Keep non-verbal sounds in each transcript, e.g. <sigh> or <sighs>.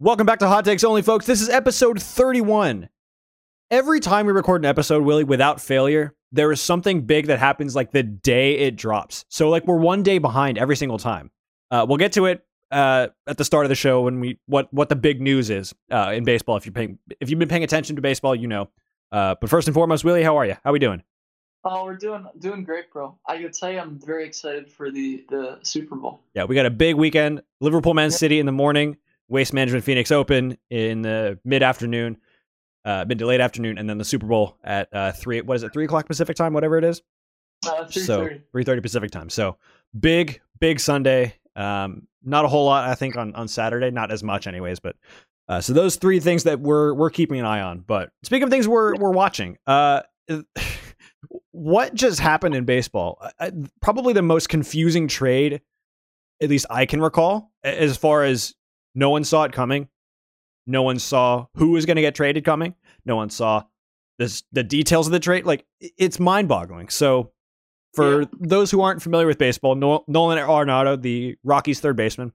Welcome back to Hot Takes Only, folks. This is episode 31. Every time we record an episode, Willie, without failure, there is something big that happens like the day it drops. So, like, we're one day behind every single time. Uh, we'll get to it uh, at the start of the show when we what what the big news is uh, in baseball. If you're paying, if you've been paying attention to baseball, you know. Uh, but first and foremost, Willie, how are you? How are we doing? Oh, we're doing doing great, bro. I gotta tell you, I'm very excited for the the Super Bowl. Yeah, we got a big weekend. Liverpool, Man City in the morning. Waste Management Phoenix Open in the mid afternoon, uh, mid to late afternoon, and then the Super Bowl at uh, three. What is it? Three o'clock Pacific time, whatever it is. Uh, so three thirty Pacific time. So big, big Sunday. Um, not a whole lot, I think, on on Saturday. Not as much, anyways. But uh, so those three things that we're we're keeping an eye on. But speaking of things we're we're watching, uh, what just happened in baseball? Uh, probably the most confusing trade, at least I can recall, as far as no one saw it coming. No one saw who was going to get traded coming. No one saw this the details of the trade. Like it's mind boggling. So for yeah. those who aren't familiar with baseball, Nolan Arenado, the Rockies third baseman,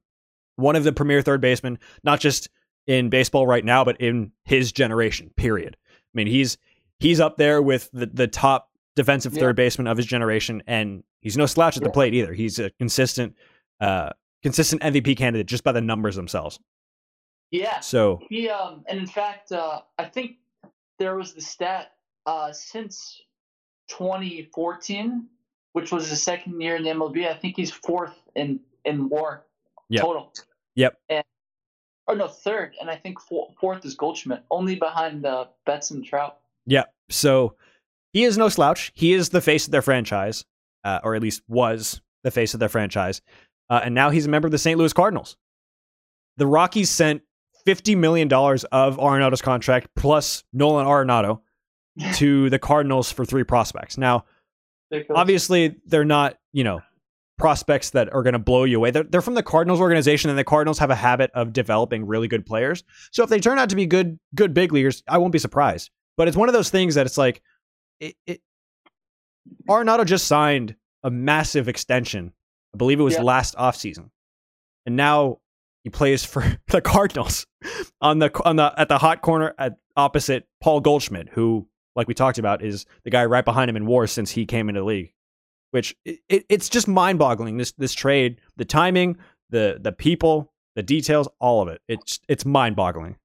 one of the premier third basemen, not just in baseball right now, but in his generation. Period. I mean, he's he's up there with the, the top defensive yeah. third baseman of his generation, and he's no slouch at the plate either. He's a consistent, uh, consistent MVP candidate just by the numbers themselves. Yeah. So he um and in fact uh I think there was the stat uh since 2014, which was the second year in the MLB. I think he's fourth in in WAR yep. total. Yep. And or no third, and I think fourth is Goldschmidt, only behind uh, Betts and Trout. Yeah. So he is no slouch. He is the face of their franchise, uh, or at least was the face of their franchise. Uh, and now he's a member of the St. Louis Cardinals. The Rockies sent $50 million of Arenado's contract plus Nolan Arenado <laughs> to the Cardinals for three prospects. Now, obviously, they're not, you know, prospects that are going to blow you away. They're, they're from the Cardinals organization, and the Cardinals have a habit of developing really good players. So if they turn out to be good, good big leaguers, I won't be surprised. But it's one of those things that it's like, it, it Arenado just signed a massive extension I believe it was yeah. last offseason. And now he plays for <laughs> the Cardinals on the on the at the hot corner at opposite Paul Goldschmidt, who, like we talked about, is the guy right behind him in WAR since he came into the league. Which it, it, it's just mind boggling this this trade, the timing, the the people, the details, all of it. It's it's mind boggling.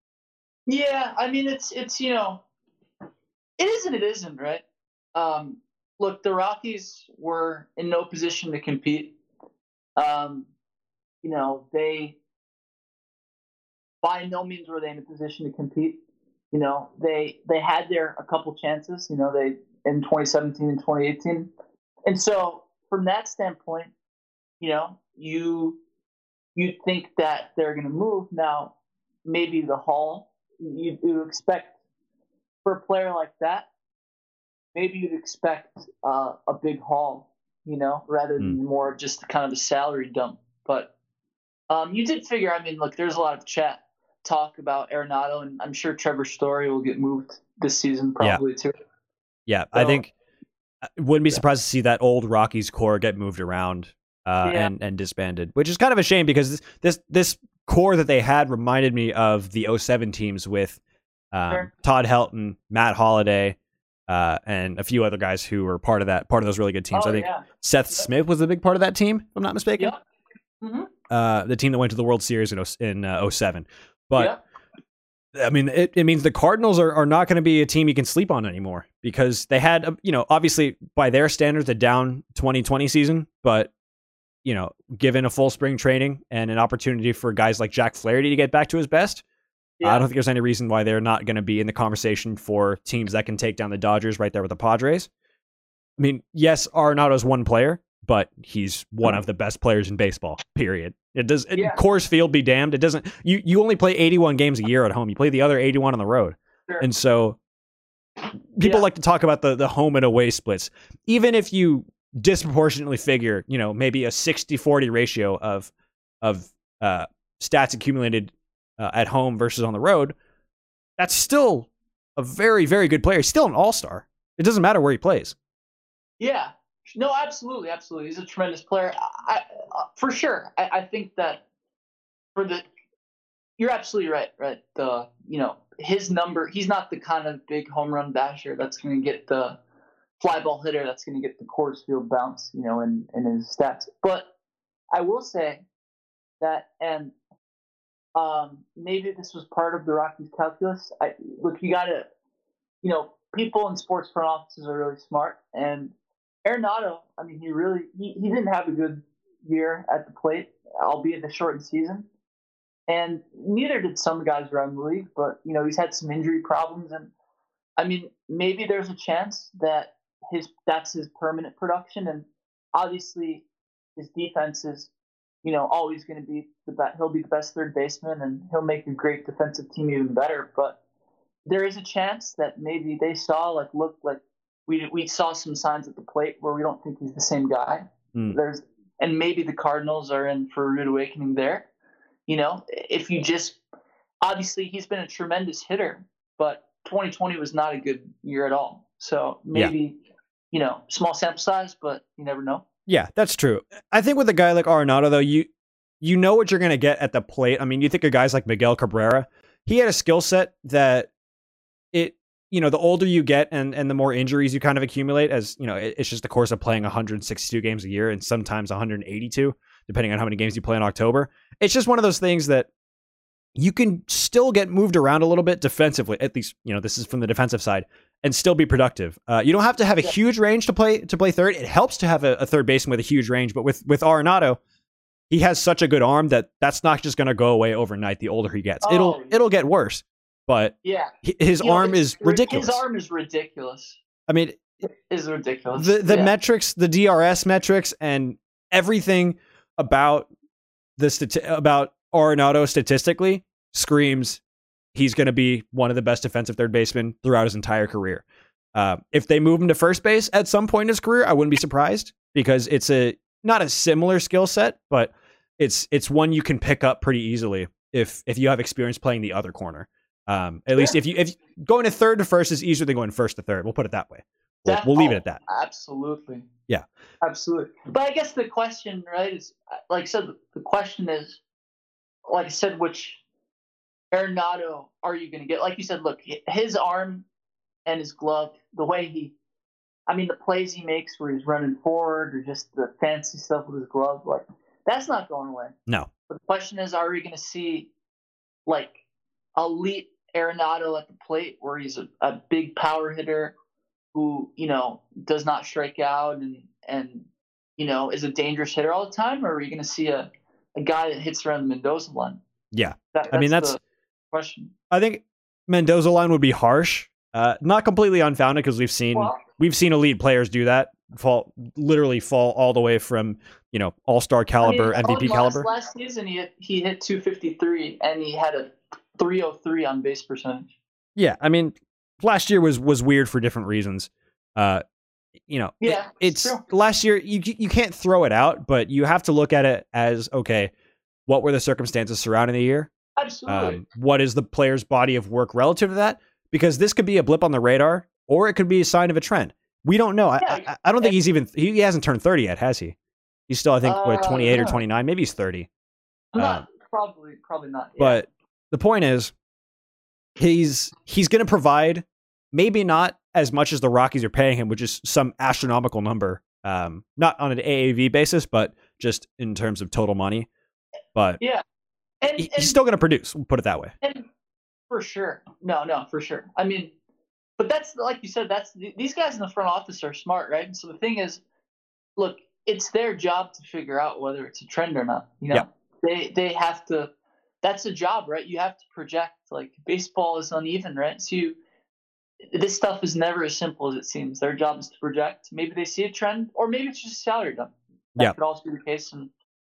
Yeah, I mean it's it's you know, it isn't it isn't right. Um, look, the Rockies were in no position to compete um, you know, they by no means were they in a position to compete. You know, they they had their a couple chances. You know, they in 2017 and 2018, and so from that standpoint, you know, you you think that they're going to move now. Maybe the haul you, you expect for a player like that. Maybe you'd expect uh, a big haul you know, rather than mm. more just kind of a salary dump. But um, you did figure, I mean, look, there's a lot of chat talk about Arenado, and I'm sure Trevor Story will get moved this season probably yeah. too. Yeah, so, I think I uh, wouldn't be surprised to see that old Rockies core get moved around uh, yeah. and and disbanded, which is kind of a shame because this this, this core that they had reminded me of the 07 teams with um, sure. Todd Helton, Matt Holliday, uh, and a few other guys who were part of that, part of those really good teams. Oh, I think yeah. Seth Smith was a big part of that team, if I'm not mistaken. Yeah. Mm-hmm. Uh, the team that went to the World Series in, in uh, 07. But yeah. I mean, it, it means the Cardinals are, are not going to be a team you can sleep on anymore because they had, um, you know, obviously by their standards, a down 2020 season, but you know, given a full spring training and an opportunity for guys like Jack Flaherty to get back to his best, yeah. I don't think there's any reason why they're not going to be in the conversation for teams that can take down the Dodgers right there with the Padres. I mean, yes, Arenado's one player, but he's one of the best players in baseball. Period. It does. Yeah. Coors Field be damned. It doesn't. You you only play 81 games a year at home. You play the other 81 on the road, sure. and so people yeah. like to talk about the the home and away splits. Even if you disproportionately figure, you know, maybe a 60-40 ratio of of uh, stats accumulated uh, at home versus on the road, that's still a very, very good player. He's still an all star. It doesn't matter where he plays. Yeah. No, absolutely, absolutely. He's a tremendous player. I, uh, for sure. I, I think that for the you're absolutely right. Right. The you know his number. He's not the kind of big home run basher that's going to get the fly ball hitter that's going to get the Coors Field bounce. You know, in in his stats. But I will say that, and um, maybe this was part of the Rockies calculus. I look, you got to, you know, people in sports front offices are really smart, and Arenado. I mean, he really he, he didn't have a good year at the plate, albeit the shortened season. And neither did some guys around the league, but you know he's had some injury problems, and I mean maybe there's a chance that his that's his permanent production, and obviously his defense is you know always going to be the best. He'll be the best third baseman, and he'll make a great defensive team even better. But there is a chance that maybe they saw like look like we we saw some signs at the plate where we don't think he's the same guy. Mm. There's and maybe the Cardinals are in for a rude awakening there. You know, if you just obviously he's been a tremendous hitter, but 2020 was not a good year at all. So maybe yeah. you know, small sample size, but you never know. Yeah, that's true. I think with a guy like Arenado, though, you you know what you're going to get at the plate. I mean, you think of guys like Miguel Cabrera. He had a skill set that it you know the older you get and and the more injuries you kind of accumulate as you know it, it's just the course of playing 162 games a year and sometimes 182 depending on how many games you play in October. It's just one of those things that you can still get moved around a little bit defensively. At least, you know, this is from the defensive side, and still be productive. Uh, you don't have to have a huge range to play to play third. It helps to have a, a, third baseman with a huge range, but with with Arenado, he has such a good arm that that's not just going to go away overnight. The older he gets, oh, it'll it'll get worse. But yeah, his you arm know, is ridiculous. His arm is ridiculous. I mean, it is ridiculous. The the yeah. metrics, the DRS metrics, and everything about the stati- about Arenado statistically screams he's going to be one of the best defensive third basemen throughout his entire career. Uh, if they move him to first base at some point in his career, I wouldn't be surprised because it's a not a similar skill set, but it's it's one you can pick up pretty easily if if you have experience playing the other corner. Um, at yeah. least if you if going to third to first is easier than going first to third. We'll put it that way. We'll, we'll leave it at that. Absolutely. Yeah. Absolutely. But I guess the question, right, is like I said, the question is, like I said, which Arenado are you going to get? Like you said, look, his arm and his glove, the way he, I mean, the plays he makes where he's running forward or just the fancy stuff with his glove, like that's not going away. No. But the question is, are we going to see like elite Arenado at the plate where he's a, a big power hitter who you know does not strike out and and you know is a dangerous hitter all the time, or are we going to see a, a guy that hits around the Mendoza line? Yeah, that, I mean that's question. I think Mendoza line would be harsh, uh, not completely unfounded because we've seen well, we've seen elite players do that fall literally fall all the way from you know all star caliber I mean, MVP last, caliber. Last season he hit, he hit 253 and he had a 303 on base percentage. Yeah, I mean last year was was weird for different reasons. Uh, you know, yeah, it, it's last year. You you can't throw it out, but you have to look at it as okay. What were the circumstances surrounding the year? Absolutely. Um, what is the player's body of work relative to that? Because this could be a blip on the radar, or it could be a sign of a trend. We don't know. Yeah, I, I, I, don't think he's even he hasn't turned thirty yet, has he? He's still, I think, uh, what twenty eight or twenty nine. Maybe he's thirty. Not, uh, probably, probably not. Yeah. But the point is, he's he's going to provide maybe not as much as the Rockies are paying him, which is some astronomical number. Um, not on an AAV basis, but just in terms of total money. But yeah, and, he's and, still going to produce. We'll put it that way. And for sure, no, no, for sure. I mean, but that's like you said. That's these guys in the front office are smart, right? So the thing is, look, it's their job to figure out whether it's a trend or not. You know, yeah. they they have to that's a job, right? You have to project. Like baseball is uneven, right? So you, this stuff is never as simple as it seems. Their job is to project. Maybe they see a trend, or maybe it's just salary dump. That yeah. could also be the case, and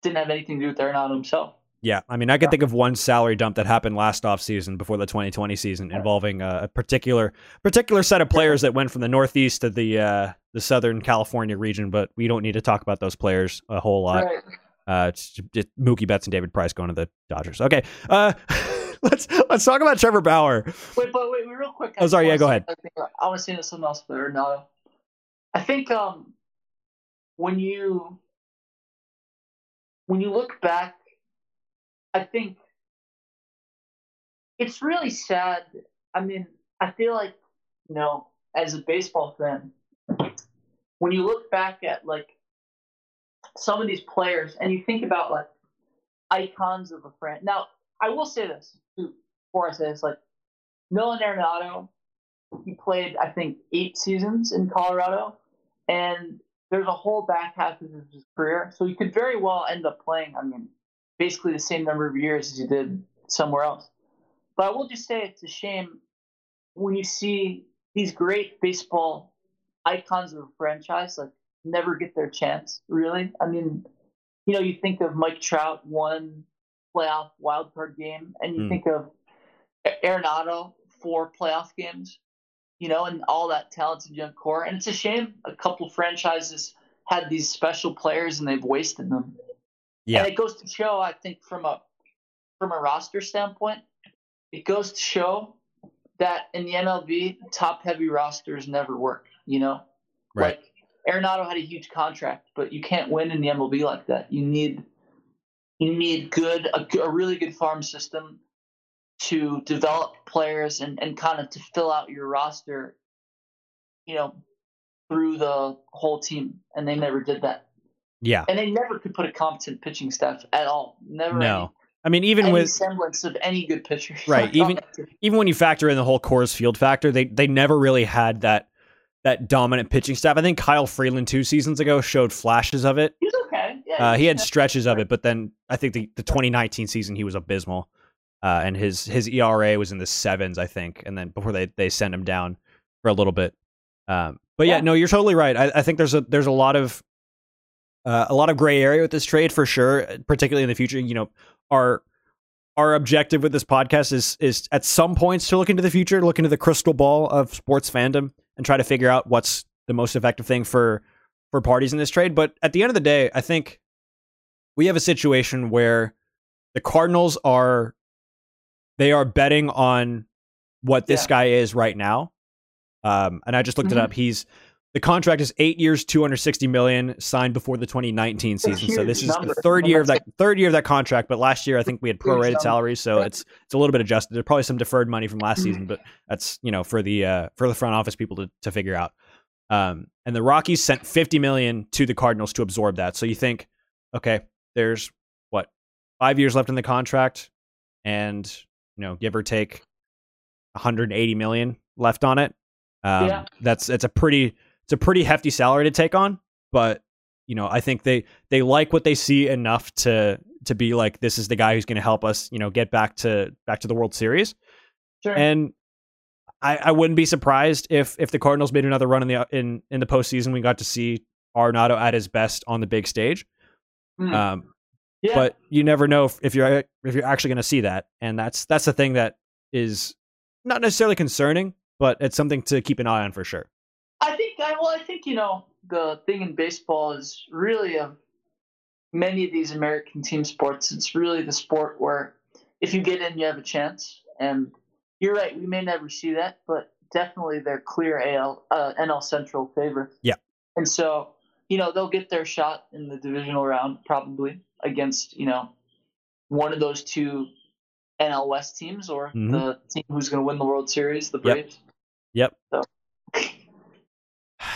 didn't have anything to do with Arenado himself. Yeah, I mean, I can yeah. think of one salary dump that happened last offseason before the 2020 season, involving a, a, particular particular set of players that went from the Northeast to the uh, the Southern California region. But we don't need to talk about those players a whole lot. Right. Uh, it's just Mookie Betts and David Price going to the Dodgers. Okay. Uh, <laughs> let's let's talk about Trevor Bauer. Wait, but wait, real quick. I oh, sorry. Yeah, go ahead. I, think, I want to say something else with Arenado. I think um, when you when you look back, I think it's really sad. I mean, I feel like you know, as a baseball fan, when you look back at like some of these players and you think about like icons of a friend. Now, I will say this before I say this, like Nolan Arenado, he played I think eight seasons in Colorado, and there's a whole back half of his career, so he could very well end up playing. I mean, basically the same number of years as he did somewhere else. But I will just say it's a shame when you see these great baseball icons of a franchise like never get their chance. Really, I mean, you know, you think of Mike Trout one playoff wild card game, and you mm. think of Arenado four playoff games, you know, and all that talented young core. And it's a shame a couple franchises had these special players and they've wasted them. Yeah. And it goes to show, I think, from a from a roster standpoint, it goes to show that in the MLB, top heavy rosters never work. You know, right. like Arenado had a huge contract, but you can't win in the MLB like that. You need you need good a, a really good farm system to develop players and, and kind of to fill out your roster, you know, through the whole team. And they never did that. Yeah. And they never could put a competent pitching staff at all. Never. No. Any, I mean, even any with semblance of any good pitcher. <laughs> Right. even even when you factor in the whole Coors Field factor, they they never really had that that dominant pitching staff. I think Kyle Freeland two seasons ago showed flashes of it. He's okay. Yeah, uh, he had stretches of it, but then I think the, the 2019 season he was abysmal, uh, and his his ERA was in the sevens, I think, and then before they they sent him down for a little bit. Um, but yeah, yeah, no, you're totally right. I, I, think there's a there's a lot of uh, a lot of gray area with this trade for sure, particularly in the future. You know, our our objective with this podcast is is at some points to look into the future, look into the crystal ball of sports fandom, and try to figure out what's the most effective thing for for parties in this trade. But at the end of the day, I think we have a situation where the Cardinals are they are betting on what this yeah. guy is right now. Um, and I just looked mm-hmm. it up. He's the contract is eight years, two hundred sixty million, signed before the twenty nineteen season. So this is number. the third year of that third year of that contract. But last year, I think we had prorated salaries, so it's it's a little bit adjusted. There's probably some deferred money from last season, but that's you know for the uh, for the front office people to to figure out. Um, and the Rockies sent fifty million to the Cardinals to absorb that. So you think, okay, there's what five years left in the contract, and you know give or take 180 million left on it. Um, yeah. That's it's a pretty it's a pretty hefty salary to take on, but you know, I think they they like what they see enough to to be like this is the guy who's going to help us, you know, get back to back to the World Series. Sure. And I, I wouldn't be surprised if if the Cardinals made another run in the in in the postseason. We got to see Arenado at his best on the big stage. Mm. Um, yeah. But you never know if, if you're if you're actually going to see that, and that's that's the thing that is not necessarily concerning, but it's something to keep an eye on for sure. I think I well, I think you know the thing in baseball is really of many of these American team sports. It's really the sport where if you get in, you have a chance. And you're right, we may never see that, but definitely they're clear AL uh, NL Central favorites. Yeah, and so you know they'll get their shot in the divisional round probably against you know one of those two NL West teams or mm-hmm. the team who's going to win the World Series, the Braves. Yep. yep. So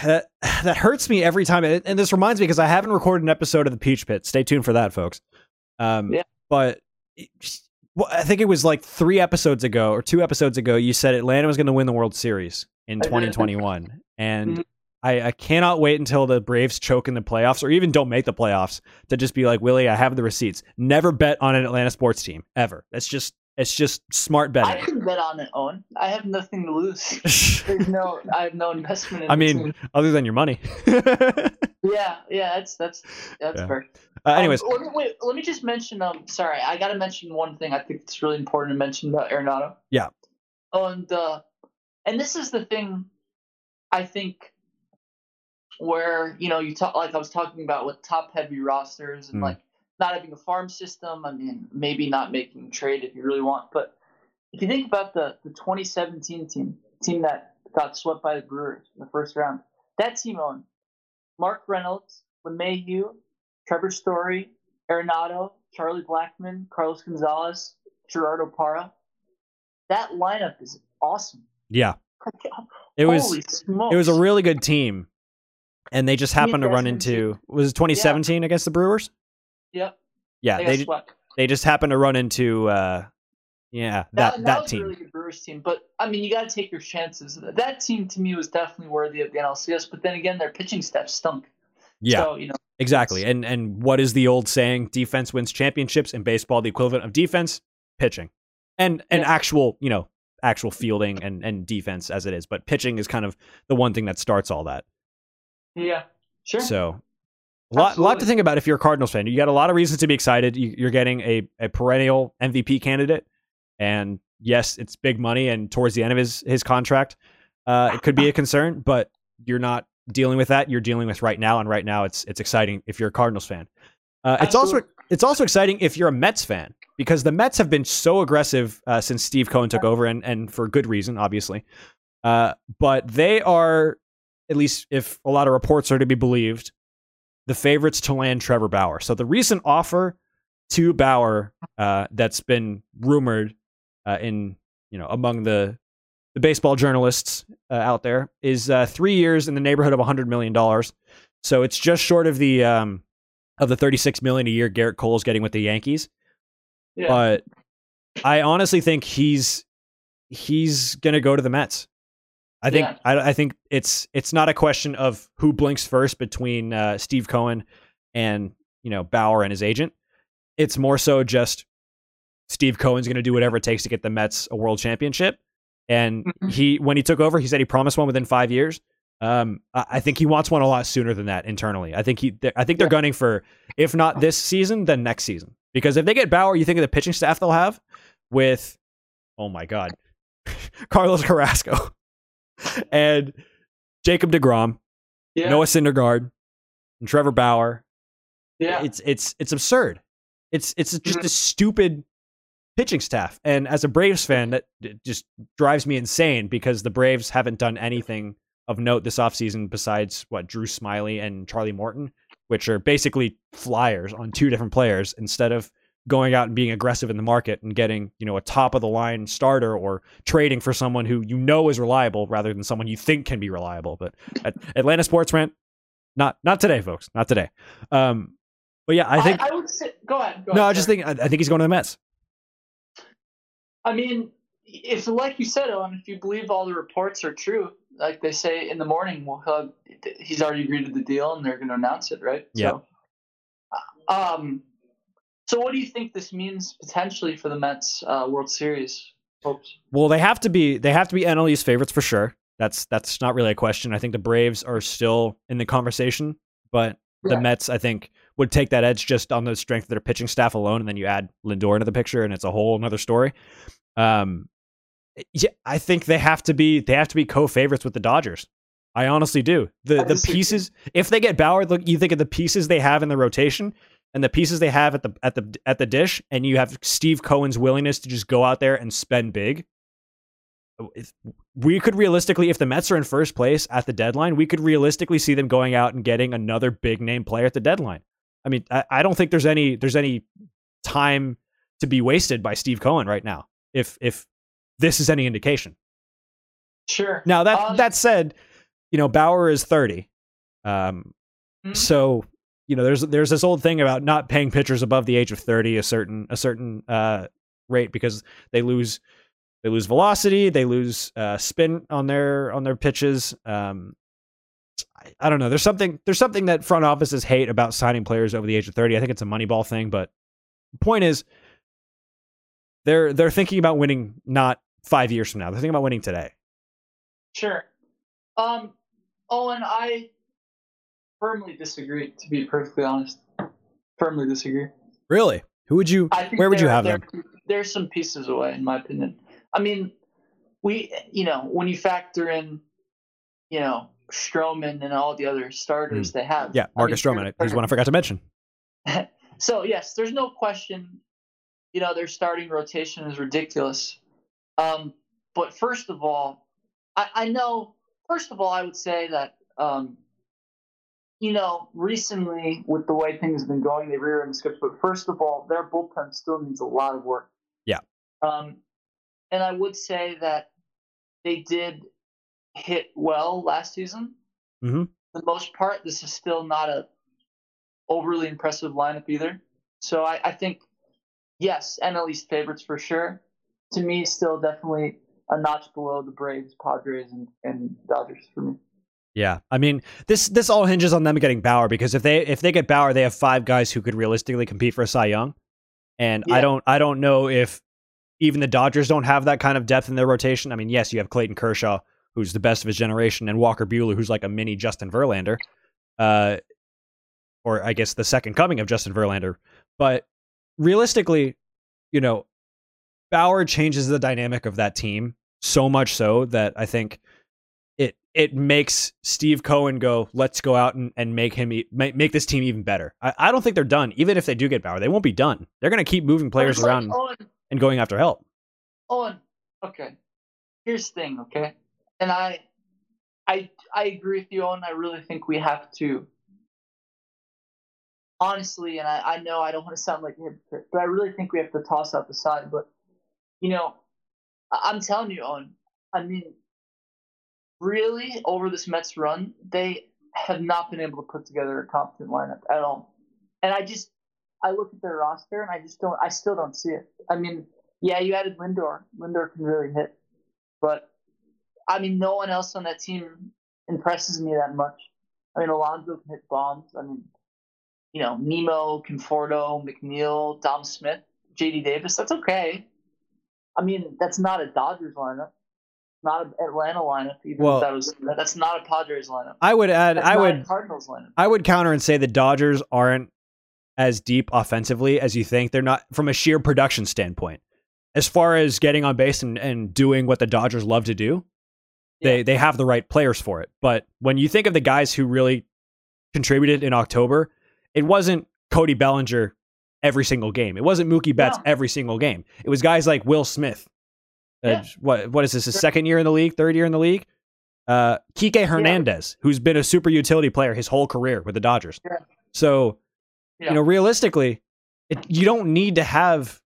that <sighs> that hurts me every time, and this reminds me because I haven't recorded an episode of the Peach Pit. Stay tuned for that, folks. Um, yeah. But well, I think it was like three episodes ago or two episodes ago. You said Atlanta was going to win the World Series in 2021, and mm-hmm. I, I cannot wait until the Braves choke in the playoffs or even don't make the playoffs to just be like Willie. I have the receipts. Never bet on an Atlanta sports team ever. That's just it's just smart betting. I can bet on it, Owen. I have nothing to lose. <laughs> There's no, I have no investment. in I mean, team. other than your money. <laughs> yeah, yeah, that's that's that's yeah. fair. Uh, anyways, um, let, me, wait, let me just mention. Um, sorry, I got to mention one thing. I think it's really important to mention about Arenado. Yeah. Oh, and uh, and this is the thing. I think where you know you talk like I was talking about with top heavy rosters and mm. like not having a farm system. I mean, maybe not making trade if you really want. But if you think about the, the 2017 team, team that got swept by the Brewers in the first round, that team owned Mark Reynolds, LeMahieu, Trevor Story, Arenado, Charlie Blackmon, Carlos Gonzalez, Gerardo Parra. that lineup is awesome. Yeah, it was smokes. it was a really good team, and they just happened to run into was it 2017 against the Brewers. Yep. Yeah, They they got ju- swept. they just happened to run into uh, yeah that that, that, was team. a really good Brewers team. But I mean, you got to take your chances. That team to me was definitely worthy of the NLCS. But then again, their pitching staff stunk. yeah, So you know, exactly. And and what is the old saying? Defense wins championships. In baseball, the equivalent of defense, pitching, and and Yeah. actual you know actual fielding and and defense as it is. But pitching is kind of the one thing that starts all that. yeah, sure. So. A lot, lot to think about if you're a Cardinals fan. You got a lot of reasons to be excited. You, you're getting a, a perennial MVP candidate, and yes, it's big money. And towards the end of his his contract, uh, it could be a <laughs> concern. But you're not dealing with that. You're dealing with right now, and right now, it's it's exciting if you're a Cardinals fan. Uh, it's also it's also exciting if you're a Mets fan because the Mets have been so aggressive uh, since Steve Cohen took over, and and for good reason, obviously. Uh, but they are, at least if a lot of reports are to be believed, the favorites to land Trevor Bauer. So the recent offer to Bauer uh, that's been rumored uh, in you know among the the baseball journalists uh, out there is uh, three years in the neighborhood of hundred million dollars. So it's just short of the um, of the thirty six million a year Gerrit Cole is getting with the Yankees. yeah. But I honestly think he's he's gonna go to the Mets. I think Yeah. I, I think it's it's not a question of who blinks first between uh, Steve Cohen and you know Bauer and his agent. It's more so just Steve Cohen's going to do whatever it takes to get the Mets a World Championship. And Mhm. he when he took over, he said he promised one within five years. Um, I, I think he wants one a lot sooner than that internally. I think he they're- I think they're Yeah. gunning for if not this season, then next season. Because if they get Bauer, you think of the pitching staff they'll have with, oh my god, <laughs> Carlos Carrasco <laughs> and Jacob Degrom, yeah. Noah Syndergaard, and Trevor Bauer. yeah. It's it's it's absurd. It's it's just Mhm. a stupid pitching staff. And as a Braves fan, that just drives me insane because the Braves haven't done anything of note this offseason besides what Drew Smyly and Charlie Morton, which are basically flyers on two different players instead of going out and being aggressive in the market and getting, you know, a top of the line starter or trading for someone who you know is reliable rather than someone you think can be reliable. But at <laughs> Atlanta Sports Rant, not not today, folks. Not today. Um but yeah, I think I, would say. Go ahead. Go no, ahead, I just sorry. think I I think he's going to the Mets. I mean, if like you said, Owen, if you believe all the reports are true, like they say in the morning, well, he's already agreed to the deal and they're going to announce it, right? Yeah. So, um, so what do you think this means potentially for the Mets uh, World Series hopes? Well, they have to be they have to be NL East favorites for sure. That's that's not really a question. I think the Braves are still in the conversation, but the Mets I think would take that edge just on the strength of their pitching staff alone, and then you add Lindor into the picture, and it's a whole another story. Um, yeah, I think they have to be they have to be co-favorites with the Dodgers. I honestly do. The the pieces if they get Bauer, look, you think of the pieces they have in the rotation and the pieces they have at the at the at the dish, and you have Steve Cohen's willingness to just go out there and spend big. If, we could realistically, if the Mets are in first place at the deadline, we could realistically see them going out and getting another big name player at the deadline. I mean, I, I don't think there's any there's any time to be wasted by Steve Cohen right now. If if this is any indication. Sure. Now that Um, that said, you know Bauer is thirty, um, Mhm. so you know there's there's this old thing about not paying pitchers above the age of thirty a certain a certain uh, rate because they lose they lose velocity, they lose uh, spin on their on their pitches. Um, I, I don't know. There's something there's something that front offices hate about signing players over the age of thirty. I think it's a moneyball thing, but the point is they're they're thinking about winning not five years from now. They're thinking about winning today. Sure. Um, Owen, I firmly disagree. To be perfectly honest, firmly disagree. Really? Who would you? I Where would you have there- them? There's some pieces away, in my opinion. I mean, we, you know, when you factor in, you know, Stroman and all the other starters they have. Yeah, I Marcus mean, Stroman. He's one I forgot to mention. <laughs> So yes, there's no question. You know, their starting rotation is ridiculous. Um, but first of all, I, I know. First of all, I would say that um, you know, recently with the way things have been going, they rear the scripts. But first of all, their bullpen still needs a lot of work. Yeah. Um, and I would say that they did hit well last season. Mm-hmm. For the most part, this is still not a overly impressive lineup either. So I, I think yes, NL East favorites for sure. To me, still definitely a notch below the Braves, Padres, and, and Dodgers for me. Yeah, I mean this this all hinges on them getting Bauer because if they if they get Bauer, they have five guys who could realistically compete for a Cy Young, and Yeah. I don't I don't know if even the Dodgers don't have that kind of depth in their rotation. I mean, yes, you have Clayton Kershaw, who's the best of his generation, and Walker Buehler, who's like a mini Justin Verlander, uh, or I guess the second coming of Justin Verlander. But realistically, you know, Bauer changes the dynamic of that team so much so that I think it makes Steve Cohen go, let's go out and, and make him e- make, make this team even better. I, I don't think they're done. Even if they do get Bauer, they won't be done. They're going to keep moving players like, around Owen, and going after help. Owen, okay. Here's the thing, okay? And I, I, I agree with you, Owen. I really think we have to, honestly, and I, I know I don't want to sound like a hypocrite, but I really think we have to toss out the side. But, you know, I- I'm telling you, Owen, I mean, really, over this Mets run, they have not been able to put together a competent lineup at all. And I just, I look at their roster and I just don't, I still don't see it. I mean, yeah, you added Lindor. Lindor can really hit, but I mean, no one else on that team impresses me that much. I mean, Alonso can hit bombs. I mean, you know, Nimmo, Conforto, McNeil, Dom Smith, J.D. Davis. That's okay. I mean, that's not a Dodgers lineup, not an Atlanta lineup. Even Well- that was that's not a Padres lineup. I would add. That's I would. Cardinals lineup. I would counter and say the Dodgers aren't as deep offensively as you think. They're not from a sheer production standpoint. As far as getting on base and, and doing what the Dodgers love to do, they Yeah. they have the right players for it. But when you think of the guys who really contributed in October, it wasn't Cody Bellinger every single game. It wasn't Mookie Betts No. every single game. It was guys like Will Smith. Uh, Yeah. What what is this? His second year in the league, third year in the league. Uh, Kike Hernandez, who's been a super utility player his whole career with the Dodgers. Yeah. So, Yeah. you know, realistically, it, you don't need to have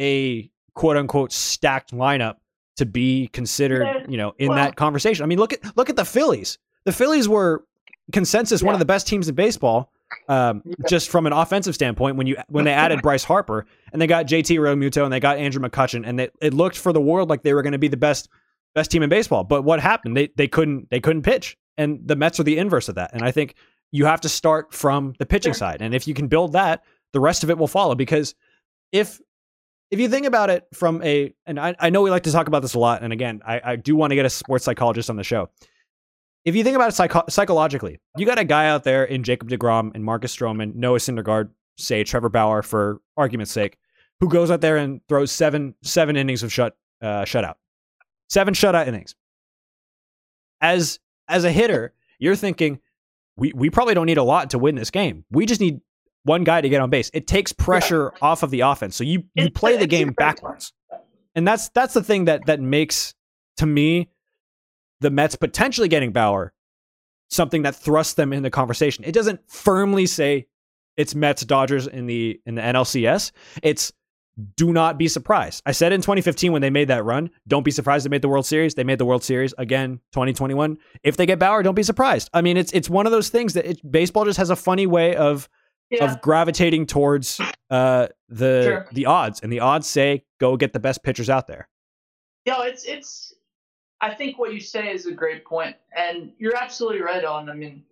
a quote unquote stacked lineup to be considered, you know, in Well- that conversation. I mean, look at look at the Phillies. The Phillies were consensus one of the best teams in baseball, um, <laughs> Yeah. just from an offensive standpoint. When you when they added <laughs> Bryce Harper and they got JT Realmuto and they got Andrew McCutchen, and they, it looked for the world like they were going to be the best best team in baseball. But what happened? They they couldn't they couldn't pitch, and the Mets are the inverse of that. And I think you have to start from the pitching Sure. side, and if you can build that, the rest of it will follow. Because if if you think about it from a, and I, I know we like to talk about this a lot, and again, I, I do want to get a sports psychologist on the show. If you think about it psycho- psychologically, you got a guy out there in Jacob DeGrom and Marcus Stroman, Noah Syndergaard, say Trevor Bauer for argument's sake, who goes out there and throws seven seven innings of shut uh, shutout, seven shutout innings. As as a hitter, you're thinking we we probably don't need a lot to win this game. We just need one guy to get on base. It takes pressure off of the offense. So you you play the game backwards. And that's that's the thing that that makes to me the Mets potentially getting Bauer something that thrusts them in the conversation. It doesn't firmly say it's Mets Dodgers in the in the NLCS. It's do not be surprised. I said in 2015 when they made that run, don't be surprised they made the World Series. They made the World Series again 2021. If they get Bauer, don't be surprised. I mean, it's it's one of those things that it, baseball just has a funny way of Yeah. of gravitating towards uh, the Sure. the odds, and the odds say go get the best pitchers out there. No, it's it's. I think what you say is a great point, and you're absolutely right on. I mean,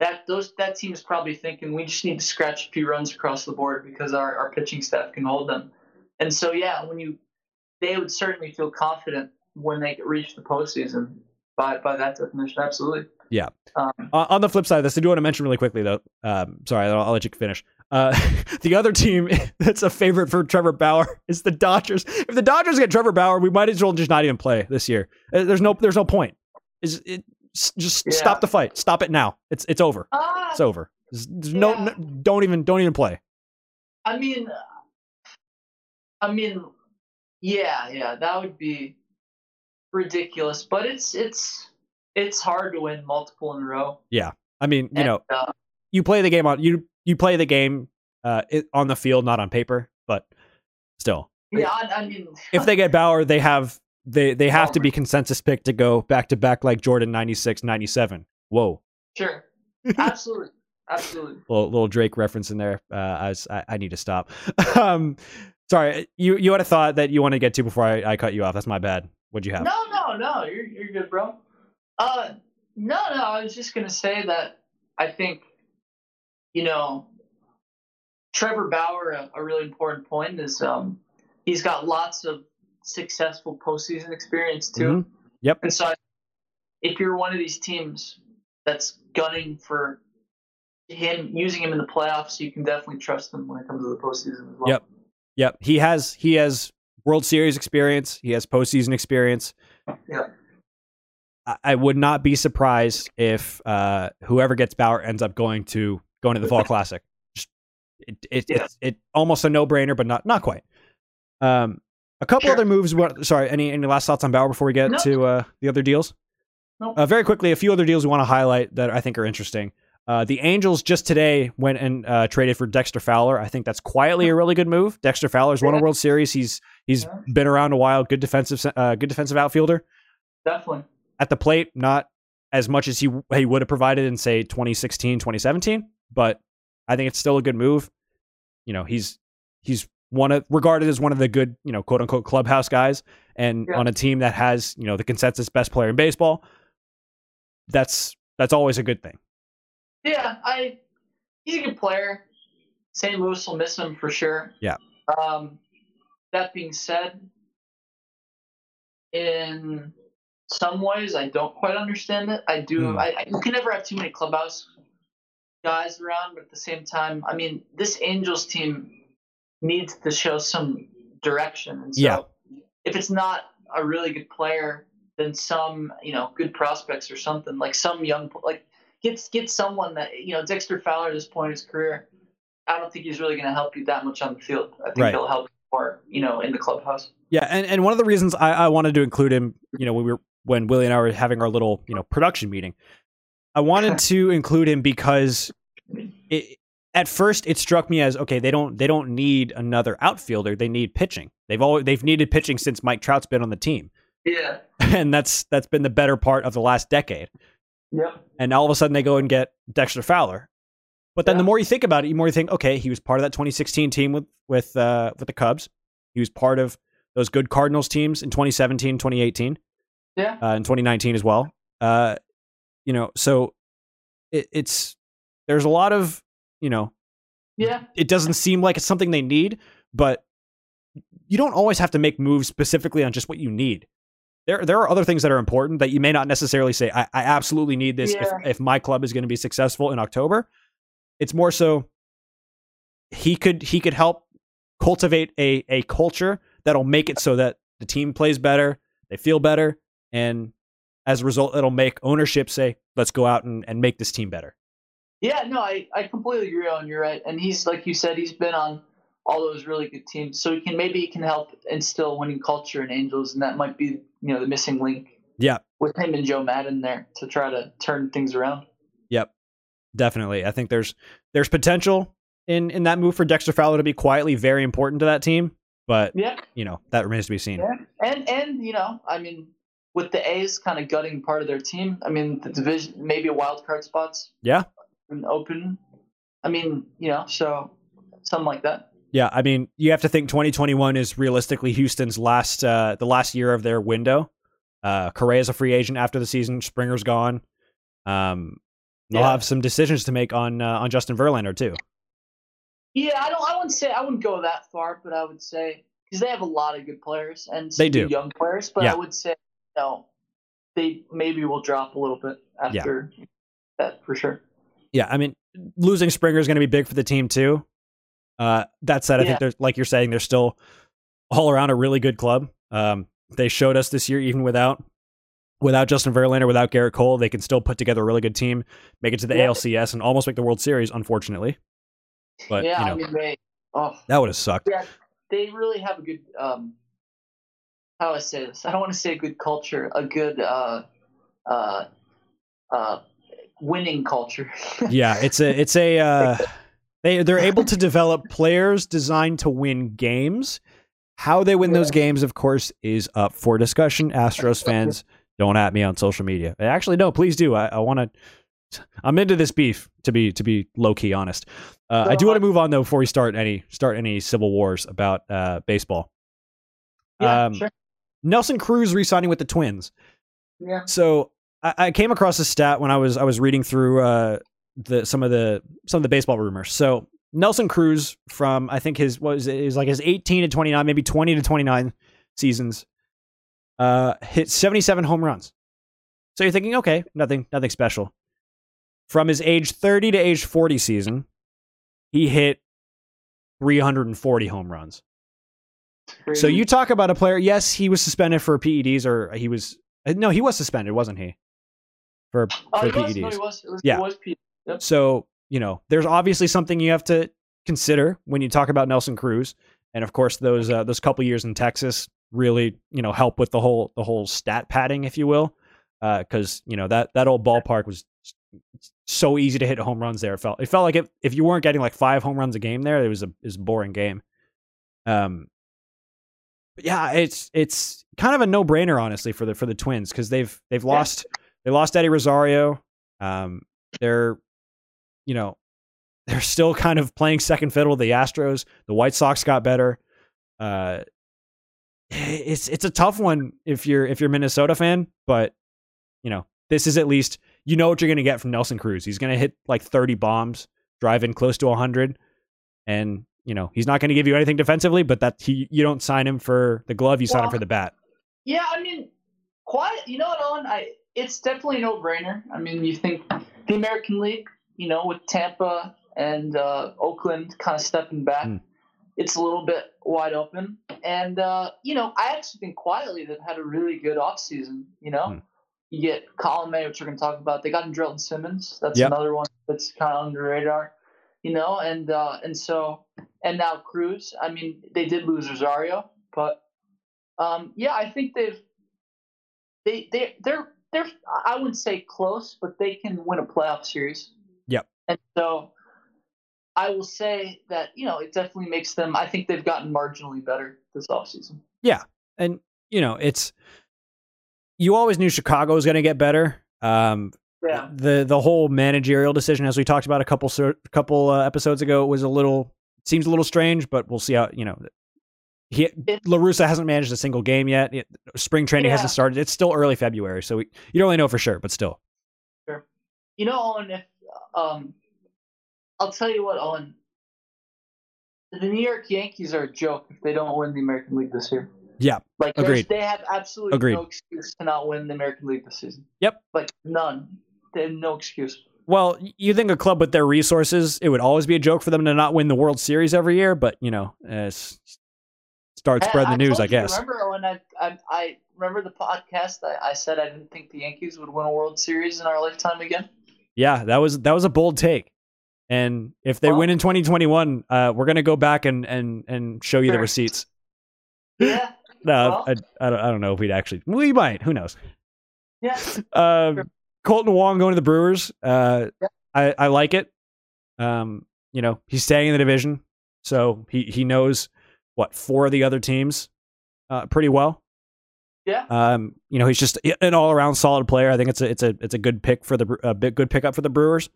that those that team is probably thinking we just need to scratch a few runs across the board because our, our pitching staff can hold them, and so yeah, when you they would certainly feel confident when they reach the postseason by by that definition. Absolutely. Yeah. Um, Uh, on the flip side of this, I do want to mention really quickly though. Um, sorry, I'll, I'll let you finish. Uh, <laughs> the other team <laughs> that's a favorite for Trevor Bauer <laughs> is the Dodgers. If the Dodgers get Trevor Bauer, we might as well just not even play this year. Uh, There's no, there's no point. Is it? Just Yeah. stop the fight. Stop it now. It's it's over. ah, It's over. There's, there's no, Yeah. no, don't even don't even play. I mean, I mean, yeah, yeah, that would be ridiculous. But it's it's it's hard to win multiple in a row. Yeah. I mean, you And, know, uh, you play the game on you you play the game uh it, on the field, not on paper, but still, Yeah, I, I mean, <laughs> if they get Bauer, they have they they have to be consensus pick to go back to back like Jordan 96, 97. Whoa. Sure. <laughs> Absolutely. Absolutely. little, little Drake reference in there. Uh, I, was, I, I need to stop. <laughs> um, sorry, you you had a thought that you want to get to before I, I cut you off. That's my bad. What'd you have? No, no, no. You're you're good, bro. Uh, no, no. I was just gonna say that I think, you know, Trevor Bauer, a, a really important point is um, he's got lots of successful postseason experience too. Mhm. Yep. And so, I- if you're one of these teams that's gunning for him, using him in the playoffs, you can definitely trust him when it comes to the postseason as well. Yep. Yep. He has he has World Series experience. He has postseason experience. Yeah. I, I would not be surprised if uh, whoever gets Bauer ends up going to going to the Fall <laughs> Classic. Just it, it, Yeah. it's it almost a no brainer, but not not quite. Um, a couple Sure. other moves. What, sorry, any any last thoughts on Bauer before we get No. to uh, the other deals? No. Uh, very quickly, a few other deals we want to highlight that I think are interesting. Uh, the Angels just today went and uh, traded for Dexter Fowler. I think that's quietly a really good move. Dexter Fowler's won a World Series. He's he's Yeah. been around a while. Good defensive uh, good defensive outfielder Definitely. at the plate, not as much as he he would have provided in say 2016, 2017, but I think it's still a good move. You know, he's he's one of regarded as one of the good, you know, quote unquote clubhouse guys and Yeah. on a team that has, you know, the consensus best player in baseball. That's that's always a good thing. Yeah, I he's a good player. St. Louis will miss him for sure. Yeah. Um, that being said, in some ways, I don't quite understand it. I do. Hmm. I, I you can never have too many clubhouse guys around, but at the same time, I mean, this Angels team needs to show some direction. And so Yeah. if it's not a really good player, then some, you know, good prospects or something like some young, like get get someone that you know Dexter Fowler at this point in his career. I don't think he's really going to help you that much on the field. I think Right. he'll help more, you know, in the clubhouse. Yeah, and, and one of the reasons I, I wanted to include him, you know, when we were when Willie and I were having our little, you know, production meeting, I wanted <laughs> to include him because it, at first it struck me as okay, they don't they don't need another outfielder, they need pitching. They've always they've needed pitching since Mike Trout's been on the team, Yeah. <laughs> and that's that's been the better part of the last decade. Yep. And all of a sudden they go and get Dexter Fowler. But then the more you think about it, the more you think, okay, he was part of that 2016 team with with uh, with the Cubs. He was part of those good Cardinals teams in 2017, 2018, Yeah. uh, in 2019 as well. Uh, you know, so it, it's there's a lot of you know, Yeah. it doesn't seem like it's something they need, but you don't always have to make moves specifically on just what you need. There, there are other things that are important that you may not necessarily say. I, I absolutely need this Yeah. if, if my club is going to be successful in October. It's more so he could he could help cultivate a a culture that'll make it so that the team plays better, they feel better, and as a result, it'll make ownership say, "Let's go out and, and make this team better." Yeah, no, I, I completely agree on you're right. And he's like you said, he's been on all those really good teams. So he can maybe he can help instill winning culture in Angels and that might be, you know, the missing link. Yeah. With him and Joe Maddon there to try to turn things around. Yep, definitely. I think there's there's potential in in that move for Dexter Fowler to be quietly very important to that team, but Yeah. you know that remains to be seen. Yeah. And and you know, I mean, with the A's kind of gutting part of their team, I mean the division maybe a wild card spots Yeah, open. I mean, you know, so something like that. yeah. I mean, you have to think 2021 is realistically Houston's last uh the last year of their window. Uh, Correa's a free agent after the season. Springer's gone. Um, they'll Yeah. have some decisions to make on uh, on Justin Verlander too. Yeah, I don't. I wouldn't say I wouldn't go that far, but I would say because they have a lot of good players and They do. young players. But Yeah. I would say no, they maybe will drop a little bit after that for sure. Yeah, I mean, losing Springer is going to be big for the team too. Uh, that said, I Yeah. think there's like you're saying, they're still all around a really good club. Um, they showed us this year, even without without Justin Verlander, without Gerrit Cole, they can still put together a really good team, make it to the Yeah. ALCS, and almost make the World Series. Unfortunately, but yeah, you know I mean they. Oh, that would have sucked. yeah, they really have a good. Um, how do I say this? I don't want to say a good culture, a good uh, uh, uh, winning culture. <laughs> Yeah, it's a it's a uh, they they're able to develop players designed to win games How they win those games, of course, is up for discussion. Astros fans, don't at me on social media. Actually, no, please do. I, I want to. I'm into this beef to be to be low key honest. Uh, I do want to move on though before we start any start any civil wars about uh, baseball. Yeah, Um, sure. Nelson Cruz re-signing with the Twins. Yeah. So I, I came across a stat when I was I was reading through uh, the some of the some of the baseball rumors. So Nelson Cruz from I think his what was it, is like his 18 to 29, maybe 20 to 29 seasons, uh, hit 77 home runs. So you're thinking, okay, nothing nothing special. From his age 30 to age 40 season, he hit 340 home runs. So you talk about a player. Yes, he was suspended for PEDs, or he was no, he was suspended, wasn't he? For Oh, for he was. PEDs. No, was. It was, Yeah. Yep. So you know, there's obviously something you have to consider when you talk about Nelson Cruz, and of course those uh, those couple years in Texas really you know help with the whole the whole stat padding, if you will, because you know that that old ballpark was so easy to hit home runs there. It felt it felt like if if you weren't getting like five home runs a game there, it was a it was a boring game. Um, yeah, it's it's kind of a no brainer honestly for the for the Twins because they've they've Yeah. They lost Eddie Rosario. Um, they're you know they're still kind of playing second fiddle to the Astros. The White Sox got better. Uh, it's it's a tough one if you're if you're a Minnesota fan, but you know this is at least you know what you're going to get from Nelson Cruz. He's going to hit like 30 bombs, drive in close to 100, and you know he's not going to give you anything defensively. But that he you don't sign him for the glove, you sign him for the bat. Yeah, I mean, quiet. You know what, Owen? I it's definitely a no-brainer. I mean, you think the American League, you know, with Tampa and uh, Oakland kind of stepping back, Hmm. it's a little bit wide open. And uh, you know, I actually think quietly they've had a really good offseason. You know, Hmm. you get Colome, which we're going to talk about. They got Andrelton Simmons. That's Yep. another one that's kind of under the radar. You know, and uh, and so and now Cruz. I mean, they did lose Rosario, but um, yeah, I think they've they they they're they're I wouldn't say close, but they can win a playoff series. Yep. And so I will say that you know it definitely makes them. I think they've gotten marginally better this offseason. Yeah. And you know it's you always knew Chicago was going to get better. Um, Yeah. the the whole managerial decision, as we talked about a couple couple uh, episodes ago, was a little seems a little strange, but we'll see how you know. He La Russa hasn't managed a single game yet. Spring training Yeah. hasn't started. It's still early February, so we, you don't really know for sure. But still, Sure. You know, Owen, if um, I'll tell you what, Owen. The New York Yankees are a joke if they don't win the American League this year. Yeah, Like agreed. they have absolutely Agreed. no excuse to not win the American League this season. Yep. Like none. They have no excuse. well, you think a club with their resources, it would always be a joke for them to not win the World Series every year. But you know, uh, start I- spreading the news, I you, guess. Remember when I, I I remember the podcast? I, I said I didn't think the Yankees would win a World Series in our lifetime again. Yeah, that was that was a bold take. And if they Well- win in 2021, uh, we're gonna go back and and and show you the receipts. Yeah, <laughs> No, Well- I, I, don't, I don't know if we'd actually. We might. Who knows? yeah. <laughs> Um, Sure. Kolten Wong going to the Brewers. Uh, Yeah. I I like it. Um, you know, he's staying in the division, so he he knows what four of the other teams, uh, pretty well. Yeah. Um, you know, he's just an all around solid player. I think it's a it's a it's a good pick for the a bit good pickup for the Brewers.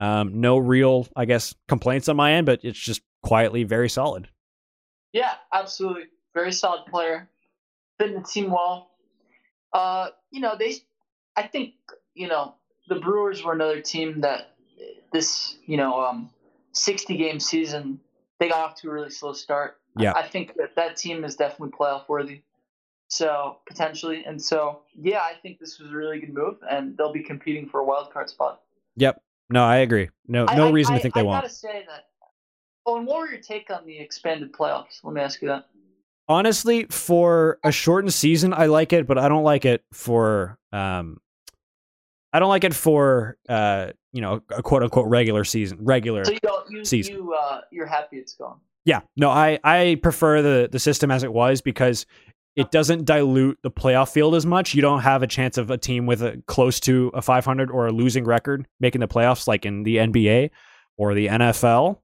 Um, no real, I guess, complaints on my end, but it's just quietly very solid. Yeah, absolutely. Very solid player. Fitting the team well. Uh, you know, they I think, you know, the Brewers were another team that this, you know, um sixty game season, they got off to a really slow start. Yeah. I, think that that team is definitely playoff worthy. So potentially. And so yeah, I think this was a really good move and they'll be competing for a wild card spot. Yep. No, I agree. No, no I- reason to think they I won't. I gotta say that Oh, and what were your take on the expanded playoffs? Let me ask you that. honestly for a shortened season i like it but i don't like it for um i don't like it for uh you know a quote unquote regular season regular So you don't you season. you uh you're happy it's gone. Yeah no i i prefer the the system as it was because it doesn't dilute the playoff field as much you don't have a chance of a team with a close to a 500 or a losing record making the playoffs like in the nba or the nfl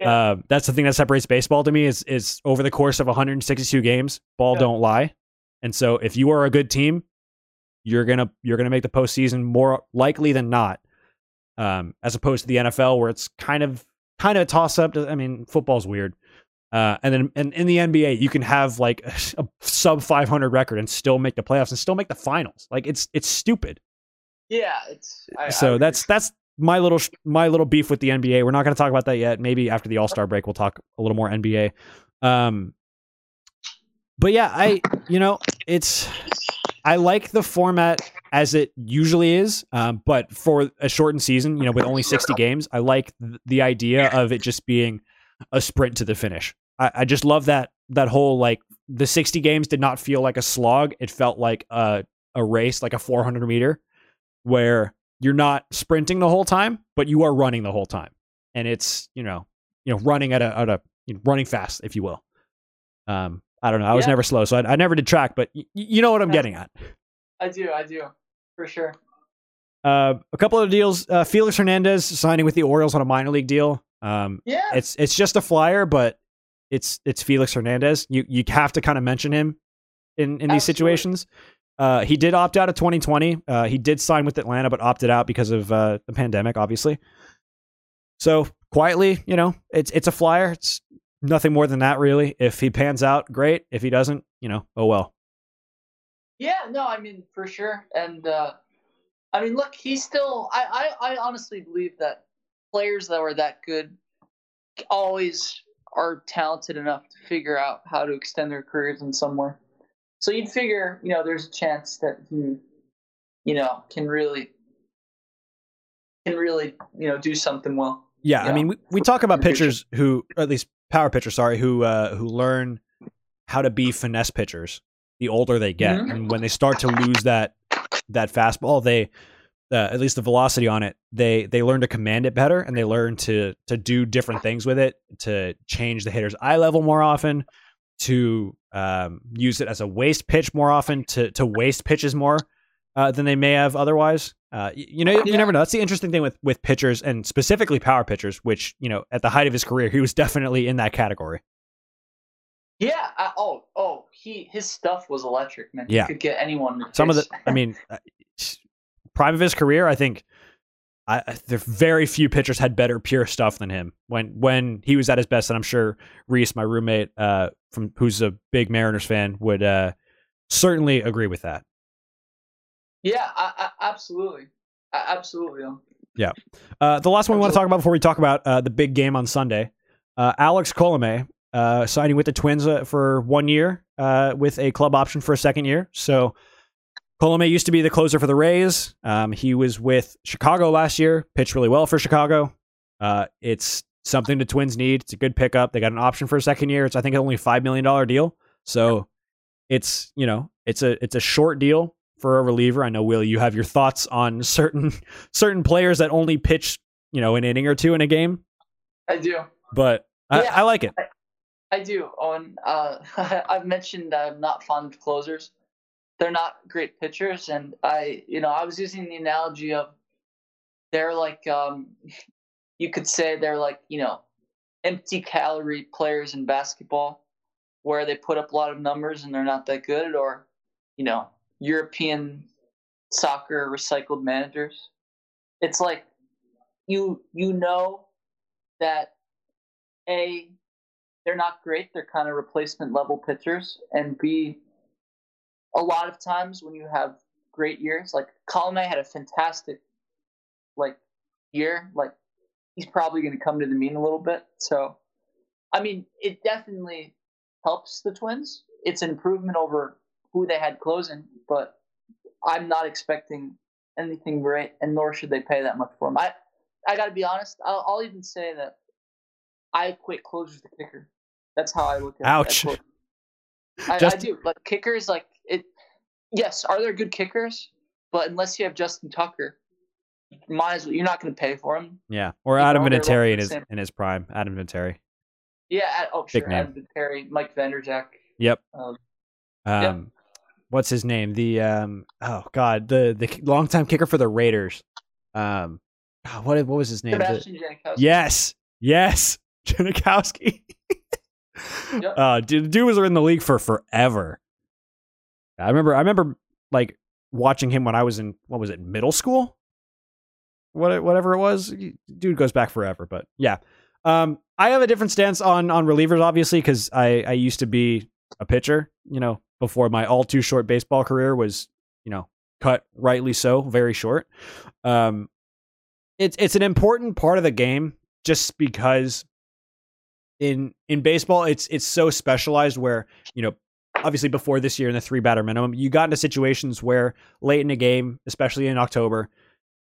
Yeah. Uh, that's the thing that separates baseball to me is is over the course of 162 games, ball Yeah. don't lie. And so if you are a good team, you're gonna you're gonna make the postseason more likely than not. Um, as opposed to the NFL where it's kind of kind of a toss up. I mean, football's weird. Uh, and then and in the NBA, you can have like <laughs> a sub 500 record and still make the playoffs and still make the finals. Like it's it's stupid. Yeah, it's I, I so would that's that's my little my little beef with the NBA. We're not going to talk about that yet. Maybe after the All Star break, we'll talk a little more NBA. Um, but yeah, I you know it's I like the format as it usually is, um, but for a shortened season, you know, with only sixty games, I like th- the idea of it just being a sprint to the finish. I, I just love that that whole like the sixty games did not feel like a slog. It felt like a a race, like a four hundred meter, where you're not sprinting the whole time, but you are running the whole time, and it's you know you know running at a at a you know, running fast, if you will. Um, I don't know. I was Yeah. never slow, so I, I never did track, but y- you know what I'm Yeah. getting at. I do, I do, for sure. Uh, a couple of deals. Uh, Felix Hernandez signing with the Orioles on a minor league deal. Um, Yeah, it's it's just a flyer, but it's it's Felix Hernandez. You you have to kind of mention him in in these Absolutely. situations. Uh, he did opt out of 2020. Uh, he did sign with Atlanta, but opted out because of uh, the pandemic, obviously. So quietly, you know, it's it's a flyer. It's nothing more than that, really. If he pans out, great. If he doesn't, you know, oh well. Yeah, no, I mean for sure, and uh, I mean, look, he's still. I, I, I honestly believe that players that were that good always are talented enough to figure out how to extend their careers in somewhere. So you'd figure, you know, there's a chance that he, you know, can really, can really, you know, do something well. Yeah, I mean, we, we talk about pitchers who, at least power pitchers, sorry, who uh, who learn how to be finesse pitchers the older they get, Mhm. and when they start to lose that that fastball, they uh, at least the velocity on it, they they learn to command it better, and they learn to to do different things with it, to change the hitter's eye level more often, to um, use it as a waste pitch more often, to to waste pitches more uh, than they may have otherwise. Uh, y- you know, you Yeah. never know. That's the interesting thing with with pitchers and specifically power pitchers, which you know, at the height of his career, he was definitely in that category. Yeah. I, oh, oh, he his stuff was electric, man. Yeah. He could get anyone. To Some of the. I mean, <laughs> uh, prime of his career, I think. I, I- there very few pitchers had better pure stuff than him when when he was at his best, and I'm sure Reese, my roommate, uh, from who's a big Mariners fan, would uh, certainly agree with that. Yeah, I, I, absolutely, I, absolutely. um, Uh, the last one we want to talk about before we talk about uh, the big game on Sunday, uh, Alex Colome uh, signing with the Twins uh, for one year uh, with a club option for a second year. So Colome used to be the closer for the Rays. Um, he was with Chicago last year, pitched really well for Chicago. Uh, it's something the Twins need. It's a good pickup. They got an option for a second year. It's I think only a five million dollar deal. So it's you know it's a it's a short deal for a reliever. I know Will, you have your thoughts on certain <laughs> certain players that only pitch you know an inning or two in a game, I do. but I, Yeah. I like it. I do. Owen. Uh, <laughs> I've mentioned I'm not fond of closers. They're not great pitchers, and I, you know, I was using the analogy of they're like, um, you could say they're like, you know, empty calorie players in basketball, where they put up a lot of numbers and they're not that good, or, you know, European soccer recycled managers. It's like you you know that a they're not great. They're kind of replacement level pitchers. And B, a lot of times when you have great years, like Colome had a fantastic like year. Like he's probably going to come to the mean a little bit. So, I mean, it definitely helps the Twins. It's an improvement over who they had closing, but I'm not expecting anything great, and nor should they pay that much for him. I, I got to be honest. I'll, I'll even say that I equate closers to kicker. That's how I look at Ouch. it. I, Just- I do. Like kickers, like it. Yes, are there good kickers? But unless you have Justin Tucker, might as well. You're not going to pay for him. Yeah, or Adam Vinatieri in his same- in his prime. Adam Vinatieri. Yeah. Oh, Big sure. name. Adam Terry, Mike Vanderjagt. Yep. Um, Um, Yep. What's his name? The um, oh god, the the longtime kicker for the Raiders. Um, God, what what was his name? Sebastian Janikowski. yes, yes, <laughs> Janikowski. Yep. Uh, dude, dude was in the league for forever. I remember. I remember like watching him when I was in what was it middle school, what whatever it was. Dude goes back forever, but yeah. Um, I have a different stance on on relievers, obviously, because I I used to be a pitcher. You know, before my all too short baseball career was you know cut rightly so very short. Um, it's it's an important part of the game just because in in baseball it's it's so specialized where you know obviously before this year in the three batter minimum you got into situations where late in a game especially in october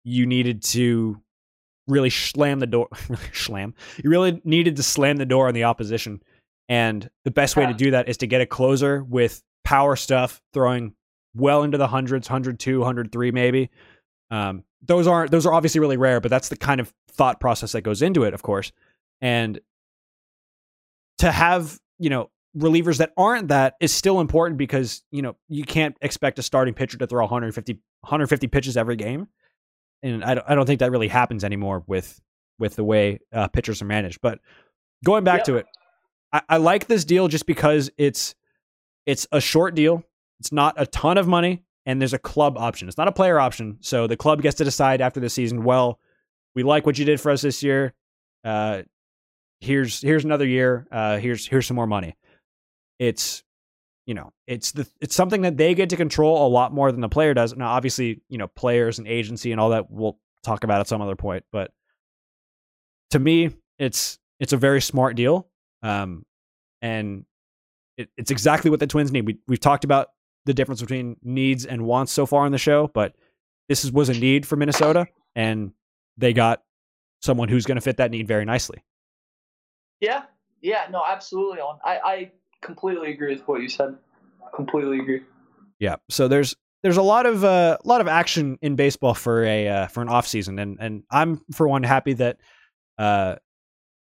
you needed to really slam the door <laughs> slam you really needed to slam the door on the opposition and the best way to do that is to get a closer with power stuff throwing well into the hundreds 102 103 maybe. Um, those aren't those are obviously really rare but that's the kind of thought process that goes into it of course. And to have you know relievers that aren't that is still important because you know you can't expect a starting pitcher to throw 150 150 pitches every game. And i don't, I don't think that really happens anymore with with the way uh, pitchers are managed. But going back Yep. to it I, I like this deal just because it's it's a short deal. It's not a ton of money and there's a club option. It's not a player option. So the club gets to decide after the season well we like what you did for us this year. Uh here's here's another year. Uh here's here's some more money. It's you know it's the it's something that they get to control a lot more than the player does. Now obviously you know players and agency and all that we'll talk about at some other point but to me it's it's a very smart deal um and it, it's exactly what the twins need we, we've talked about the difference between needs and wants so far in the show but this is, was a need for minnesota and they got someone who's going to fit that need very nicely Yeah, yeah, no, absolutely. On, I, I completely agree with what you said. Completely agree. Yeah. So there's there's a lot of uh, a lot of action in baseball for a uh, for an off season, and and I'm for one happy that uh,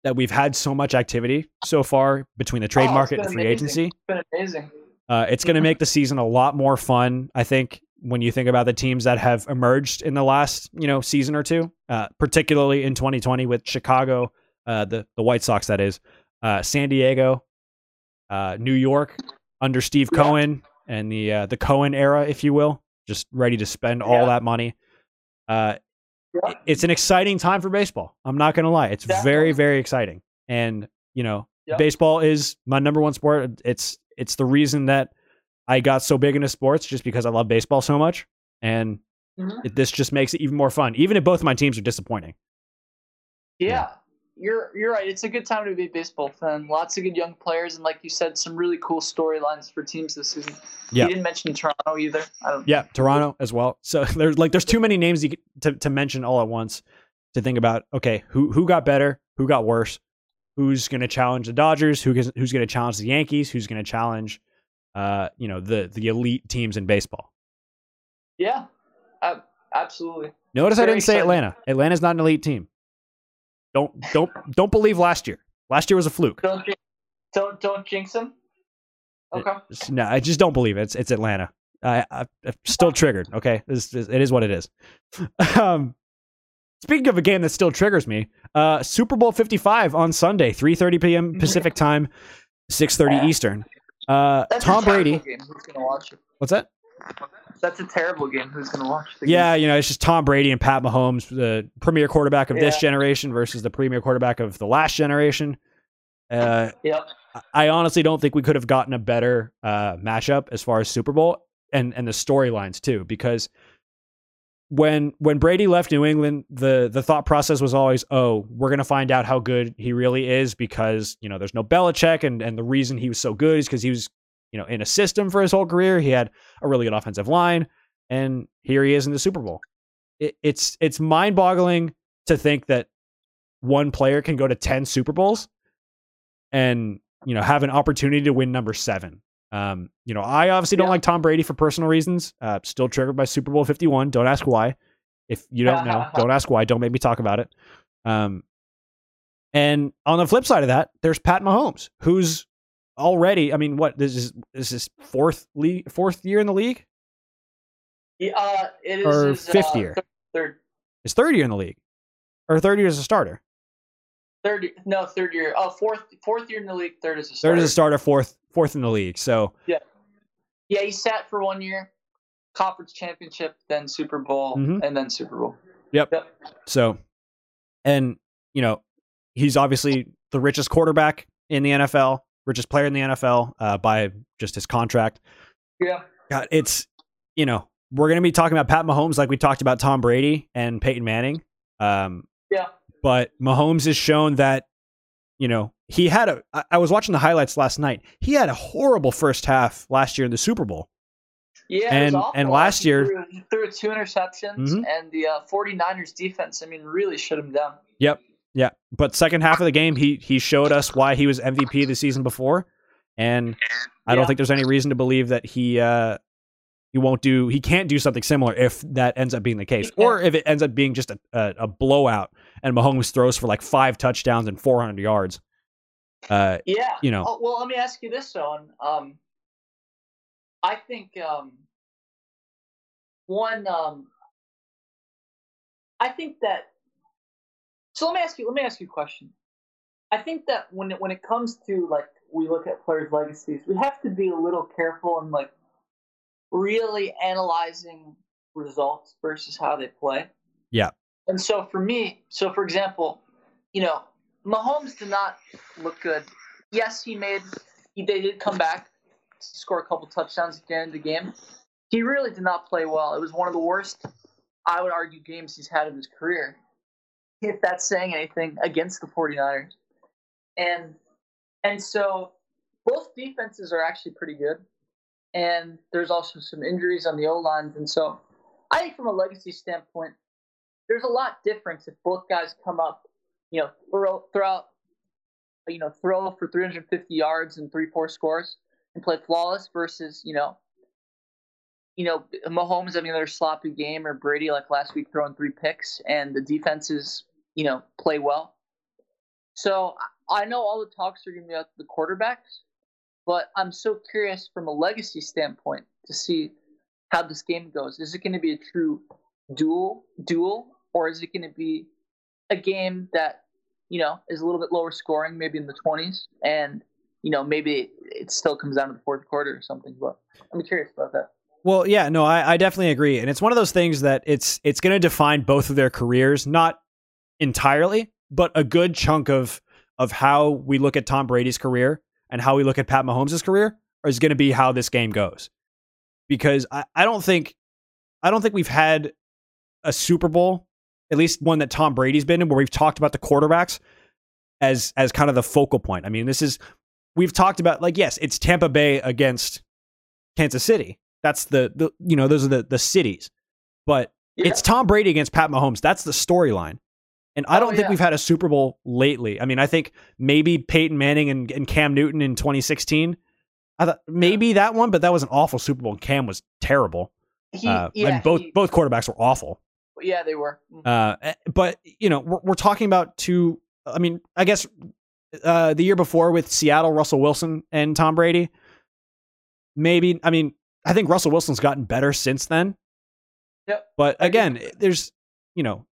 that we've had so much activity so far between the trade Oh, market and free amazing. agency. It's been amazing. Uh, it's going to Mhm. make the season a lot more fun. I think when you think about the teams that have emerged in the last you know season or two, uh, particularly in 2020 with Chicago, uh, the the White Sox, that is, uh, San Diego, uh, New York under Steve Yeah. Cohen and the uh, the Cohen era, if you will, just ready to spend all Yeah. that money. Yeah. it's an exciting time for baseball. I'm not going to lie; it's very Definitely. very exciting, and you know, Yeah. baseball is my number one sport. It's it's the reason that I got so big into sports just because I love baseball so much, and Mhm. it, this just makes it even more fun. Even if both of my teams are disappointing. Yeah, you're you're right. It's a good time to be a baseball fan. Lots of good young players, and like you said, some really cool storylines for teams this season. Yeah. You didn't mention Toronto either. I don't. Yeah, Toronto as well. So <laughs> there's like there's too many names you to to mention all at once to think about. Okay, who who got better? Who got worse? Who's going to challenge the Dodgers? Who gets- who's going to challenge the Yankees? Who's going to challenge, uh, you know, the the elite teams in baseball? Yeah, ab- absolutely. Notice I didn't say. Atlanta. Atlanta's not an elite team. Don't don't don't believe last year. Last year was a fluke. Don't don't don't jinx him. Okay. It's- No, I just don't believe it. It's it's Atlanta. I, I I'm still triggered. Okay, this it is what it is. <laughs> Um, speaking of a game that still triggers me, uh, Super Bowl Fifty Five on Sunday, three thirty p.m. Pacific time, six thirty Yeah. Eastern. Uh, Tom Brady. Game. Who's gonna watch it? What's that? That's a terrible game. Who's gonna watch the Yeah, you know, it's just Tom Brady and Pat Mahomes, the premier quarterback of this generation versus the premier quarterback of the last generation. Uh. Yep. I honestly don't think we could have gotten a better uh, matchup as far as Super Bowl and and the storylines too, because when when Brady left New England, the the thought process was always, oh, we're gonna find out how good he really is because you know there's no Belichick, and and the reason he was so good is because he was you know in a system for his whole career. He had a really good offensive line, and here he is in the Super Bowl. It, it's it's mind boggling to think that one player can go to ten Super Bowls and you know have an opportunity to win number seven. Um, you know, I obviously don't Yeah. like Tom Brady for personal reasons. Uh, still triggered by Super Bowl Fifty One. Don't ask why. If you don't know, <laughs> don't ask why. Don't make me talk about it. Um, and on the flip side of that, there's Pat Mahomes, who's already. I mean, what this is this is fourth league, fourth year in the league. Yeah, uh, it is Or his, fifth uh, year. Third. His third year in the league, or third year as a starter. Third, no, third year. Oh, fourth, fourth year in the league. Third as a starter. Third as a starter, fourth, fourth in the league. So yeah, yeah, he sat for one year, conference championship, then Super Bowl, Mhm. and then Super Bowl. Yep. Yep. So, and you know, he's obviously the richest quarterback in the NFL, richest player in the NFL uh, by just his contract. Yeah. God, it's you know we're going to be talking about Pat Mahomes like we talked about Tom Brady and Peyton Manning. Um, Yeah. but Mahomes has shown that you know he had a. I, I was watching the highlights last night. He had a horrible first half last year in the Super Bowl. Yeah, And- and last He year- threw, he threw two interceptions, Mhm. and the uh, 49ers defense, I mean, really shut him down. Yeah, but second half of the game, he he showed us why he was MVP the season before, and I don't Yeah. think there's any reason to believe that he uh he won't do he can't do something similar if that ends up being the case, or if it ends up being just a, a a blowout and Mahomes throws for like five touchdowns and 400 yards. Uh, Yeah. You know. Oh, well, let me ask you this, Owen. Um, I think um, one. Um, I think that. So let me ask you. Let me ask you a question. I think that when it, when it comes to like we look at players' legacies, we have to be a little careful and like really analyzing results versus how they play. Yeah. And so for me, so for example, you know, Mahomes did not look good. Yes, he made he they did come back, score a couple touchdowns at the end of the game. He really did not play well. It was one of the worst, I would argue, games he's had in his career. If that's saying anything against the 49ers. And and so both defenses are actually pretty good. And there's also some injuries on the O lines. And so I think from a legacy standpoint, there's a lot difference if both guys come up, you know, throw throw you know, throw for 350 yards and three, four scores and play flawless versus, you know, you know, Mahomes having another sloppy game or Brady like last week throwing three picks and the defenses, you know, play well. So I know all the talks are going to be about the quarterbacks, but I'm so curious from a legacy standpoint to see how this game goes. Is it going to be a true duel, duel, or is it going to be a game that you know is a little bit lower scoring, maybe in the 20s, and you know maybe it still comes down to the fourth quarter or something? But I'm curious about that. Well, yeah, no, I, I definitely agree, and it's one of those things that it's it's going to define both of their careers, not entirely, but a good chunk of of how we look at Tom Brady's career and how we look at Pat Mahomes' career is going to be how this game goes. Because I, I don't think I don't think we've had a Super Bowl, at least one that Tom Brady's been in, where we've talked about the quarterbacks as as kind of the focal point. I mean, this is we've talked about like yes, it's Tampa Bay against Kansas City. That's the, the you know those are the the cities, but Yeah. it's Tom Brady against Pat Mahomes. That's the storyline. And I Oh, don't think yeah. we've had a Super Bowl lately. I mean, I think maybe Peyton Manning and, and Cam Newton in 2016. I thought maybe that one, but that was an awful Super Bowl. And Cam was terrible. he, Uh, yeah, and both he- both quarterbacks were awful. yeah, they were. Mm. Uh, eh, but you know, we're, we're talking about two. I mean, I guess uh, the year before with Seattle, Russell Wilson and Tom Brady. Maybe I mean, I think Russell Wilson's gotten better since then. Yep. But again, there's you know,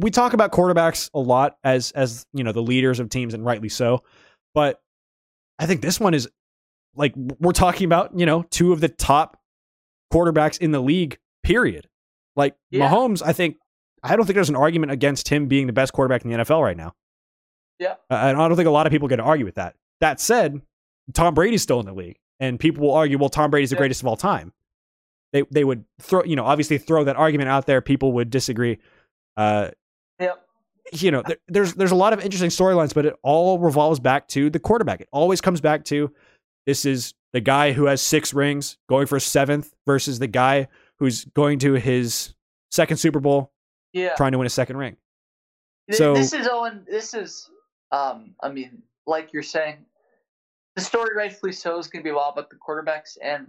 we talk about quarterbacks a lot as as you know the leaders of teams, and rightly so. But I think this one is like we're talking about you know two of the top quarterbacks in the league. Period. Like Yeah. Mahomes, I think I don't think there's an argument against him being the best quarterback in the NFL right now. Yeah. Uh, and I don't think a lot of people going to argue with that. That said, Tom Brady's still in the league, and people will argue, well, Tom Brady's the Yeah. greatest of all time. They they would throw you know obviously throw that argument out there. People would disagree. Uh, Yep. you know, there, there's there's a lot of interesting storylines, but it all revolves back to the quarterback. It always comes back to this is the guy who has six rings going for seventh versus the guy who's going to his second Super Bowl Yeah. trying to win a second ring. Th- So- this is Owen. This is, um, I mean, like you're saying, the story rightfully so is going to be all about the quarterbacks, and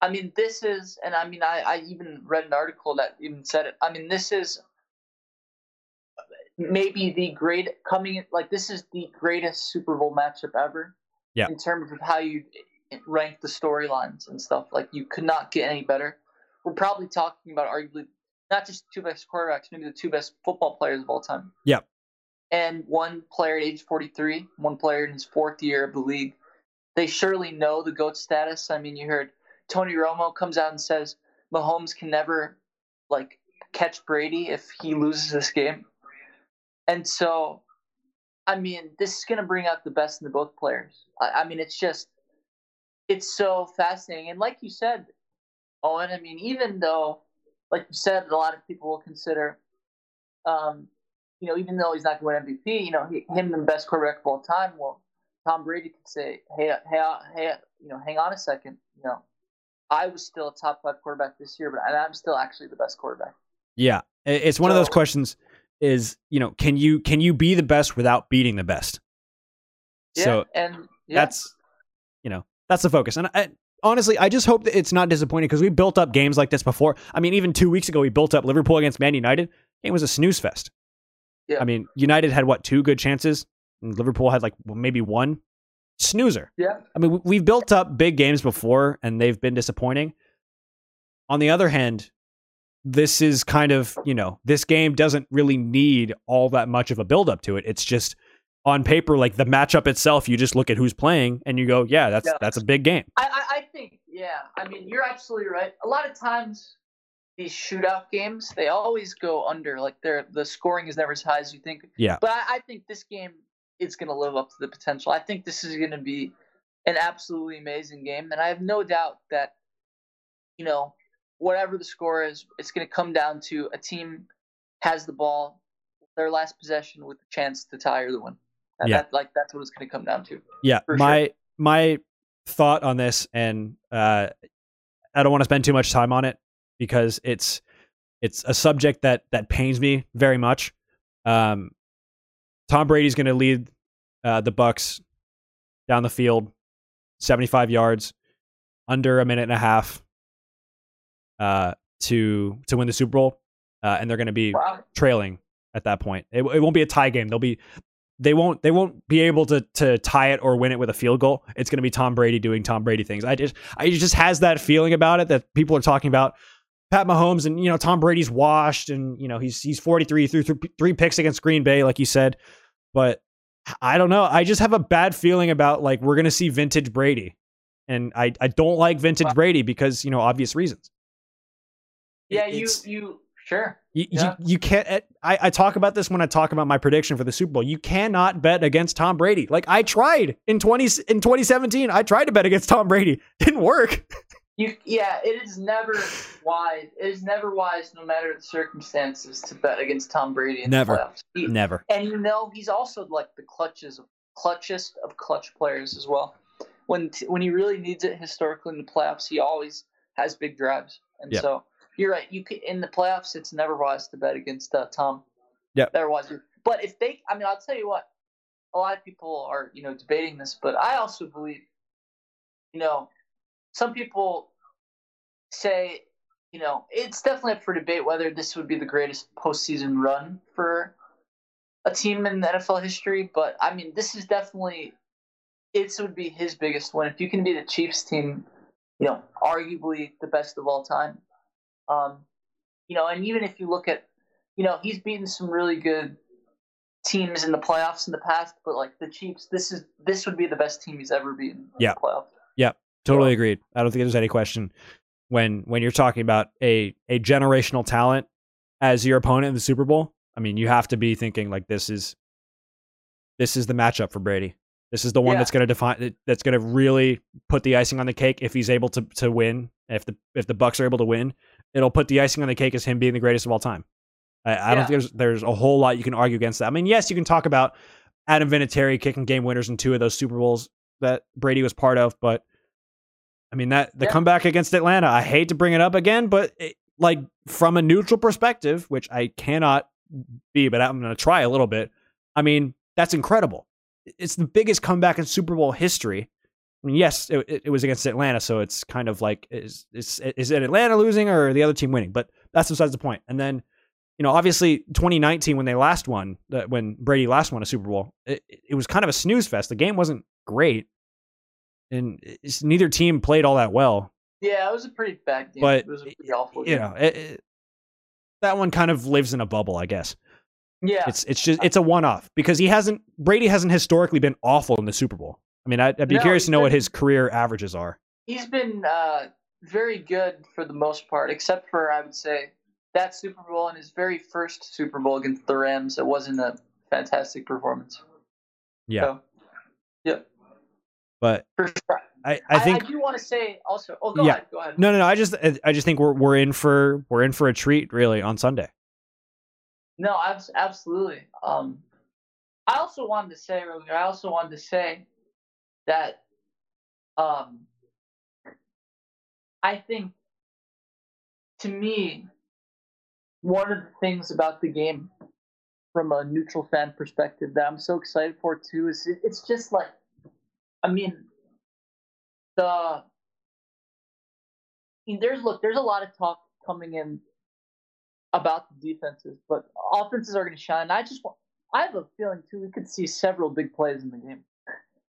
I mean, this is, and I mean, I, I even read an article that even said it. I mean, this is maybe the great coming like this is the greatest Super Bowl matchup ever. Yeah. In terms of how you rank the storylines and stuff, like you could not get any better. We're probably talking about arguably not just two best quarterbacks, maybe the two best football players of all time. Yep. and one player at age 43, one player in his fourth year of the league. They surely know the GOAT status. I mean, you heard Tony Romo comes out and says Mahomes can never like catch Brady if he loses this game. And so, I mean, this is going to bring out the best in the both players. I, I mean, it's just, it's so fascinating. And like you said, Owen, I mean, even though, like you said, a lot of people will consider um, you know, even though he's not going to win MVP, you know, he, him the best quarterback of all time. Well, Tom Brady could say, hey, uh, hey, uh, hey, uh, you know, hang on a second, you know, I was still a top five quarterback this year, but I'm still actually the best quarterback. Yeah, it's one so, of those questions. Is you know, can you can you be the best without beating the best? Yeah, so and yeah. that's you know that's the focus. And I, honestly, I just hope that it's not disappointing because we built up games like this before. I mean, even two weeks ago, we built up Liverpool against Man United. It was a snooze fest. Yeah. I mean, United had what two good chances, and Liverpool had like maybe one snoozer. Yeah. I mean, we've built up big games before, and they've been disappointing. On the other hand, this is kind of you know this game doesn't really need all that much of a build up to it. It's just on paper, like the matchup itself, you just look at who's playing and you go, yeah, that's yeah. that's a big game. I, I, I think, yeah. I mean, you're absolutely right. A lot of times, these shootout games, they always go under. Like they're the scoring is never as high as you think. Yeah. But I, I think this game is going to live up to the potential. I think this is going to be an absolutely amazing game, and I have no doubt that you know whatever the score is, it's going to come down to a team has the ball, their last possession with a chance to tie or the win. Yeah. That, like that's what it's going to come down to. Yeah. My sure. my thought on this, and uh, I don't want to spend too much time on it because it's it's a subject that that pains me very much. Um, Tom Brady's going to lead uh, the Bucs down the field, seventy-five yards, under a minute and a half, uh, to to win the Super Bowl, uh, and they're going to be wow. trailing at that point. It, it won't be a tie game. They'll be they won't they won't be able to to tie it or win it with a field goal. It's going to be Tom Brady doing Tom Brady things. I just I just has that feeling about it that people are talking about. Pat Mahomes and you know Tom Brady's washed and you know he's he's 43 through th- three picks against Green Bay like you said, but I don't know. I just have a bad feeling about like we're gonna see vintage Brady, and I I don't like vintage Brady because you know obvious reasons. Yeah, you you sure. You, yeah. you, you can't. Eh, I, I talk about this when I talk about my prediction for the Super Bowl. You cannot bet against Tom Brady. Like I tried in twenty in twenty seventeen. I tried to bet against Tom Brady. <laughs> Didn't work. You, yeah, it is never wise. It is never wise, no matter the circumstances, to bet against Tom Brady in never, the. He, never. And you know, he's also like the clutches of clutchest of clutch players as well. When when he really needs it historically in the playoffs, he always has big drives. And yep. so you're right. You can, in the playoffs, it's never wise to bet against uh, Tom. Yeah, never wise. But if they, I mean, I'll tell you what. A lot of people are, you know, debating this, but I also believe, you know, some people say, you know, it's definitely up for debate whether this would be the greatest postseason run for a team in NFL history. But I mean, this is definitely it would be his biggest win if you can be the Chiefs team. You know, arguably the best of all time. Um, you know, and even if you look at, you know, he's beaten some really good teams in the playoffs in the past, but like the Chiefs, this is this would be the best team he's ever beaten in yeah. the playoffs. Yeah, totally agreed. I don't think there's any question when when you're talking about a a generational talent as your opponent in the Super Bowl. I mean, you have to be thinking like this is this is the matchup for Brady. This is the one yeah. that's going to define that's going to really put the icing on the cake if he's able to to win. If the if the Bucs are able to win, it'll put the icing on the cake as him being the greatest of all time. I, I yeah. don't think there's there's a whole lot you can argue against that. I mean, yes, you can talk about Adam Vinatieri kicking game winners in two of those Super Bowls that Brady was part of, but I mean that the yeah. comeback against Atlanta. I hate to bring it up again, but it, like from a neutral perspective, which I cannot be, but I'm going to try a little bit. I mean that's incredible. It's the biggest comeback in Super Bowl history. I mean, yes, it, it was against Atlanta, so it's kind of like is is is it Atlanta losing or the other team winning? But that's besides the point. And then you know, obviously 2019 when they last won, when Brady last won a Super Bowl, it, it was kind of a snooze fest. The game wasn't great, and neither team played all that well. Yeah, it was a pretty bad game. But it was a pretty awful you know, it, that one kind of lives in a bubble, I guess. Yeah, It's it's just it's a one off because he hasn't Brady hasn't historically been awful in the Super Bowl. I mean, I'd, I'd be No, curious to know what his career averages are. he's been uh, very good for the most part, except for I would say that Super Bowl and his very first Super Bowl against the Rams. It wasn't a fantastic performance. Yeah, So, yeah, but for sure. I, I think I do want to say also. Oh, go Yeah. ahead. Go ahead. no no no. I just I just think we're we're in for we're in for a treat really on Sunday. No, absolutely. Um, I also wanted to say earlier. I also wanted to say that um, I think to me, one of the things about the game, from a neutral fan perspective, that I'm so excited for too, is it, it's just like, I mean, the there's look, there's a lot of talk coming in about the defenses, but offenses are going to shine. I just want, I have a feeling too we could see several big plays in the game.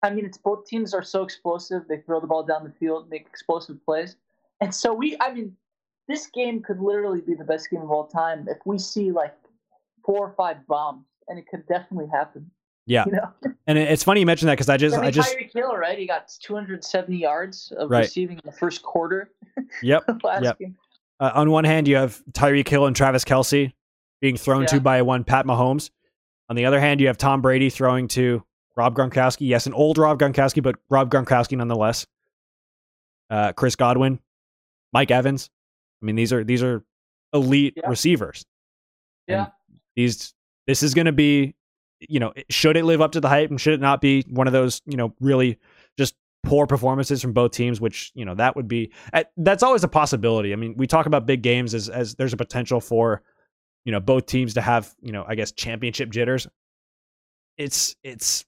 I mean, it's both teams are so explosive; they throw the ball down the field, make explosive plays, and so we. I mean, this game could literally be the best game of all time if we see like four or five bombs, and it could definitely happen. Yeah. you know. <laughs> And it's funny you mentioned that because I just I mean, I just Tyreek Hill, right? He got 270 yards of Right. receiving in the first quarter <laughs> yep. Yep. Uh, on one hand, you have Tyreek Hill and Travis Kelce being thrown to by one Pat Mahomes. On the other hand, you have Tom Brady throwing to Rob Gronkowski. Yes, an old Rob Gronkowski, but Rob Gronkowski nonetheless. Uh, Chris Godwin, Mike Evans. I mean, these are these are elite Yeah. receivers. And Yeah. these this is going to be, you know, should it live up to the hype and should it not be one of those, you know, really just poor performances from both teams? Which you know that would be that's always a possibility. I mean, we talk about big games as as there's a potential for, you know, both teams to have you know I guess championship jitters. It's it's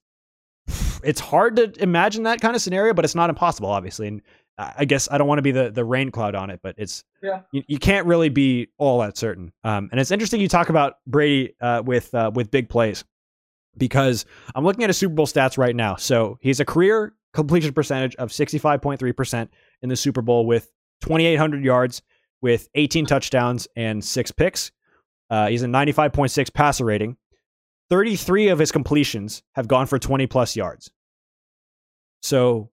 it's hard to imagine that kind of scenario, but it's not impossible, obviously. And I guess I don't want to be the the rain cloud on it, but it's Yeah. you, you can't really be all that certain. Um, and it's interesting you talk about Brady uh, with uh, with big plays because I'm looking at his Super Bowl stats right now. So he's a career completion percentage of 65.3% in the Super Bowl with 2,800 yards, with 18 touchdowns and six picks. Uh, he's a 95.6 passer rating. 33 of his completions have gone for 20 plus yards. So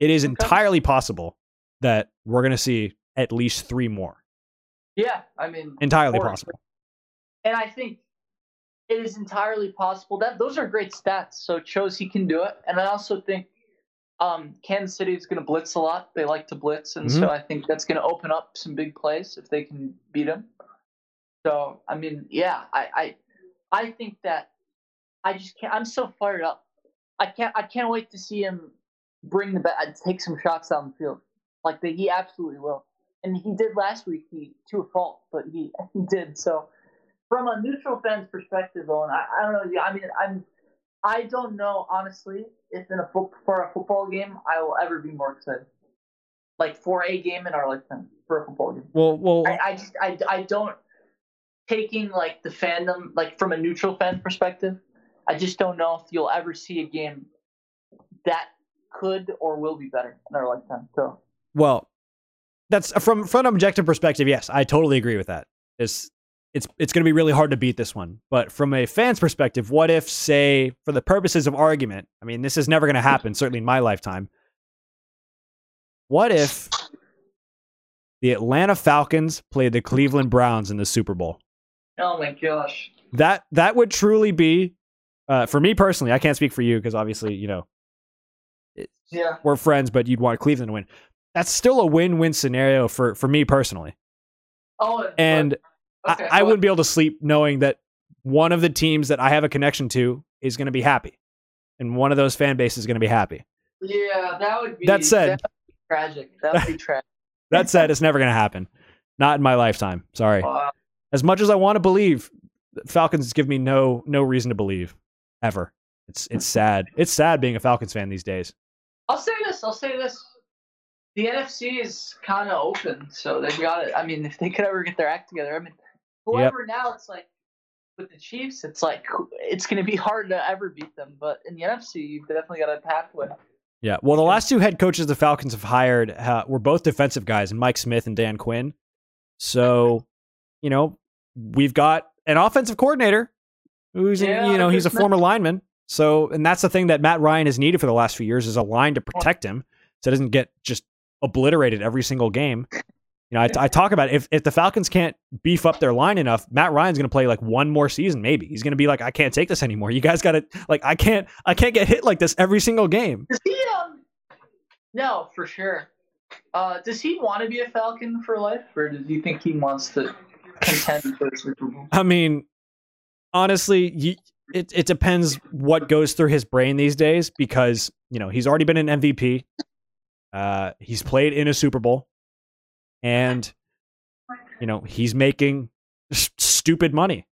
it is Okay. entirely possible that we're going to see at least three more. Yeah, I mean, Entirely possible. and I think it is entirely possible that those are great stats. So shows he can do it. And I also think um, Kansas City is going to blitz a lot. They like to blitz, and Mhm. so I think that's going to open up some big plays if they can beat him. So I mean, yeah, I I, I think that I just can't. I'm so fired up. I can't. I can't wait to see him bring the bat, uh, take some shots down the field. Like that, he absolutely will. And he did last week. He to a fault, but he <laughs> he did. So from a neutral fan's perspective, Owen, I, I don't know. I mean, I'm I don't know honestly if in a fo- for a football game I will ever be more excited. Like for a game in our lifetime for a football game. Well, well, I, I just I, I don't taking like the fandom like from a neutral fan perspective. I just don't know if you'll ever see a game that could or will be better in our lifetime. So well, that's uh, from from an objective perspective. Yes, I totally agree with that. It's it's it's going to be really hard to beat this one. But from a fan's perspective, what if, say, for the purposes of argument, I mean, this is never going to happen, certainly in my lifetime. What if the Atlanta Falcons played the Cleveland Browns in the Super Bowl? Oh my gosh, That that would truly be, uh, for me personally. I can't speak for you because obviously, you know, yeah, we're friends, but you'd want Cleveland to win. That's still a win-win scenario for for me personally. oh And okay, I, I wouldn't be able to sleep knowing that one of the teams that I have a connection to is going to be happy, and one of those fan bases is going to be happy. yeah, that would be That said- that tragic. That would be tragic. <laughs> That said, it's never going to happen. Not in my lifetime. Sorry. Wow. As much as I want to believe, Falcons give me no no reason to believe ever. It's it's sad. It's sad being a Falcons fan these days. I'll say this. I'll say this. The NFC is kind of open, so they've got it. I mean, if they could ever get their act together, I mean, whoever now, it's like with the Chiefs, it's like it's going to be hard to ever beat them. But in the NFC, you've definitely got a pathway. Yeah. Well, the last two head coaches the Falcons have hired uh, were both defensive guys, Mike Smith and Dan Quinn. So, you know, we've got an offensive coordinator who's Yeah, you know he's a former lineman. So and that's the thing that Matt Ryan has needed for the last few years is a line to protect him so it doesn't get just obliterated every single game. You know, I, I talk about if if the Falcons can't beef up their line enough, Matt Ryan's going to play like one more season. Maybe he's going to be like, I can't take this anymore. You guys got to like, I can't, I can't get hit like this every single game. Does he um? No, for sure. Uh, does he want to be a Falcon for life, or does he think he wants to contend for Super Bowl? I mean, honestly, you, it it depends what goes through his brain these days because you know he's already been an MVP. Uh, he's played in a Super Bowl, and you know he's making stupid money.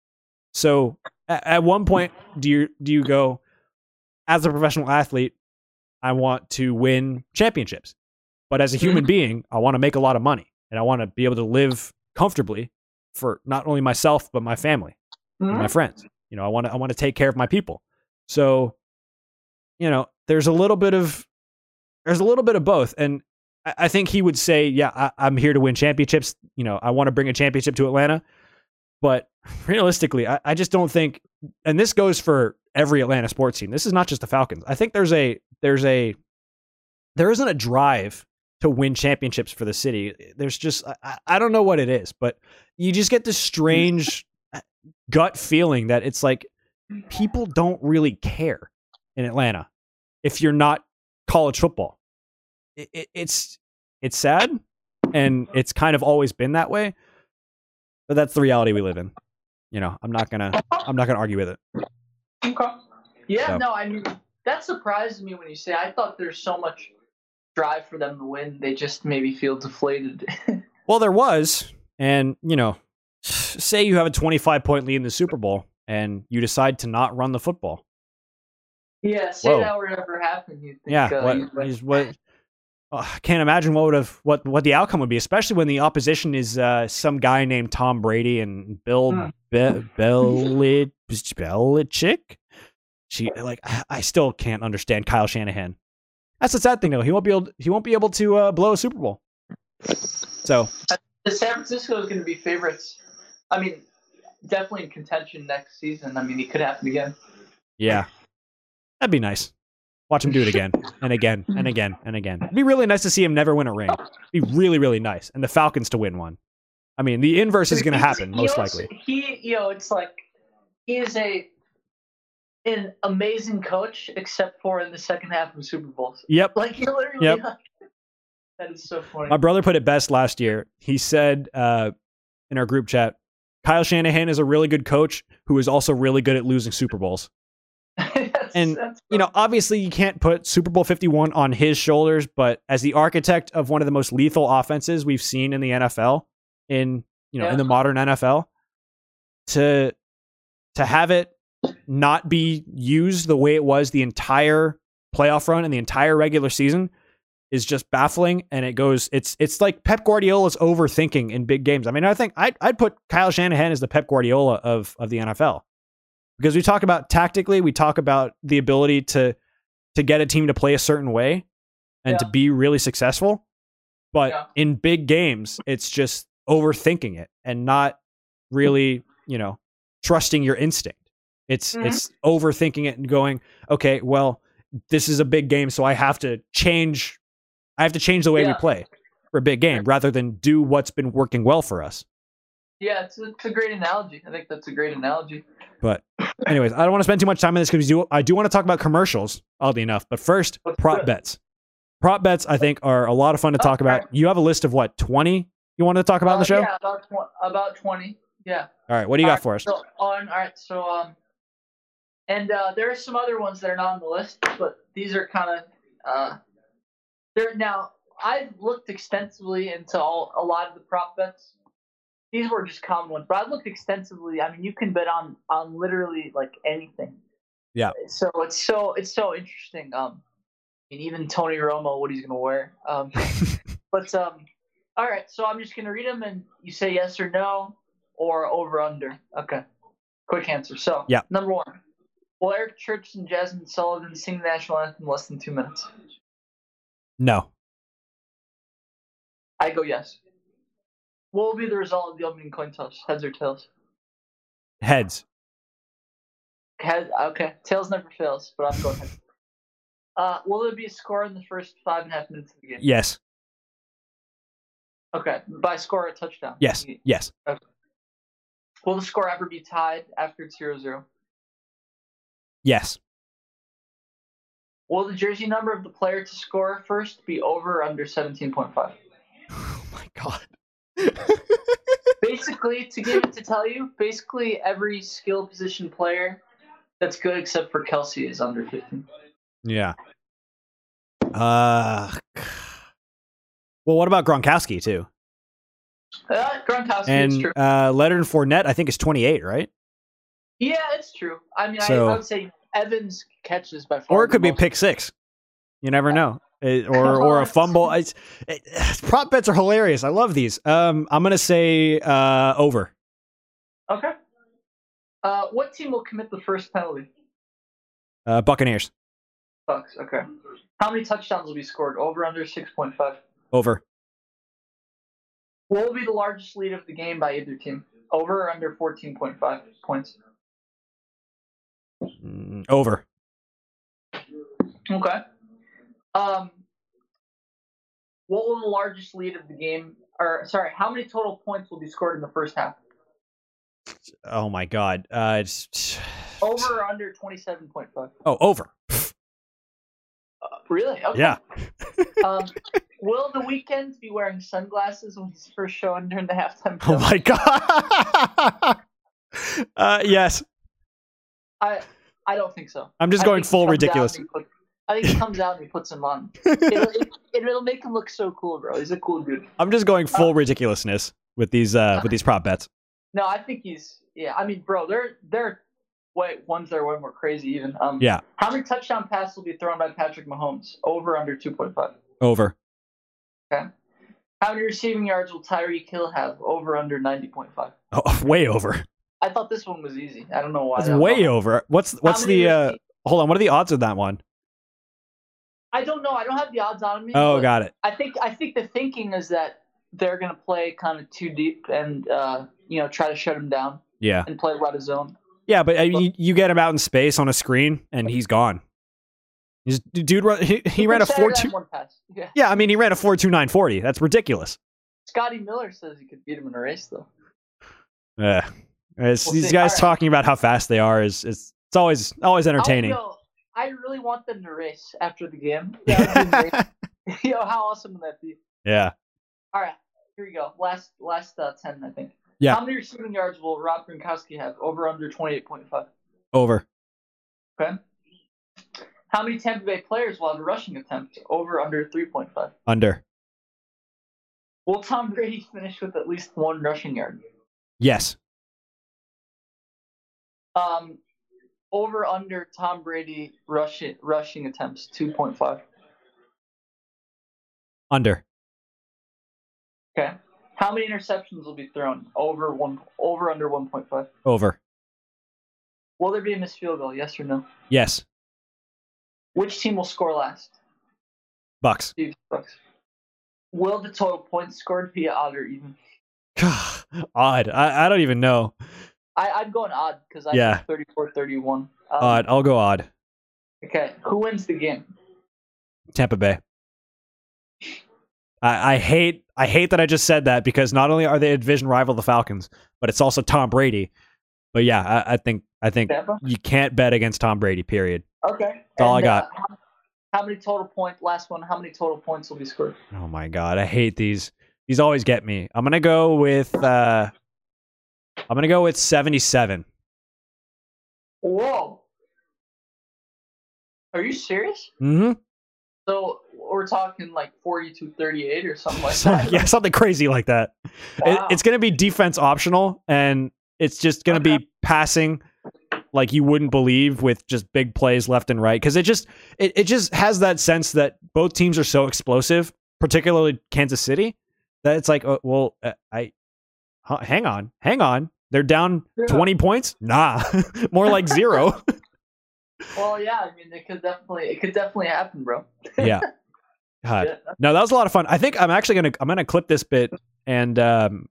So at, at one point, do you do you go as a professional athlete? I want to win championships, but as a human being, I want to make a lot of money and I want to be able to live comfortably for not only myself but my family and Hmm? my friends. You know, I want to I want to take care of my people. So, you know, there's a little bit of there's a little bit of both, and I, I think he would say, "Yeah, I, I'm here to win championships. You know, I want to bring a championship to Atlanta." But <laughs> realistically, I, I just don't think, and this goes for every Atlanta sports team. This is not just the Falcons. I think there's a there's a there isn't a drive to win championships for the city. There's just I- I, don't know what it is, but you just get this strange uh, gut feeling that it's like people don't really care in Atlanta if you're not college football. It, it, it's it's sad, and it's kind of always been that way. But that's the reality we live in. You know, I'm not gonna I'm not gonna argue with it. Okay. Yeah, So- no, I mean that surprised me when you say. I thought there's so much drive for them to win. They just maybe feel deflated. <laughs> Well, there was, and you know, say you have a 25 point lead in the Super Bowl, and you decide to not run the football. yeah, say Whoa. that would ever happen. You think? Yeah, uh, what, what I can't imagine what would have what what the outcome would be, especially when the opposition is uh, some guy named Tom Brady and Bill Hmm. Be- Belich- Belichick. She like I- I still can't understand Kyle Shanahan. That's the sad thing though. He won't be able he won't be able to uh, blow a Super Bowl. So The San Francisco is going to be favorites. I mean, definitely in contention next season. I mean, it could happen again. yeah, that'd be nice. Watch him do it again <laughs> and again and again and again. It'd be really nice to see him never win a ring. It'd be really really nice, and the Falcons to win one. I mean, the inverse is going to happen most likely. He, you know, it's like he is a an amazing coach, except for in the second half of Super Bowls. Yep. Like he literally. Yep. <laughs> that is so funny. My brother put it best last year. He said uh, in our group chat, Kyle Shanahan is a really good coach who is also really good at losing Super Bowls. <laughs> That's- and, that's You know, obviously you can't put Super Bowl 51 on his shoulders, but as the architect of one of the most lethal offenses we've seen in the NFL in, you know, Yeah. in the modern NFL, to to have it not be used the way it was the entire playoff run and the entire regular season is just baffling and it goes it's it's like Pep Guardiola's overthinking in big games. I mean, I think I'd, I'd put Kyle Shanahan as the Pep Guardiola of of the NFL because we talk about tactically, we talk about the ability to to get a team to play a certain way and to be really successful. But Yeah. in big games, it's just overthinking it and not really, you know, trusting your instinct. It's Mhm. it's overthinking it and going, okay, well, this is a big game, so I have to change. I have to change the way we play for a big game rather than do what's been working well for us. yeah, it's, it's a great analogy. I think that's a great analogy. But anyways, I don't want to spend too much time on this because do, I do want to talk about commercials, oddly enough. But first, Let's prop it. bets. Prop bets, I think, are a lot of fun to talk Okay. about. You have a list of what twenty you wanted to talk about on the Uh, show? Yeah, about tw- about twenty. Yeah. All right, what do you got Alright, for us? So on, all right. So um, and uh, there are some other ones that are not on the list, but these are kind of uh, they're now. I've looked extensively into all a lot of the prop bets. These were just common ones, but I've looked extensively. I mean, you can bet on on literally like anything. Yeah. So it's so it's so interesting. Um, and even Tony Romo, what he's gonna wear. Um, <laughs> but um, all right. So I'm just gonna read them, and you say yes or no, or over under. Okay. Quick answer. So Yeah. Number one. Will Eric Church and Jazmine Sullivan sing the national anthem in less than two minutes? No, I go yes. What will be the result of the opening coin toss? Heads or tails? heads. Head, okay, tails never fails, but I'm going head. <laughs> Uh, will there be a score in the first five and a half minutes of the game? Yes. Okay, by score a touchdown. Yes. Yes. Will the score ever be tied after it's 0-0? Yes. Will the jersey number of the player to score first be over or under 17.5? <sighs> Oh my god. <laughs> basically, to give it to tell you, basically every skill position player that's good except for Kelce is under 15. yeah. Uh. Well, what about Gronkowski too? Uh, Gronkowski is And true. uh, Leonard Fournette, I think is 28, right? Yeah, it's true. I mean, So- I, I would say Evans catches by far. Or it could be most. pick six. You never know. It- or <laughs> or a fumble. It's, it, <sighs> prop bets are hilarious. I love these. Um, I'm gonna say uh, over. Okay. Uh, what team will commit the first penalty? Uh, Buccaneers Bucs. Okay. How many touchdowns will be scored? Over under 6.5. over. What will be the largest lead of the game by either team? Over or under 14.5 points? Over. Okay. Um, what will the largest lead of the game? Or sorry, how many total points will be scored in the first half? Oh my god. Uh, it's <sighs> Over or under 27.5? Oh, over. <laughs> Uh, really? Okay. Yeah. <laughs> Um, <laughs> will the Weeknd be wearing sunglasses when he's first showing during the halftime show? Oh my god. uh, yes. I I don't think so. I'm just I going full ridiculous. put- I think he comes out and he puts them on. <laughs> It'll, it, it'll make him look so cool, bro. He's a cool dude. I'm just going full ridiculousness with these uh with these prop bets. No, I think he's yeah. I mean, bro, they're they're way ones that are way more crazy even. Um, Yeah. How many touchdown passes will be thrown by Patrick Mahomes? Over under two point five. Over. Okay. How many receiving yards will Tyreek Hill have? Over under ninety point five. Oh, <laughs> way over. I thought this one was easy. I don't know why. It's way one. over. What's what's the uh hold on, what are the odds of that one? I don't know. I don't have the odds on me. Oh, got it. I think I think the thinking is that they're gonna play kind of too deep and uh, you know try to shut him down Yeah. and play out of zone. Yeah, but I mean, you, you get him out in space on a screen and he's gone. He's, dude, run- <laughs> he, he ran a four two. on one pass. Yeah. Yeah, I mean, he ran a four two nine forty. That's ridiculous. Scotty Miller says he could beat him in a race though. Yeah, We'll these see. guys right. talking about how fast they are is is it's always always entertaining. Oh, yo, I really want them to race after the game. <laughs> That would be <laughs> yo, how awesome would that be? yeah, All right, here we go. Last last uh, ten, I think. Yeah. How many receiving yards will Rob Gronkowski have? Over under twenty eight point five. over Okay. How many Tampa Bay players will have a rushing attempt? Over under three point five. under. Will Tom Brady finish with at least one rushing yard? Yes, Um, over under Tom Brady rushing rushing attempts two point five. under. Okay. How many interceptions will be thrown? Over one. Over under one point five. Over. Will there be a missed field goal? Yes or no? Yes, Which team will score last? Bucs. Bucs. Will the total points scored be odd or even? <sighs> Odd. I, I don't even know. I, I'm going odd because I Yeah. think 34-31. Um, Odd. I'll go odd. Okay. Who wins the game? Tampa Bay. I, I hate I hate that I just said that because not only are they a division rival, the Falcons, but it's also Tom Brady. But yeah, I, I think I think Tampa. you can't bet against Tom Brady. Period. Okay. That's all I got. uh, how, how many total points? Last one. How many total points will be scored? Oh my god, I hate these. These always get me. I'm gonna go with uh I'm gonna go with 77. Whoa. Are you serious? Mm-hmm. So we're talking like 42-38 or something like <laughs> that. yeah, something crazy like that. It, it's gonna be defense optional, and it's just gonna Okay. be passing like you wouldn't believe with just big plays left and right because it just it, it just has that sense that both teams are so explosive, particularly Kansas City, that it's like, uh, well, uh, I huh, hang on, hang on, they're down Yeah. 20 points. Nah, <laughs> more like zero. <laughs> Well, yeah. I mean, it could definitely, it could definitely happen, bro. yeah. <laughs> God. Yeah. No, that was a lot of fun. I think I'm actually gonna I'm gonna clip this bit and um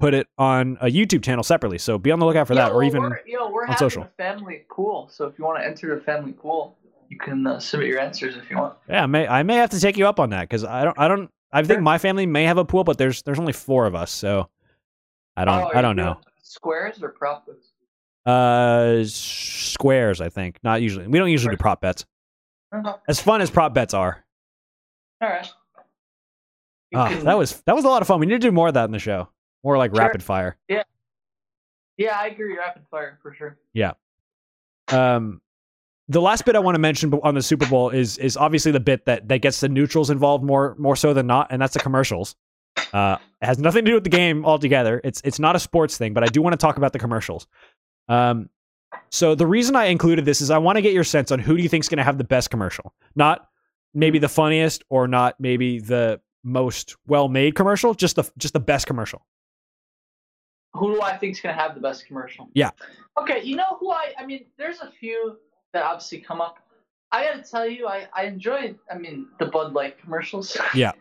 put it on a YouTube channel separately. So be on the lookout for Yo, that, or well, even we're, yo, we're on having social. a family pool. So if you want to enter the family pool, you can uh, submit your answers if you want. yeah, I may I may have to take you up on that because I don't I don't I think my family may have a pool, but there's there's only four of us, so I don't Oh, I don't know. Squares or prop bets? Uh, squares, I think. Not usually. We don't usually do prop bets. Okay. As fun as prop bets are. All right. Ah, can- that was that was a lot of fun. We need to do more of that in the show. More like Sure. rapid fire. Yeah, Yeah, I agree. Rapid fire for sure. Yeah. Um, the last bit I want to mention on the Super Bowl is is obviously the bit that that gets the neutrals involved more more so than not, and that's the commercials. Uh, it has nothing to do with the game altogether. It's it's not a sports thing, but I do want to talk about the commercials. Um, so the reason I included this is I want to get your sense on who do you think is going to have the best commercial, not maybe the funniest or not maybe the most well made commercial, just the just the best commercial. Who do I think is going to have the best commercial? Yeah. Okay, you know who I? I mean, there's a few that obviously come up. I got to tell you, I I enjoy. I mean, the Bud Light commercials. Yeah.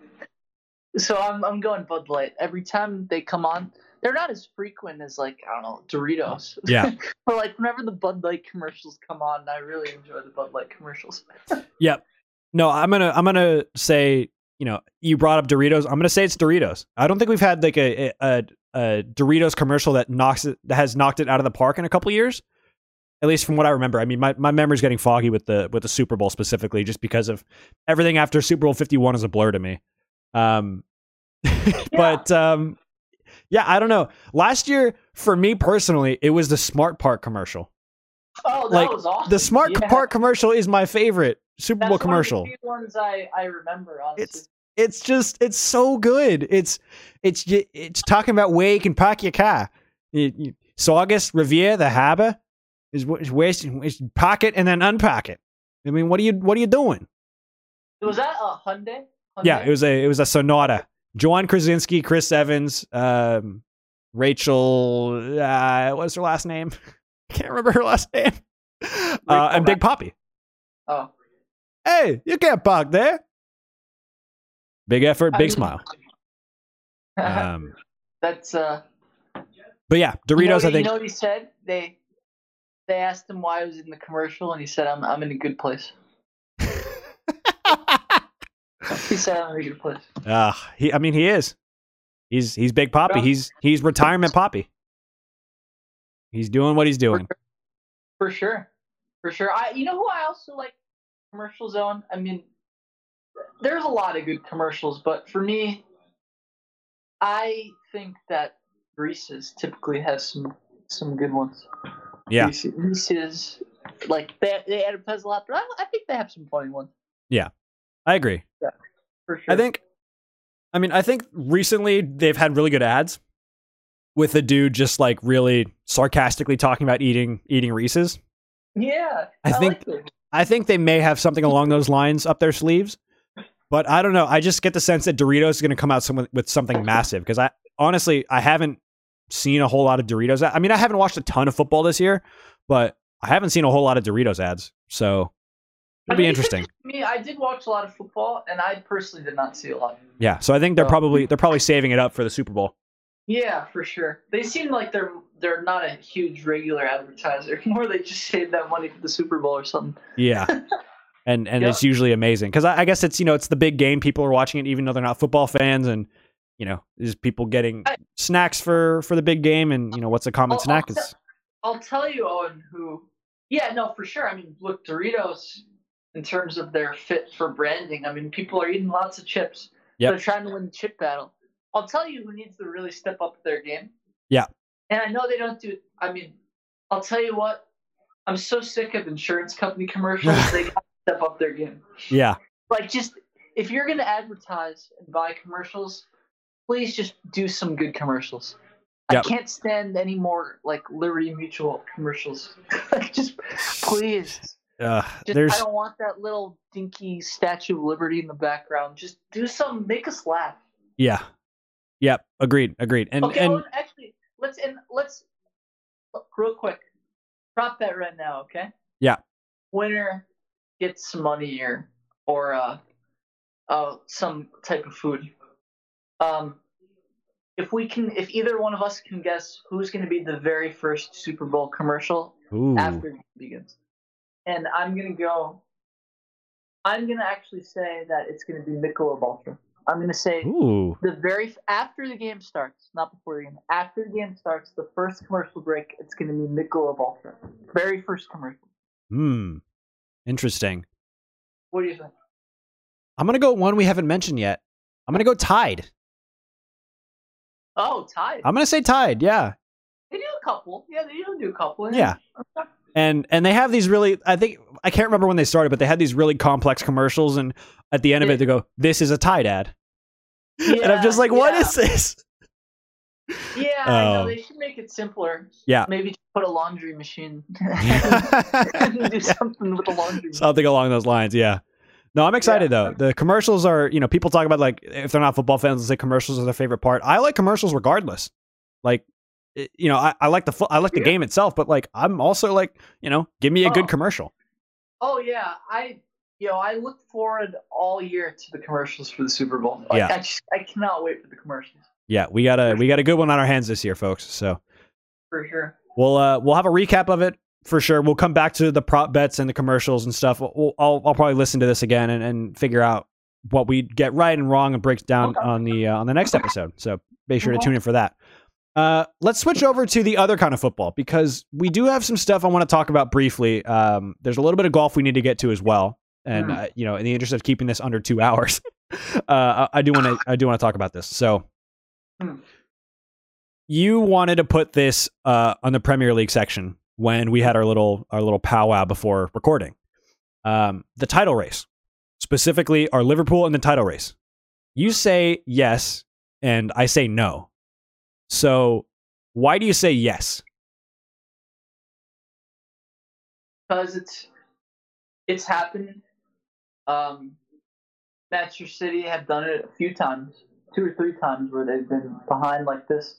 So I'm I'm going Bud Light every time they come on. They're not as frequent as like I don't know Doritos. Yeah. <laughs> but like whenever the Bud Light commercials come on, I really enjoy the Bud Light commercials. <laughs> Yep. No, I'm gonna I'm gonna say you know you brought up Doritos. I'm gonna say it's Doritos. I don't think we've had like a a, a Doritos commercial that knocks it that has knocked it out of the park in a couple years. At least from what I remember. I mean, my, my memory's getting foggy with the with the Super Bowl specifically, just because of everything after Super Bowl 51 is a blur to me. Um, <laughs> but um, yeah, I don't know. Last year, for me personally, it was the Smart Park commercial. Oh, that Like, was awesome. The Smart Yeah. Park commercial is my favorite Super That's Bowl one commercial. few ones I I remember. Honestly. It's it's just it's so good. It's it's it's talking about where you can park your car. You, you, Saugus Riviera, the harbor, is is where you- is park it and then unpack it. I mean, what are you what are you doing? was that a Hyundai? Yeah, it was a it was a Sonata. John Krasinski, Chris Evans, um, Rachel. Uh, what's her last name? <laughs> Can't remember her last name. Uh, and Big Poppy. Oh. Hey, you can't park there. Big effort, I big smile. <laughs> Um, That's uh. but yeah, Doritos. you know, I think You know what he said? They they asked him why he was in the commercial, and he said, "I'm I'm in a good place." He said, "I'm a good place." Uh, he, I mean, he is. He's he's Big Poppy. He's he's retirement Poppy. He's doing what he's doing. For sure, for sure. I you know who I also like commercial zone. I mean, there's a lot of good commercials, but for me, I think that Reese's typically has some some good ones. Yeah. Reese- Reese's like they they advertise a lot, but I, I think they have some funny ones I agree. Yeah, for sure. I think. I mean, I think recently they've had really good ads with the dude just like really sarcastically talking about eating eating Reese's. yeah, I think- like. I think they may have something along those lines up their sleeves, but I don't know. I just get the sense that Doritos is going to come out some, with something massive because I honestly I haven't seen a whole lot of Doritos. I mean, I haven't watched a ton of football this year, but I haven't seen a whole lot of Doritos ads. So I it'll be mean, interesting. Me, I did watch a lot of football, and I personally did not see a lot. Yeah. So I think they're oh. probably they're probably saving it up for the Super Bowl. Yeah, for sure. They seem like they're they're not a huge regular advertiser. <laughs> More they just save that money for the Super Bowl or something. Yeah. <laughs> And and Yeah. it's usually amazing because I, I guess it's you know it's the big game. People are watching it even though they're not football fans, and you know there's people getting I- snacks for for the big game. And you know what's a common I'll- snack? I'll It's I'll tell you, Owen, who. Yeah, no, for sure. I mean, look, Doritos, in terms of their fit for branding, I mean, people are eating lots of chips. Yep. They're trying to win the chip battle. I'll tell you who needs to really step up their game. Yeah. And I know they don't do. I mean, I'll tell you what. I'm so sick of insurance company commercials. <laughs> they got to step up their game. yeah. Like, just if you're going to advertise and buy commercials, please just do some good commercials. Yep. I can't stand any more like Liberty Mutual commercials. <laughs> like, just please. Uh, Just, there's I don't want that little dinky Statue of Liberty in the background. Just do some, make us laugh. yeah. Yep. Agreed. Agreed. And okay, and Owen, actually, let's and let's real quick. Drop that right now, okay? Yeah. Winner gets some money or or uh, uh some type of food. Um, if we can, if either one of us can guess who's going to be the very first Super Bowl commercial Ooh. after it begins, and I'm going to go. I'm going to actually say that it's going to be Michelob Ultra. I'm going to say Ooh. the very after the game starts, not before the game. After the game starts, the first commercial break, it's going to be Michelob Ultra. Very first commercial. Hmm. Interesting. What do you think? I'm gonna go one we haven't mentioned yet. I'm gonna go Tide. Oh, Tide. I'm gonna say Tide. Yeah. They do a couple. Yeah, they do do a couple. Yeah. And and they have these really i think i can't remember when they started but they had these really complex commercials and at the end of it they go this is a tide ad and i'm just like what yeah. is this Yeah, I know. Oh. They should make it simpler. Yeah. Maybe put a laundry machine <laughs> <laughs> and do something with the laundry machine. something along those lines yeah no i'm excited Yeah. though the commercials are you know people talk about like if they're not football fans they say commercials are their favorite part i like commercials regardless like it- you know i, I like the i like the Yeah. game itself but like i'm also like you know give me a good Oh. commercial Oh yeah, I you know I look forward all year to the commercials for the Super Bowl. Like, Yeah. I just I cannot wait for the commercials yeah we got a we got a good one on our hands this year folks so for sure. We'll uh, we'll have a recap of it for sure. We'll come back to the prop bets and the commercials and stuff. We'll, I'll I'll probably listen to this again and, and figure out what we get right and wrong and breaks down Okay. on the uh, on the next episode. So be sure to tune in for that. Uh, let's switch over to the other kind of football because we do have some stuff I want to talk about briefly. Um, there's a little bit of golf we need to get to as well, and Mm. uh, you know, in the interest of keeping this under two <laughs> hours, uh, I, I do want to I do want to talk about this. So Mm. you wanted to put this uh, on the Premier League section when we had our little our little powwow before recording. Um, the title race, specifically, our Liverpool in the title race. You say yes, and I say no. So, why do you say yes? because it's it's happened. Um, Manchester City have done it a few times, two or three times, where they've been behind like this.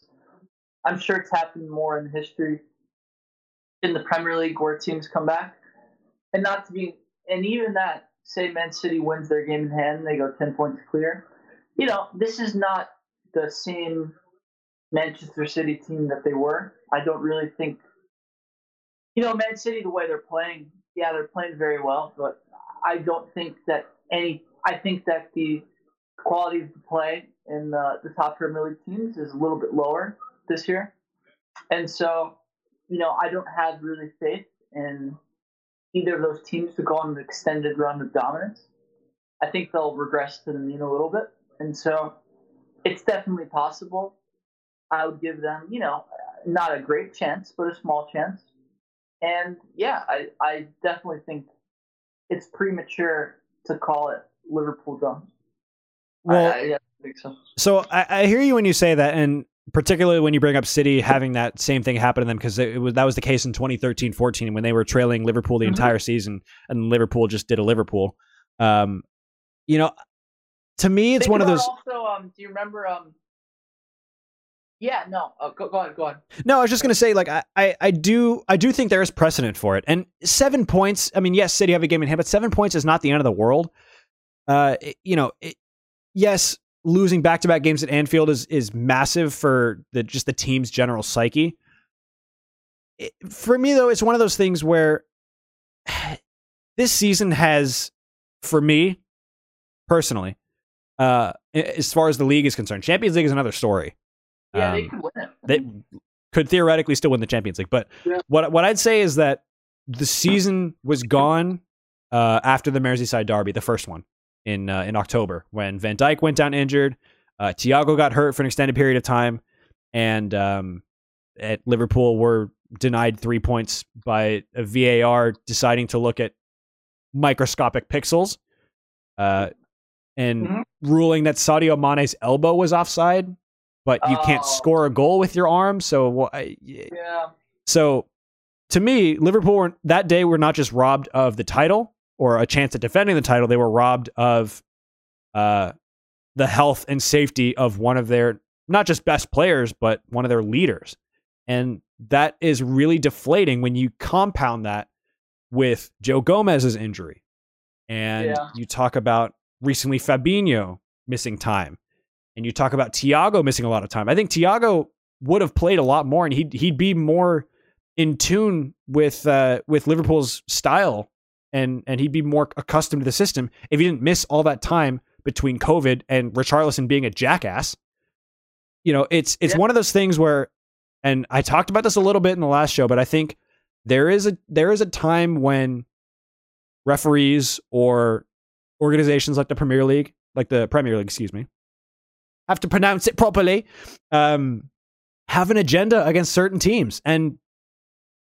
I'm sure it's happened more in history in the Premier League where teams come back, and not to be, and even that. Say Man City wins their game in hand, they go ten points clear. You know, this is not the same Manchester City team that they were. I don't really think you know, Man City, the way they're playing, yeah, they're playing very well, but I don't think that any. I think that the quality of the play in the, the top Premier League teams is a little bit lower this year, and so, you know, I don't have really faith in either of those teams to go on an extended run of dominance. I think they'll regress to the mean a little bit, and so it's definitely possible. I would give them, you know, not a great chance, but a small chance. And yeah, I, I definitely think it's premature to call it Liverpool done. Well, I, I, yeah, I think so. So I, I hear you when you say that, and particularly when you bring up City having that same thing happen to them because it was that was the case in 2013-14 when they were trailing Liverpool the Mhm. entire season, and Liverpool just did a Liverpool. Um, you know, to me, it's Think one of those. Also, um, do you remember? Um, yeah, no, uh, go, go ahead, go on. No, I was just gonna say, like, I, I, I do, I do think there is precedent for it, and seven points. I mean, yes, City have a game in hand, but seven points is not the end of the world. Uh, it- you know, it, yes, losing back to back games at Anfield is is massive for the just the team's general psyche. It, for me, though, it's one of those things where <sighs> this season has, for me personally, uh, as far as the league is concerned, Champions League is another story. Yeah, they Um, could win it. they could theoretically still win the Champions League. But Yeah. what what I'd say is that the <laughs> season was gone uh, after the Merseyside derby, the first one in uh, in October, when Van Dijk went down injured, uh, Thiago got hurt for an extended period of time, and um, at Liverpool were denied three points by a VAR deciding to look at microscopic pixels, uh, and Mhm. ruling that Sadio Mane's elbow was offside. But you can't Oh. score a goal with your arm, so Yeah, so to me, Liverpool were, that day were not just robbed of the title or a chance at defending the title; they were robbed of uh, the health and safety of one of their not just best players, but one of their leaders, and that is really deflating when you compound that with Joe Gomez's injury, and Yeah. you talk about recently Fabinho missing time. And you talk about Thiago missing a lot of time. I think Thiago would have played a lot more, and he'd he'd be more in tune with uh, with Liverpool's style, and and he'd be more accustomed to the system if he didn't miss all that time between COVID and Richarlison being a jackass. You know, it's it's Yeah. one of those things where, and I talked about this a little bit in the last show, but I think there is a there is a time when referees or organizations like the Premier League, like the Premier League, excuse me, have to pronounce it properly, um, have an agenda against certain teams, and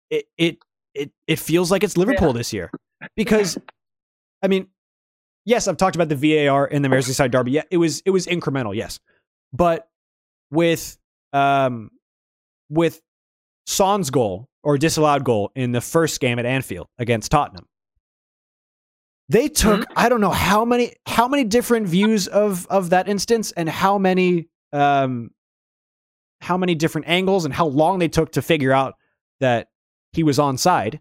it it it it feels like it's Liverpool Yeah. this year because, I mean, yes, I've talked about the VAR in the Merseyside derby. Yeah, it was it was incremental, yes, but with um with Son's goal or disallowed goal in the first game at Anfield against Tottenham. They took I don't know how many how many different views of of that instance and how many um how many different angles and how long they took to figure out that he was onside.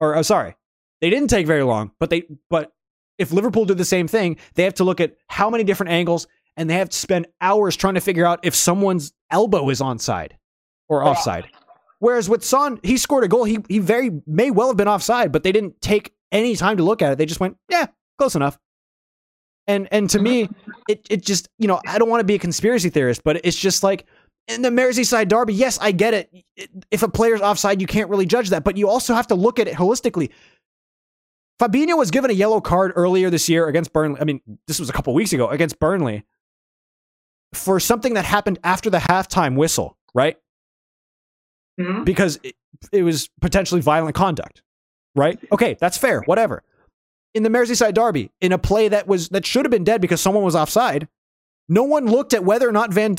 Or oh, sorry, they didn't take very long, but they but if Liverpool did the same thing, they have to look at how many different angles and they have to spend hours trying to figure out if someone's elbow is onside or offside. Whereas with Son, he scored a goal. He he very may well have been offside, but they didn't take any time to look at it. They just went, yeah, close enough. And and to me, <laughs> it it just you know I don't want to be a conspiracy theorist, but it's just like in the Merseyside derby. Yes, I get it. If a player's offside, you can't really judge that, but you also have to look at it holistically. Fabinho was given a yellow card earlier this year against Burnley. I mean, this was a couple weeks ago against Burnley for something that happened after the halftime whistle, right? Mhm. because it, it was potentially violent conduct, right? Okay, that's fair, whatever. In the Merseyside derby, in a play that was that should have been dead because someone was offside, no one looked at whether or not Van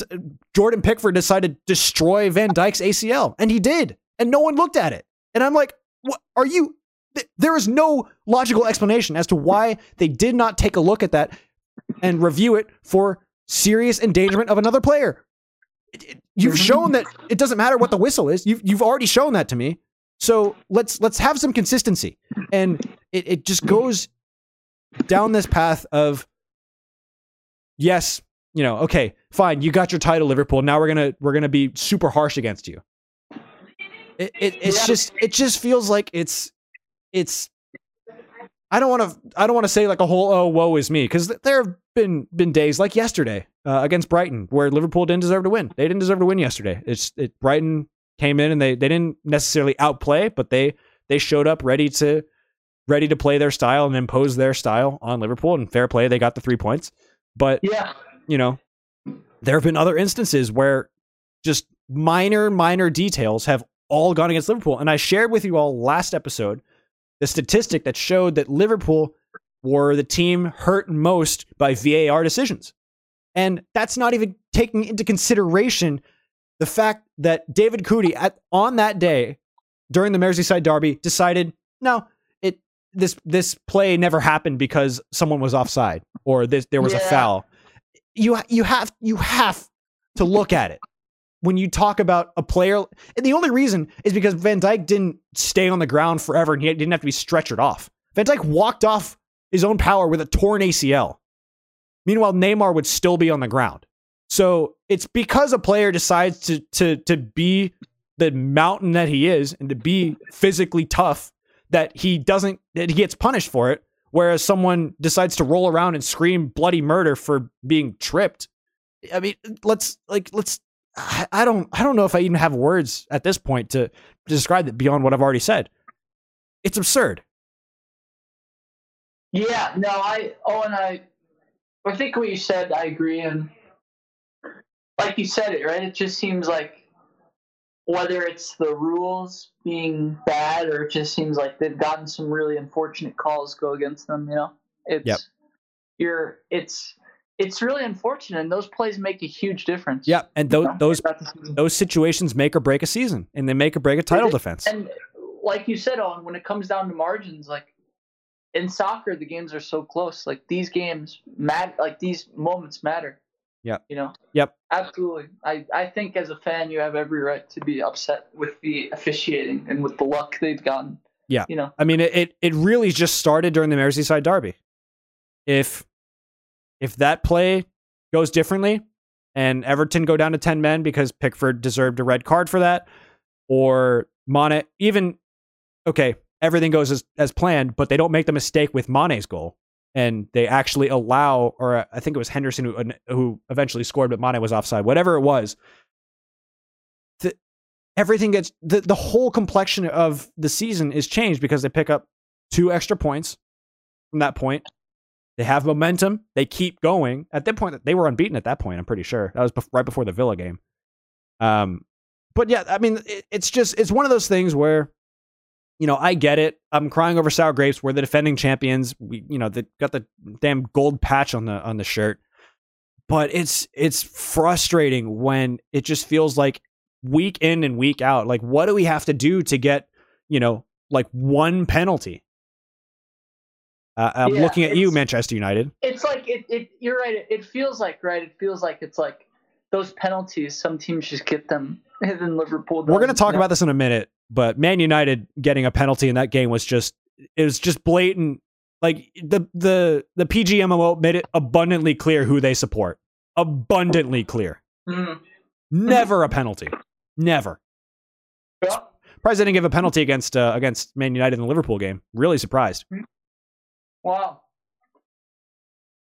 Jordan Pickford decided to destroy Van Dijk's ACL, and he did, and no one looked at it. And I'm like, what are you? th- There is no logical explanation as to why they did not take a look at that and review it for serious endangerment of another player. It- it- You've shown that it doesn't matter what the whistle is. You've you've already shown that to me. So let's let's have some consistency. And it, it just goes down this path of yes, you know, okay, fine, you got your title, Liverpool. Now we're gonna we're gonna be super harsh against you. It, it it's Yeah. just it just feels like it's it's I don't want to I don't want to say like a whole oh woe is me because there have been been days like yesterday uh, against Brighton where Liverpool didn't deserve to win. They didn't deserve to win yesterday. It's it Brighton came in and they they didn't necessarily outplay, but they they showed up ready to ready to play their style and impose their style on Liverpool and fair play they got the 3 points. But Yeah. you know, there have been other instances where just minor, minor details have all gone against Liverpool. And I shared with you all last episode the statistic that showed that Liverpool were the team hurt most by VAR decisions. And that's not even taking into consideration the fact that David Coote at on that day during the Merseyside derby decided, no, it this this play never happened because someone was offside or this, there was a foul. You you have you have to look at it when you talk about a player. And the only reason is because Van Dijk didn't stay on the ground forever and he didn't have to be stretchered off. Van Dijk walked off his own power with a torn ACL. Meanwhile, Neymar would still be on the ground. So it's because a player decides to to to be the mountain that he is and to be physically tough that he doesn't that he gets punished for it. Whereas someone decides to roll around and scream bloody murder for being tripped. I mean, let's like let's. I don't. I don't know if I even have words at this point to describe it beyond what I've already said. It's absurd. Yeah, no, I oh and I I think what you said I agree and like you said it, right? It just seems like whether it's the rules being bad or it just seems like they've gotten some really unfortunate calls go against them, you know? It's Yep. you're it's it's really unfortunate and those plays make a huge difference. Yeah, and you those know, those throughout the season. those situations make or break a season, and they make or break a title It- defense. And like you said, on when it comes down to margins, like in soccer, the games are so close. Like these games matter. Like these moments matter. Yep. You know. Yep. Absolutely. I I think as a fan, you have every right to be upset with the officiating and with the luck they've gotten. Yeah. You know. I mean, it, it it really just started during the Merseyside derby. If if that play goes differently, and Everton go down to 10 men because Pickford deserved a red card for that, or Mane, even, okay, everything goes as, as planned, but they don't make the mistake with Mane's goal. And they actually allow, or I think it was Henderson who, who eventually scored, but Mane was offside, whatever it was. The, everything gets, the, the whole complexion of the season is changed because they pick up two extra points from that point. They have momentum. They keep going. At that point, they were unbeaten. At that point, I'm pretty sure that was right before the Villa game. Um, but yeah, I mean, it, it's just it's one of those things where, you know, I get it. I'm crying over sour grapes. We're the defending champions. We, you know, they got the damn gold patch on the on the shirt. But it's it's frustrating when it just feels like week in and week out. Like, what do we have to do to get, you know, like one penalty? Uh, I'm yeah, looking at you, Manchester United. It's like it, it. You're right. It, it, feels like right. It feels like it's like those penalties. Some teams just get them, <laughs> and then Liverpool. We're going to talk about this in a minute, but Man United getting a penalty in that game was just it was just blatant. Like the the the PGMOL made it abundantly clear who they support. Abundantly clear. Mm-hmm. Never a penalty. Never. Yeah. Surprised they didn't give a penalty against uh, against Man United in the Liverpool game. Really surprised. Mm-hmm. Wow.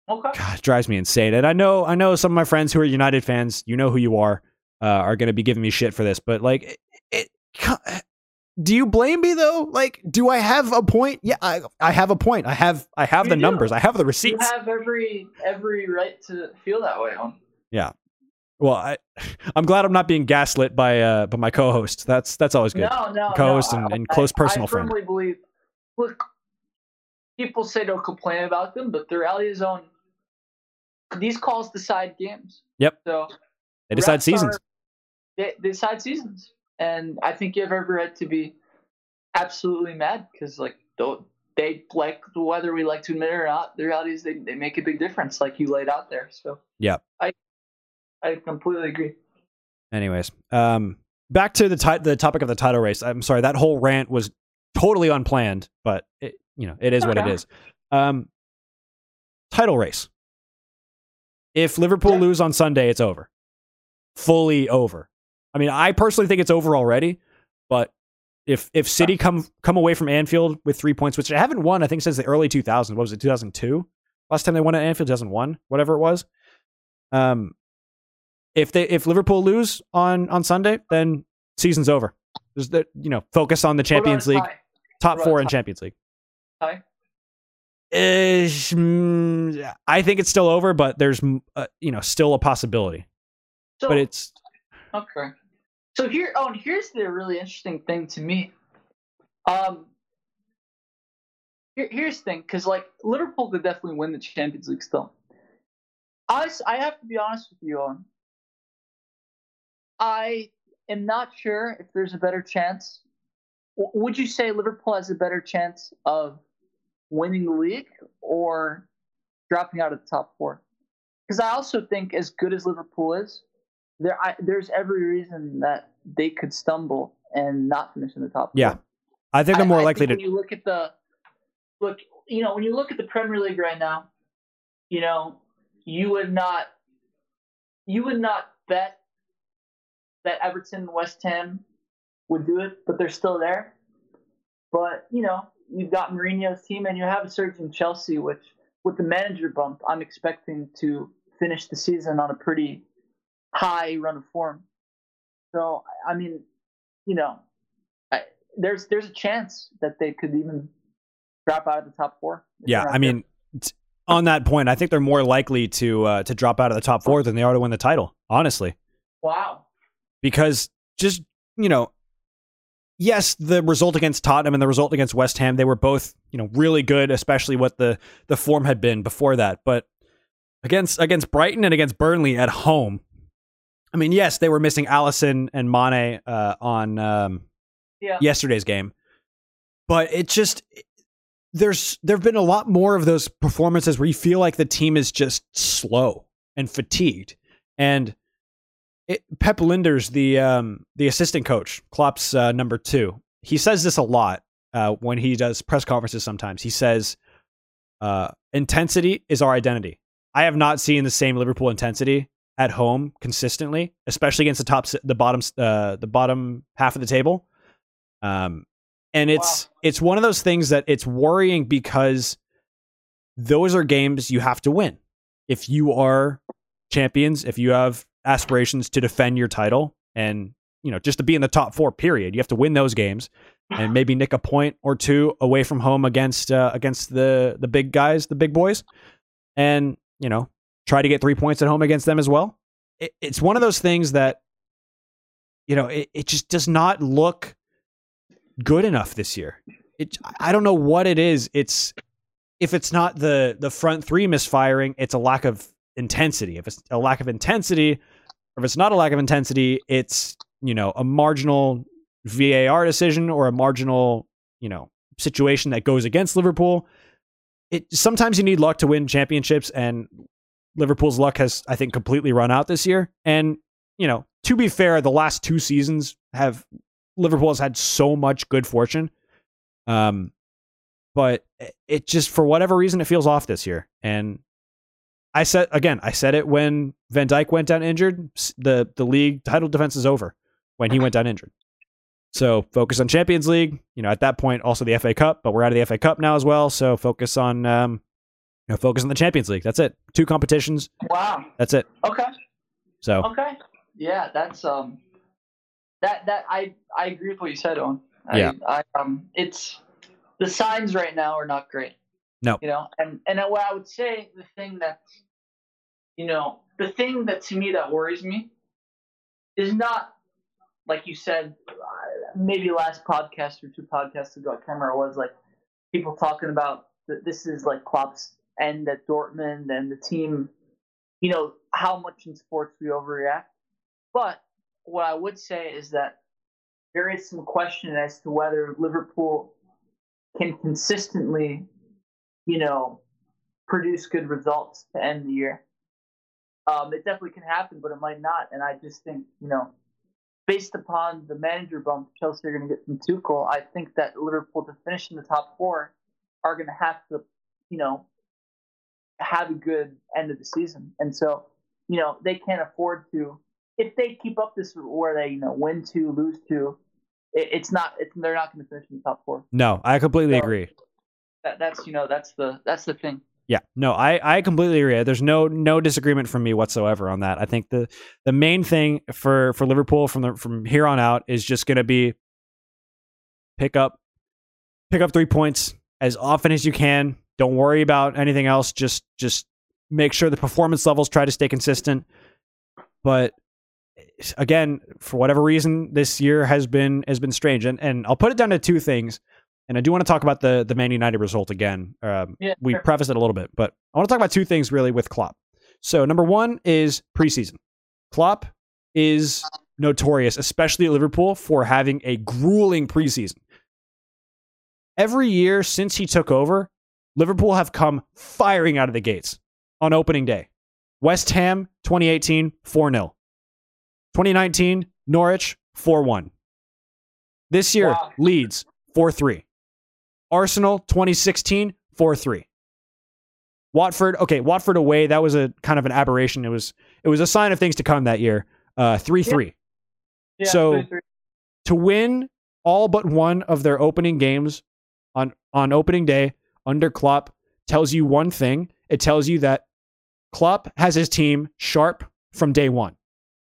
Okay. God, drives me insane. And I know, I know some of my friends who are United fans. You know who you are. Uh, are going to be giving me shit for this, but like, do you blame me though? Like, do I have a point? Yeah, I, I have a point. I have, I have you the do. numbers. I have the receipts. You have every, every right to feel that way, huh? Yeah. Well, I, <laughs> I'm glad I'm not being gaslit by, uh, by my co-host. That's, that's always good. No, no, co-host no. and, and close personal I friend. I firmly believe. Look, people say don't complain about them, but the reality is on these calls decide games. Yep. So they decide seasons. Are, they, they, decide seasons, and I think you have every right to be absolutely mad because like they like whether we like to admit it or not, the reality is they, they make a big difference, like you laid out there. So yeah, I I completely agree. Anyways, um, back to the ti- the topic of the title race. I'm sorry that whole rant was totally unplanned, but it, you know, it is what it is. Um, title race. If Liverpool yeah. lose on Sunday, it's over. Fully over. I mean, I personally think it's over already, but if if City come come away from Anfield with three points, which they haven't won, I think since the early 2000s. What was it, 2002? Last time they won at Anfield, 2001, whatever it was. Um, if they if Liverpool lose on on Sunday, then season's over. Just the you know focus on the Champions League, top four in Champions League. Mm, I think it's still over, but there's uh, you know still a possibility. So, but it's okay. So here, oh, and here's the really interesting thing to me. Um, here, here's the thing, because like Liverpool could definitely win the Champions League still. I, I have to be honest with you, on. I am not sure if there's a better chance. Would you say Liverpool has a better chance of winning the league or dropping out of the top four. Because I also think, as good as Liverpool is, there I, there's every reason that they could stumble and not finish in the top. Yeah, four. I think they're more I, likely to. When you look at the look, you know, when you look at the Premier League right now, you know, you would not, you would not bet that Everton and West Ham would do it, but they're still there. But you know, you've got Mourinho's team, and you have a surge in Chelsea, which with the manager bump, I'm expecting to finish the season on a pretty high run of form. So I mean, you know, I, there's there's a chance that they could even drop out of the top four. Yeah, I mean, on that point, I think they're more likely to uh, to drop out of the top four than they are to win the title. Honestly. Wow. Because just you know, yes, the result against Tottenham and the result against West Ham, they were both, you know, really good, especially what the the form had been before that. But against against Brighton and against Burnley at home, I mean, yes, they were missing Alisson and Mane uh, on um, yeah. yesterday's game, but it just there's there've been a lot more of those performances where you feel like the team is just slow and fatigued and it, Pep Lijnders, the um, the assistant coach, Klopp's uh, number two, he says this a lot uh, when he does press conferences. Sometimes he says, uh, "Intensity is our identity." I have not seen the same Liverpool intensity at home consistently, especially against the top, the bottom, uh, the bottom half of the table. Um, and it's wow. it's one of those things that it's worrying because those are games you have to win if you are champions, if you have aspirations to defend your title, and you know just to be in the top four. Period. You have to win those games and maybe nick a point or two away from home against uh, against the the big guys, the big boys, and you know try to get three points at home against them as well. It, it's one of those things that you know it, it just does not look good enough this year. It I don't know what it is. It's if it's not the the front three misfiring, it's a lack of intensity. If it's a lack of intensity, or if it's not a lack of intensity, it's you know a marginal VAR decision or a marginal you know situation that goes against Liverpool. It sometimes you need luck to win championships, and Liverpool's luck has I think completely run out this year. And you know, to be fair, the last two seasons have Liverpool has had so much good fortune. Um, but it just for whatever reason it feels off this year. And I said again, I said it when Van Dijk went down injured. The the league title defense is over when he went down injured. So focus on Champions League. You know, at that point, also the FA Cup, but we're out of the FA Cup now as well. So focus on um, you know, focus on the Champions League. That's it. Two competitions. Wow. That's it. Okay. So. Okay. Yeah, that's um, that that I I agree with what you said on. I, yeah. I, um, it's the signs right now are not great. No. You know, and and what I would say the thing that, you know, the thing that to me that worries me, is not, like you said, maybe last podcast or two podcasts ago, I can't remember. Was like people talking about that this is like Klopp's end at Dortmund and the team, you know, how much in sports we overreact. But what I would say is that there is some question as to whether Liverpool can consistently, you know, produce good results to end the year. Um, it definitely can happen, but it might not. And I just think, you know, based upon the manager bump Chelsea are going to get from Tuchel, I think that Liverpool to finish in the top four are going to have to, you know, have a good end of the season. And so, you know, they can't afford to if they keep up this where they you know win two, lose two, it, it's not it's, they're not going to finish in the top four. No, I completely so agree. That, that's you know that's the that's the thing. Yeah, no, I, I completely agree. There's no no disagreement from me whatsoever on that. I think the the main thing for for Liverpool from the from here on out is just going to be pick up pick up three points as often as you can. Don't worry about anything else. Just just make sure the performance levels try to stay consistent. But again, for whatever reason, this year has been has been strange, and and I'll put it down to two things. And I do want to talk about the the Man United result again. Um, yeah, we sure. prefaced it a little bit, but I want to talk about two things really with Klopp. So number one is preseason. Klopp is notorious, especially at Liverpool, for having a grueling preseason. Every year since he took over, Liverpool have come firing out of the gates on opening day. West Ham 2018 4 0. 2019, Norwich 4 1. This year, wow. Leeds 4 3. Arsenal 2016 4 3. Watford, okay, Watford away, that was a kind of an aberration. It was it was a sign of things to come that year. Uh 3 3. Yeah. so to win all but one of their opening games on on opening day under Klopp tells you one thing. It tells you that Klopp has his team sharp from day one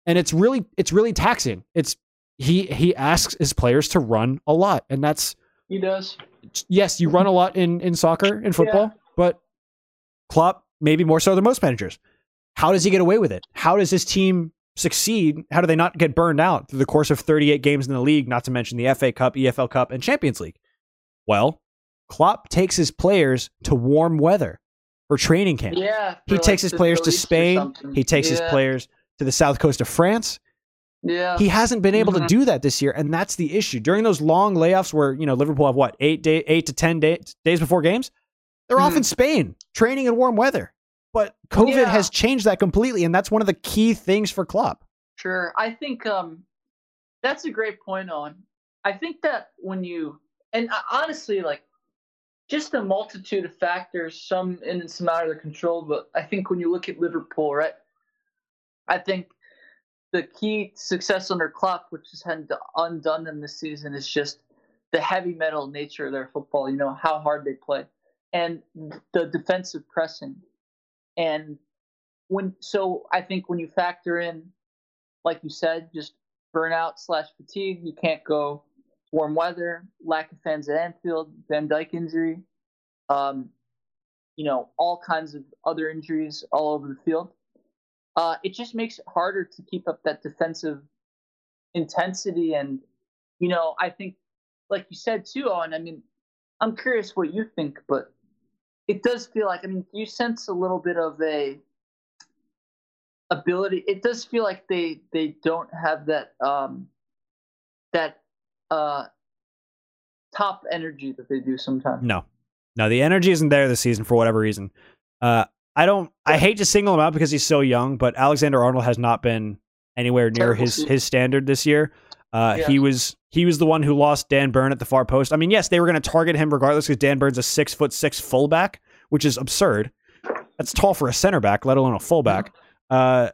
and it's really it's really taxing. It's he he asks his players to run a lot, and that's he does. Yes, you run a lot in in soccer in football, yeah. but Klopp maybe more so than most managers. How does he get away with it? How does his team succeed? How do they not get burned out through the course of 38 games in the league, not to mention the FA Cup, EFL Cup, and Champions League? Well, Klopp takes his players to warm weather for training camp. Yeah, he like takes his players to Spain. He takes yeah. his players to the south coast of France. Yeah. He hasn't been able mm-hmm. to do that this year, and that's the issue. During those long layoffs where, you know, Liverpool have what, eight day eight to ten day, days before games? They're mm-hmm. off in Spain, training in warm weather. But COVID yeah. has changed that completely, and that's one of the key things for Klopp. Sure. I think um that's a great point on. I think that when you and uh, honestly, like just a multitude of factors, some in and some out of their control. But I think when you look at Liverpool, right, I think the key success under Klopp, which has had undone them this season, is just the heavy metal nature of their football. You know how hard they play, and the defensive pressing, and when so I think when you factor in, like you said, just burnout slash fatigue, you can't go warm weather, lack of fans at Anfield, Van Dijk injury, um, you know, all kinds of other injuries all over the field. Uh, it just makes it harder to keep up that defensive intensity. And, you know, I think, like you said too, Owen, I mean, I'm curious what you think, but it does feel like, I mean, you sense a little bit of a ability. It does feel like they, they don't have that, um, that, uh, top energy that they do sometimes. No, no, the energy isn't there this season for whatever reason. Uh, I don't. I hate to single him out because he's so young, but Alexander Arnold has not been anywhere near his his standard this year. Uh, yeah. He was he was the one who lost Dan Burn at the far post. I mean, yes, they were going to target him regardless because Dan Burn's a six foot six fullback, which is absurd. That's tall for a center back, let alone a fullback. Uh,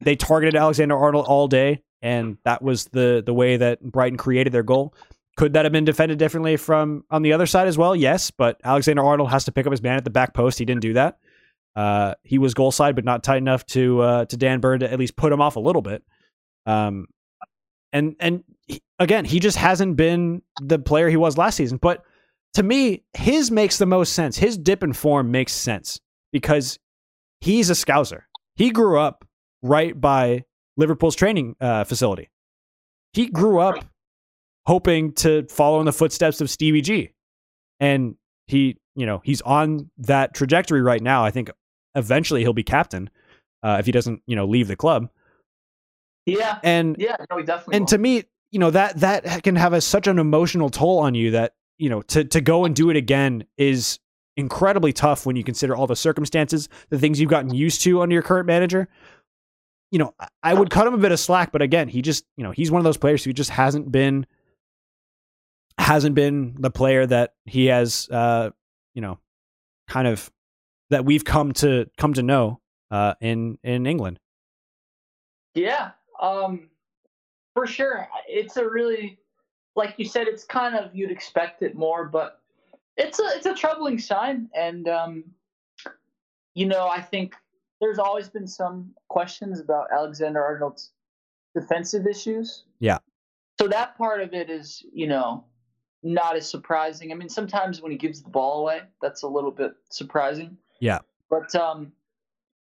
they targeted Alexander Arnold all day, and that was the the way that Brighton created their goal. Could that have been defended differently from on the other side as well? Yes, but Alexander Arnold has to pick up his man at the back post. He didn't do that. Uh, he was goal side, but not tight enough to uh, to Dan Burn to at least put him off a little bit. Um, and and he, again, he just hasn't been the player he was last season. But to me, his makes the most sense. His dip in form makes sense because he's a Scouser. He grew up right by Liverpool's training uh, facility. He grew up hoping to follow in the footsteps of Stevie G. And he, you know, he's on that trajectory right now. I think eventually he'll be captain uh, if he doesn't, you know, leave the club. Yeah. And yeah, no, he definitely. And will. to me, you know, that that can have a, such an emotional toll on you that you know to to go and do it again is incredibly tough when you consider all the circumstances, the things you've gotten used to under your current manager. You know, I would cut him a bit of slack, but again, he just, you know, he's one of those players who just hasn't been hasn't been the player that he has, uh, you know, kind of that we've come to come to know uh, in in England. Yeah, um, for sure. It's a really, like you said, it's kind of you'd expect it more, but it's a it's a troubling sign, and um, you know, I think there's always been some questions about Alexander Arnold's defensive issues. Yeah. So that part of it is, you know, not as surprising. I mean, sometimes when he gives the ball away, that's a little bit surprising. Yeah. But um,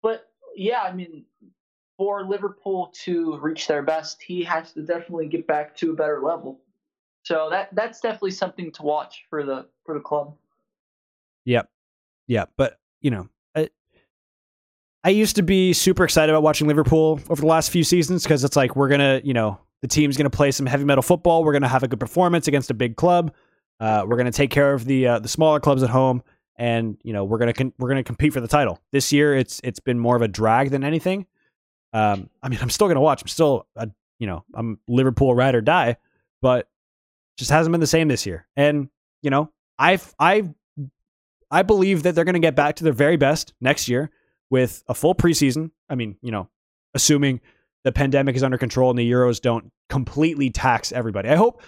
but yeah, I mean, for Liverpool to reach their best, he has to definitely get back to a better level. So that that's definitely something to watch for the for the club. Yep. Yeah, but you know, I, used to be super excited about watching Liverpool over the last few seasons because it's like we're gonna, you know, the team's to play some heavy metal football. We're to have a good performance against a big club. Uh, we're to take care of the uh, the smaller clubs at home, and you know we're to con- we're to compete for the title. This year, it's it's been more of a drag than anything. Um, I mean, I'm still to watch. I'm still a, you know I'm Liverpool ride or die, but just hasn't been the same this year. And you know I I I believe that they're to get back to their very best next year with a full preseason. I mean, you know, assuming the pandemic is under control and the Euros don't completely tax everybody. I hope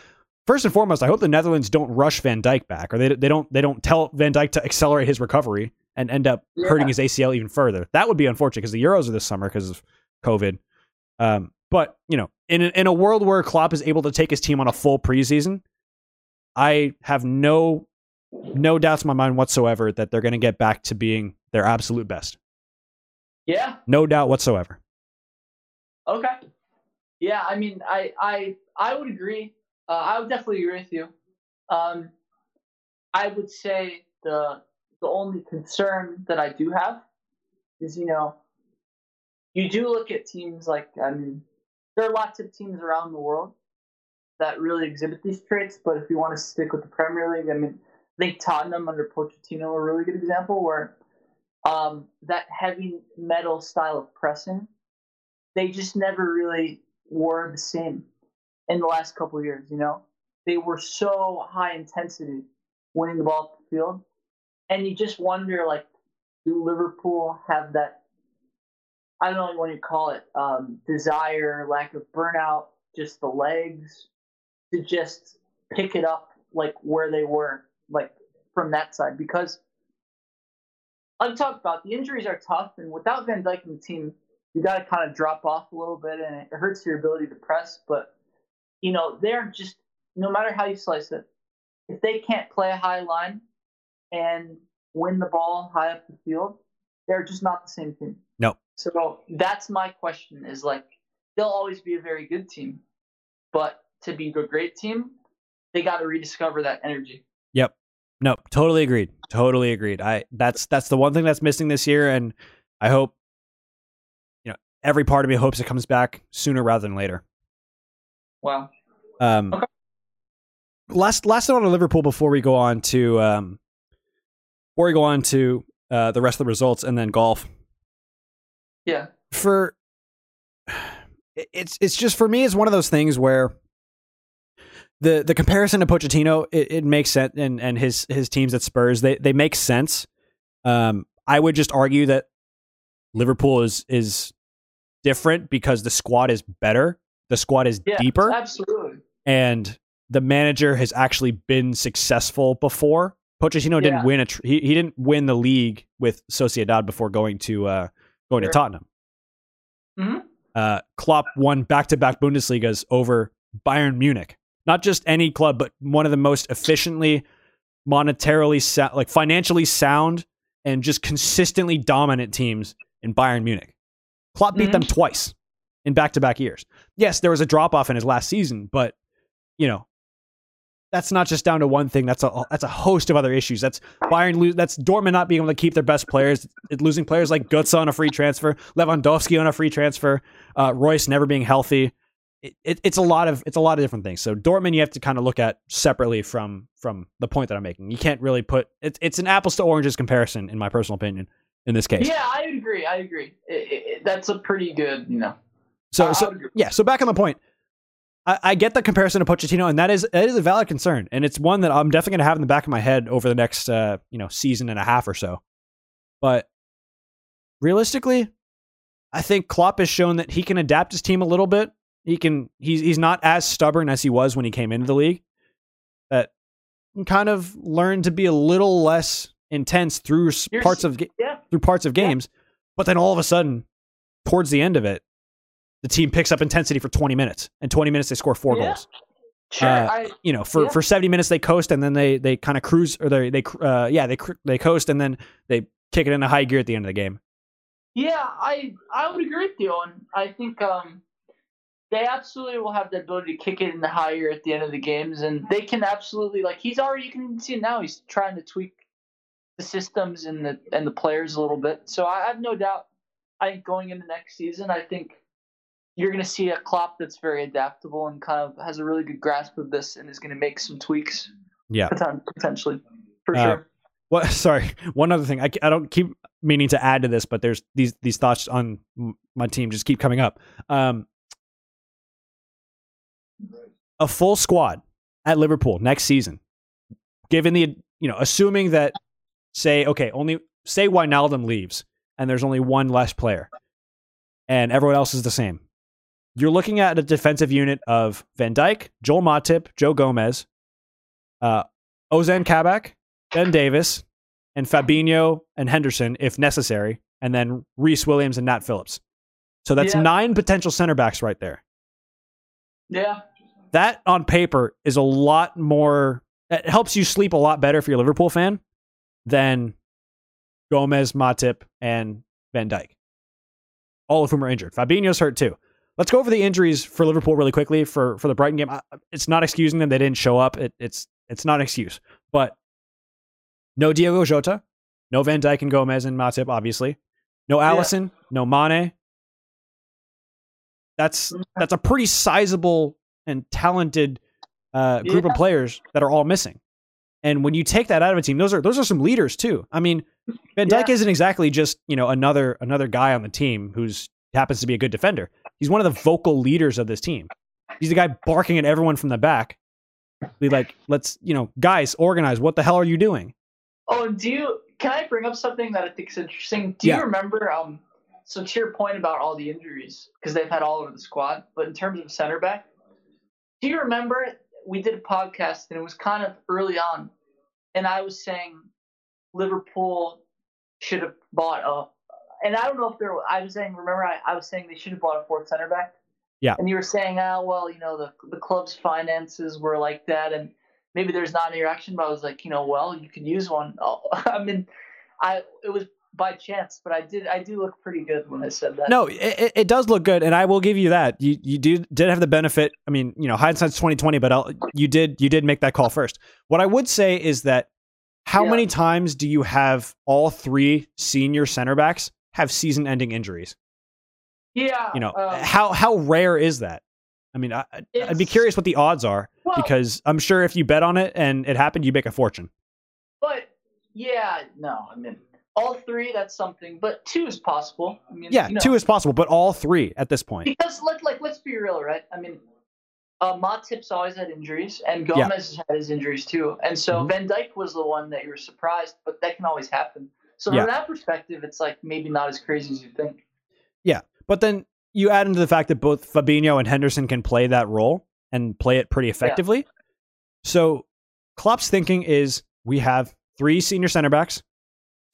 first and foremost, I hope the Netherlands don't rush Van Dijk back, or they they don't they don't tell Van Dijk to accelerate his recovery and end up yeah. hurting his ACL even further. That would be unfortunate because the Euros are this summer because of COVID. Um, but you know, in a, in a world where Klopp is able to take his team on a full preseason, I have no no doubts in my mind whatsoever that they're going to get back to being their absolute best. Yeah, no doubt whatsoever. Okay. Yeah, I mean, I I I would agree. Uh, I would definitely agree with you. Um, I would say the the only concern that I do have is, you know, you do look at teams like I mean, there are lots of teams around the world that really exhibit these traits. But if you want to stick with the Premier League, I mean, I think Tottenham under Pochettino are a really good example where um, that heavy metal style of pressing they just never really were the same in the last couple years. You know, they were so high intensity, winning the ball up the field, and you just wonder like, do Liverpool have that I don't know what you call it, um, desire, lack of burnout, just the legs to just pick it up like where they were, like from that side. Because I've talked about the injuries are tough, and without Van Dijk in the team, you got to kind of drop off a little bit, and it hurts your ability to press. But you know, they're just no matter how you slice it, if they can't play a high line and win the ball high up the field, they're just not the same team. No. So that's my question: is like they'll always be a very good team, but to be a great team, they got to rediscover that energy. No, totally agreed. Totally agreed. I that's that's the one thing that's missing this year, and I hope you know every part of me hopes it comes back sooner rather than later. Wow. Um, Okay. last last note on Liverpool before we go on to um, before we go on to uh, the rest of the results and then golf. Yeah. For <sighs> it's it's just for me it's one of those things where the the comparison to Pochettino it, it makes sense and and his his teams at Spurs they they make sense. Um, I would just argue that Liverpool is is different because the squad is better. The squad is Yeah. deeper Absolutely. and the manager has actually been successful before. Pochettino didn't win a tr- he, he didn't win the league with Sociedad before going to uh, going Sure. to Tottenham. Mhm. Uh, Klopp won back to back Bundesligas over Bayern Munich. Not just any club, but one of the most efficiently, monetarily, sou- like financially sound, and just consistently dominant teams in Bayern Munich. Klopp beat Mhm. them twice in back to back years. Yes, there was a drop off in his last season, but you know, that's not just down to one thing. That's a that's a host of other issues. That's Bayern. Lo- that's Dortmund not being able to keep their best players. Losing players like Götze on a free transfer, Lewandowski on a free transfer, uh, Reus never being healthy. It, it, it's a lot of it's a lot of different things. So Dortmund, you have to kind of look at separately from from the point that I'm making. You can't really put it's it's an apples to oranges comparison, in my personal opinion, in this case. Yeah, I agree. I agree. It, that's a pretty good, you know. So I- I so agree. yeah. So back on the point. I, I get the comparison to Pochettino, and that is that is a valid concern, and it's one that I'm definitely going to have in the back of my head over the next uh, you know season and a half or so. But realistically, I think Klopp has shown that he can adapt his team a little bit. He can he's he's not as stubborn as he was when he came into the league. That kind of learned to be a little less intense through You're parts of Yeah. through parts of Yeah. games, but then all of a sudden, towards the end of it, the team picks up intensity for 20 minutes, and 20 minutes they score four Yeah. goals. Sure. Uh, I, You know, for, Yeah. for 70 minutes they coast, and then they they kind of cruise, or they they uh, yeah they they coast, and then they kick it into high gear at the end of the game. Yeah, I I would agree with you, and I think um, they absolutely will have the ability to kick it in the higher at the end of the games, and they can absolutely like he's already you can see now he's trying to tweak the systems and the and the players a little bit. So I have no doubt. I think going into next season, I think you're going to see a Klopp that's very adaptable and kind of has a really good grasp of this and is going to make some tweaks. Yeah. potentially for Uh, sure. What? <laughs> Sorry, one other thing. I, I don't keep meaning to add to this, but there's these these thoughts on m- my team just keep coming up. Um, a full squad at Liverpool next season, given the you know, assuming that say okay, only say Wijnaldum leaves and there's only one less player, and everyone else is the same. You're looking at a defensive unit of Van Dijk, Joel Matip, Joe Gomez, uh, Ozan Kabak, Ben Davies, and Fabinho and Henderson if necessary, and then Rhys Williams and Nat Phillips. So that's Yeah. nine potential center backs right there. Yeah, That on paper is a lot more. It helps you sleep a lot better if you're a Liverpool fan than Gomez, Matip, and Van Dijk. All of whom are injured. Fabinho's hurt too. Let's go over the injuries for Liverpool really quickly for for the Brighton game. I- It's not excusing them; they didn't show up. It, it's it's not an excuse, but no Diogo Jota, no Van Dijk and Gomez and Matip, obviously. No Alisson, no Mane. That's that's a pretty sizable and talented uh, group of players that are all missing. And when you take that out of a team, those are those are some leaders too. I mean, Van Dijk Yeah. isn't exactly just you know another another guy on the team who's happens to be a good defender. He's one of the vocal leaders of this team. He's the guy barking at everyone from the back. Be like, let's you know, guys, organize. What the hell are you doing? Oh, do you? Can I bring up something that I think is interesting? Do Yeah. you remember? Um, so to your point about all the injuries, because they've had all over the squad, but in terms of center back, do you remember we did a podcast and it was kind of early on, and I was saying Liverpool should have bought a, and I don't know if there. I was saying, remember, I, I was saying they should have bought a fourth center back. Yeah. And you were saying, oh well, you know, the the club's finances were like that, and maybe there's not any reaction. But I was like, you know, well, you could use one. Oh, <laughs> I mean, I it was by chance, but I did I do look pretty good when I said that. No, it, it does look good, and I will give you that. You you do did have the benefit. I mean, you know, hindsight's twenty twenty, but I'll, you did you did make that call first. What I would say is that how Yeah. many times do you have all three senior center backs have season ending injuries? Yeah. You know, um, how how rare is that? I mean, I, I'd be curious what the odds are well, because I'm sure if you bet on it and it happened, you make a fortune. But yeah, no, I mean all three. That's something, but two is possible. I mean, Yeah, you know, two is possible, but all three at this point. because let like let's be real, right? I mean, uh, Matip's always had injuries, and Yeah. Gomez has had his injuries too, and so Mhm. Van Dijk was the one that you were surprised, but that can always happen. So Yeah. from that perspective, it's like maybe not as crazy as you think. Yeah, but then you add into the fact that both Fabinho and Henderson can play that role and play it pretty effectively. So Klopp's thinking is we have three senior center backs,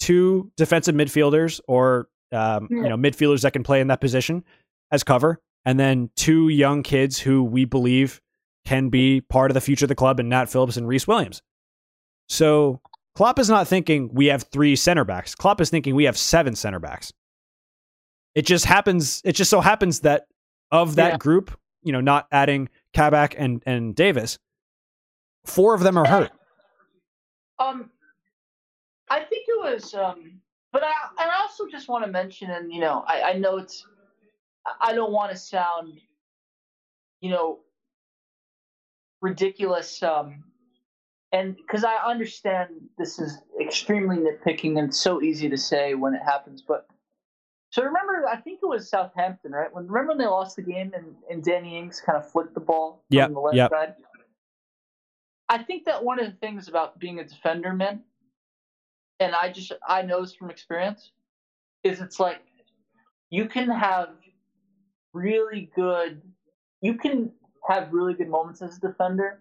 two defensive midfielders or um, you know midfielders that can play in that position as cover, and then two young kids who we believe can be part of the future of the club, and Nat Phillips and Rhys Williams. So Klopp is not thinking we have three center backs. Klopp is thinking we have seven center backs. It just happens. It just so happens that of that Yeah. group, you know, not adding Kabak and and Davies, four of them are hurt. Um, I think it was. Um, but I and I also just want to mention, and you know, I, I know it's. I- don't want to sound, you know, ridiculous. Um, and because I understand this is extremely nitpicking and so easy to say when it happens, but. So remember, I think it was Southampton, right? When remember when they lost the game and, and Danny Ings kind of flicked the ball Yep, from the left yep. side. I think that one of the things about being a defender, man, and I just I know this from experience, is it's like you can have really good you can have really good moments as a defender,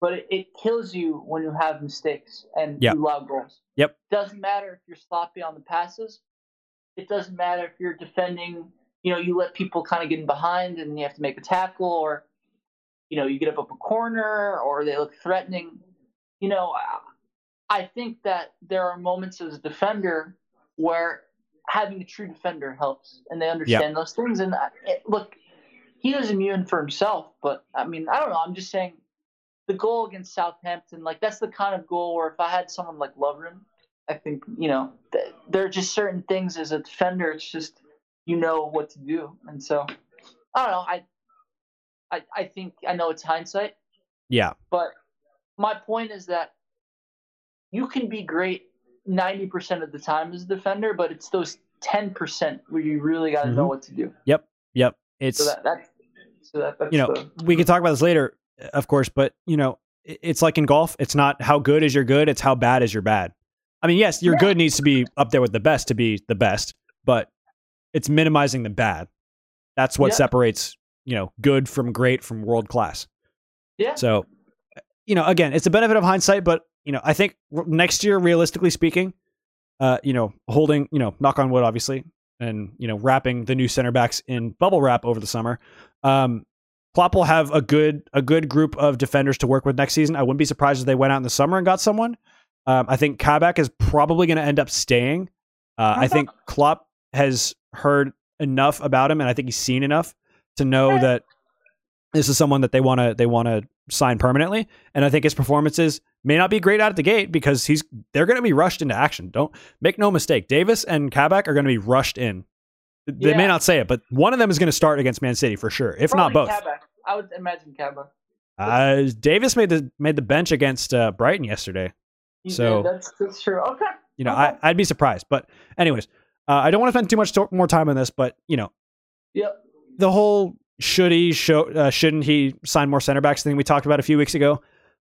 but it, it kills you when you have mistakes and Yep. you allow goals. Yep. Doesn't matter if you're sloppy on the passes. It doesn't matter if you're defending, you know, you let people kind of get in behind and you have to make a tackle or you know, you get up up a corner or they look threatening. You know, I- think that there are moments as a defender where having a true defender helps, and they understand those things. And I- it, look, he was immune for himself, but I mean, I don't know. I'm just saying the goal against Southampton, like that's the kind of goal where if I had someone like Lovren, I think you know th- there are just certain things as a defender. It's just you know what to do, and so I don't know. I I, I think I know it's hindsight, Yeah, but my point is that you can be great 90% of the time as a defender, but it's those 10% where you really got to know Mhm. what to do. yep. Yep. It's So that, that, so that that's you know the, we can talk about this later, of course, but you know it's like in golf. It's not how good is your good; it's how bad is your bad. I mean, yes, your Yeah. good needs to be up there with the best to be the best, but it's minimizing the bad. That's what Yeah. separates you know good from great from world class. yeah. So, you know, again, it's a benefit of hindsight, but you know, I think next year, realistically speaking, uh, you know, holding, you know, knock on wood, obviously, and you know, wrapping the new center backs in bubble wrap over the summer. Um, Klopp will have a good a good group of defenders to work with next season. I wouldn't be surprised if they went out in the summer and got someone. Um, I think Kabak is probably going to end up staying. Uh, I think Klopp has heard enough about him, and I think he's seen enough to know that this is someone that they want to they want to sign permanently. And I think his performances may not be great out of the gate because he's they're going to be rushed into action. Don't make no mistake. Davies and Kabak are going to be rushed in. They may not say it, but one of them is going to start against Man City for sure, if not both. Kabak. I would imagine Kabak. Uh, Davies made the made the bench against uh, Brighton yesterday. He So- did. that's that's true. Okay. You know, Okay. I, I'd be surprised. But anyways, uh, I don't want to spend too much to- more time on this, but you know, Yep. the whole should he show uh, shouldn't he sign more center backs thing we talked about a few weeks ago.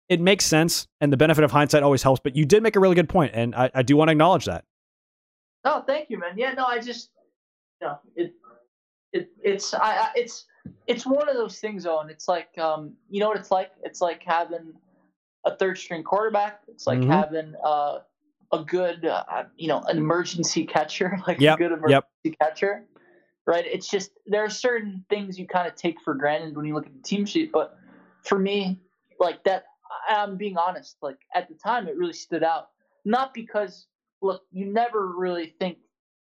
It makes sense, and the benefit of hindsight always helps. But you did make a really good point, and I, I do want to acknowledge that. No, thank you, man. Yeah, no, I just know, it, it, it's, I, I, it's, it's one of those things, though, and it's like, um, you know what it's like? It's like having a third string quarterback. It's like Mhm. having uh, a good, uh, you know, an emergency catcher, <laughs> like Yep, a good yep. emergency catcher, right? It's just there are certain things you kind of take for granted when you look at the team sheet, but for me, like that, I'm being honest. Like at the time, it really stood out. Not because, look, you never really think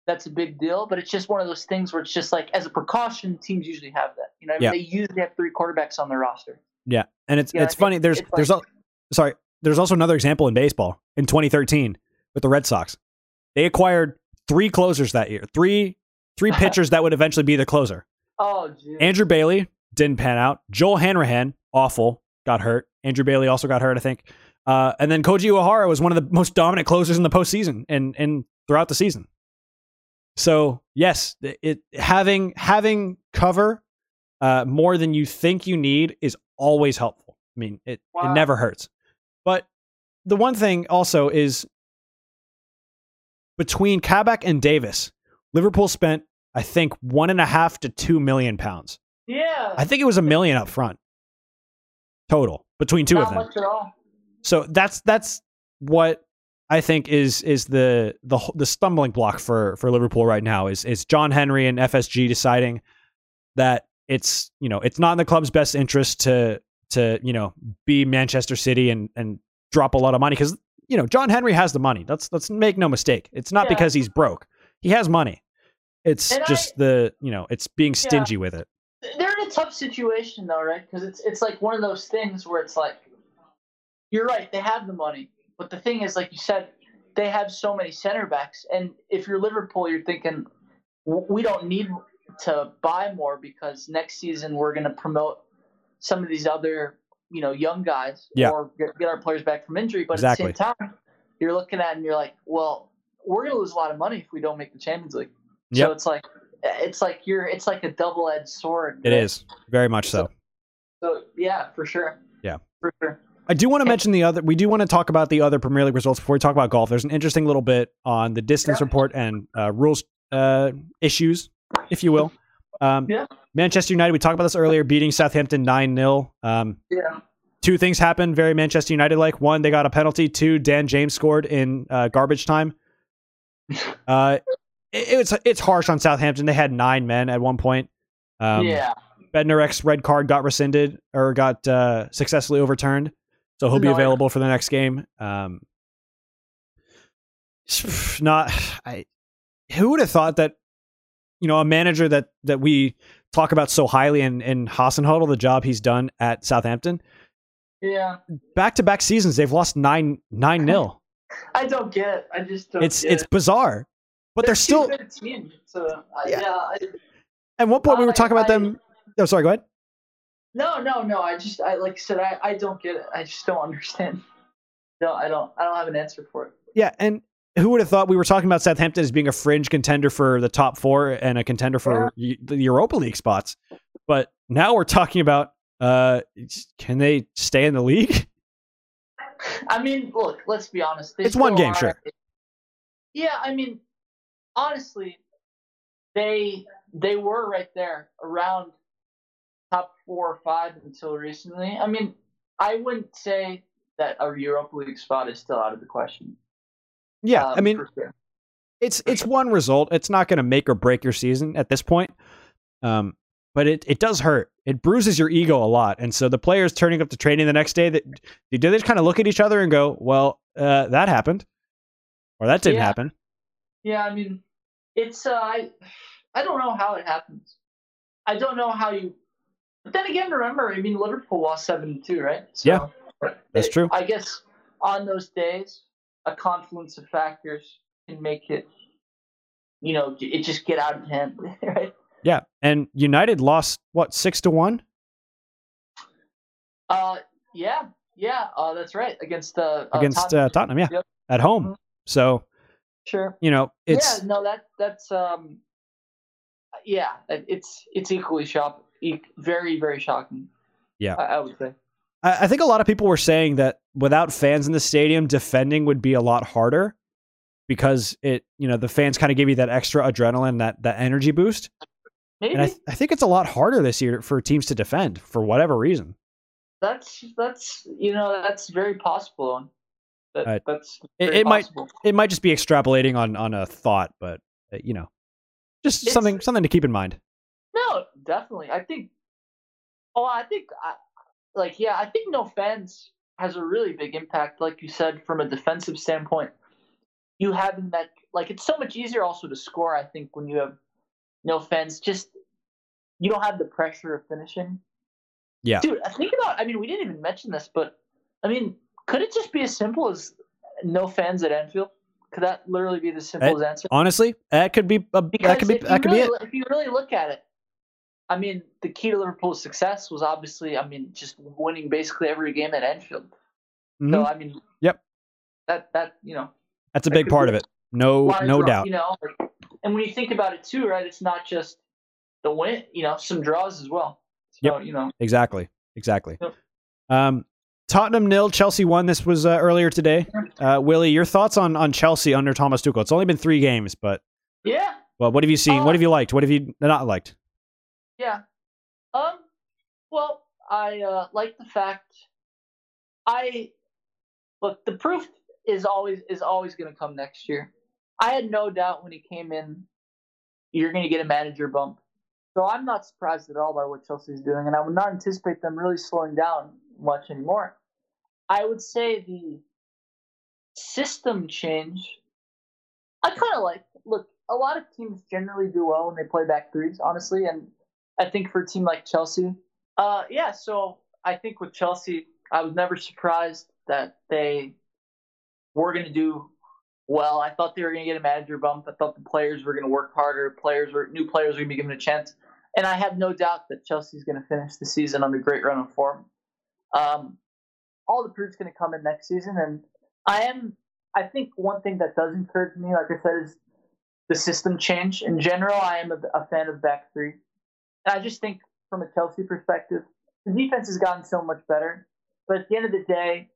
that's a big deal, but it's just one of those things where it's just like as a precaution, teams usually have that. You know, I mean, Yeah. they usually have three quarterbacks on their roster. Yeah, and it's Yeah, I it's funny. There's it's there's like- al- sorry. There's also another example in baseball in 2013 with the Red Sox. They acquired three closers that year. Three three <laughs> pitchers that would eventually be the closer. Oh, geez. Andrew Bailey didn't pan out. Joel Hanrahan, awful, got hurt. Andrew Bailey also got hurt, I think. Uh, and then Koji Uehara was one of the most dominant closers in the postseason and and throughout the season. So yes, it, it having having cover uh, more than you think you need is always helpful. I mean, it it never hurts. But the one thing also is between Kabak and Davies, Liverpool spent I think one and a half to two million pounds. yeah. I think it was a million up front total between two not of them. much at all. So that's that's what I think is is the the the stumbling block for for Liverpool right now is is John Henry and FSG deciding that it's you know it's not in the club's best interest to to you know be Manchester City and and drop a lot of money because you know John Henry has the money. Let's let's make no mistake. It's not Yeah. because he's broke. He has money. It's And I- just the you know it's being stingy with it. They're in a tough situation though, right? Because it's it's like one of those things where it's like, you're right, they have the money, but the thing is, like you said, they have so many center backs, and if you're Liverpool, you're thinking, we don't need to buy more because next season we're going to promote some of these other, you know, young guys Yeah. or get, get our players back from injury. But Exactly. at the same time, you're looking at it and you're like, well, we're going to lose a lot of money if we don't make the Champions League. Yep. So it's like it's like you're it's like a double edged sword. It right? is very much so. So yeah, for sure. Yeah. For sure. I do want to mention the other. We do want to talk about the other Premier League results before we talk about golf. There's an interesting little bit on the distance Yeah. report and uh, rules uh, issues, if you will. Um, Yeah. Manchester United. We talked about this earlier, beating Southampton nine 0 um, Yeah. Two things happened, very Manchester United like. One, they got a penalty. Two, Dan James scored in uh, garbage time. Uh, it, it's it's harsh on Southampton. They had nine men at one point. Um, yeah. Bednarek's red card got rescinded or got uh, successfully overturned, so he'll be Annoying. available for the next game. Um, not, I. Who would have thought that, you know, a manager that that we talk about so highly in in Hasenhüttl, the job he's done at Southampton, Yeah. back to back seasons they've lost nine nine nil. <laughs> I don't get it. I just don't It's it's it. bizarre, but they're two still. teams. So uh, Yeah. yeah. I, At one point we were I- talking about I- them. Oh, sorry. Go ahead. no, no, no. I just I like I said I, I don't get it. I just don't understand. No, I don't I don't have an answer for it. Yeah, and who would have thought we were talking about Southampton as being a fringe contender for the top four and a contender for y- the Europa League spots, but now we're talking about uh, can they stay in the league? <laughs> I mean, look, let's be honest. It's one game, are- sure. Yeah, I mean, honestly, they they were right there around top four or five until recently. I mean, I wouldn't say that a Europa League spot is still out of the question. Yeah, Um, I mean sure. it's it's one result. It's not going to make or break your season at this point. Um, but it, it does hurt. It bruises your ego a lot. And so the players turning up to training the next day, that do they just kind of look at each other and go, "Well, uh, that happened," or "That didn't Yeah. happen." Yeah, I mean, it's uh, I I don't know how it happens. I don't know how you. But then again, remember, I mean, Liverpool lost seven two, right? So, Yeah, that's it- true. I guess on those days, a confluence of factors can make it, you know, it just get out of hand, <laughs> right? Yeah, and United lost what six to one. Uh, yeah, yeah, uh, that's right against uh, uh against Tottenham. uh, Tottenham, yeah, Yep. at home. Mhm. So sure. you know, it's yeah, no, that that's um, yeah, it's it's equally shock, e- very very shocking. Yeah. I, I would say. I, I think a lot of people were saying that without fans in the stadium, defending would be a lot harder because it you know the fans kind of give you that extra adrenaline, that that energy boost. Maybe And I, th- I think it's a lot harder this year for teams to defend for whatever reason. that's that's you know that's very possible. That, Uh, that's it- it might- possible. It might just be extrapolating on on a thought, but uh, you know, just It's- something something to keep in mind. No, definitely. I think. Oh, I think, I, like, yeah, I think no fans has a really big impact, like you said, from a defensive standpoint. You having that, like, it's so much easier also to score. I think when you have no fans, just you don't have the pressure of finishing. Yeah. dude. I think about. I mean, we didn't even mention this, but I mean, could it just be as simple as no fans at Anfield? Could that literally be the simplest answer? Honestly, that could be a, that could be if, you that could really, be it. if you really look at it, I mean, the key to Liverpool's success was obviously, I mean, just winning basically every game at Anfield. So Mhm. I mean, Yep. that that you know, That's a that big part be of it. No, no doubt. You know, like, and when you think about it too, right? It's not just the win. You know, some draws as well. So you know, Exactly. Exactly. Yep. Um, Tottenham nil, Chelsea won. This was uh, earlier today. Uh, Willie, your thoughts on on Chelsea under Thomas Tuchel? It's only been three games, but yeah, well, what have you seen? Uh, what have you liked? What have you not liked? Yeah. Um. Well, I uh, like the fact. I look. The proof is always is always going to come next year. I had no doubt when he came in, you're going to get a manager bump. So I'm not surprised at all by what Chelsea's doing, and I would not anticipate them really slowing down much anymore. I would say the system change. I kind of like. Look, a lot of teams generally do well when they play back threes, honestly, and I think for a team like Chelsea, uh, yeah. So I think with Chelsea, I was never surprised that they were going to do well. I thought they were going to get a manager bump. I thought the players were going to work harder. Players were new players were going to be given a chance, and I have no doubt that Chelsea's going to finish the season on a great run of form. Um, all the proof's going to come in next season, and I am. I think one thing that does encourage me, like I said, is the system change. In general, I am a, a fan of back three. And I just think from a Chelsea perspective, the defense has gotten so much better. But at the end of the day,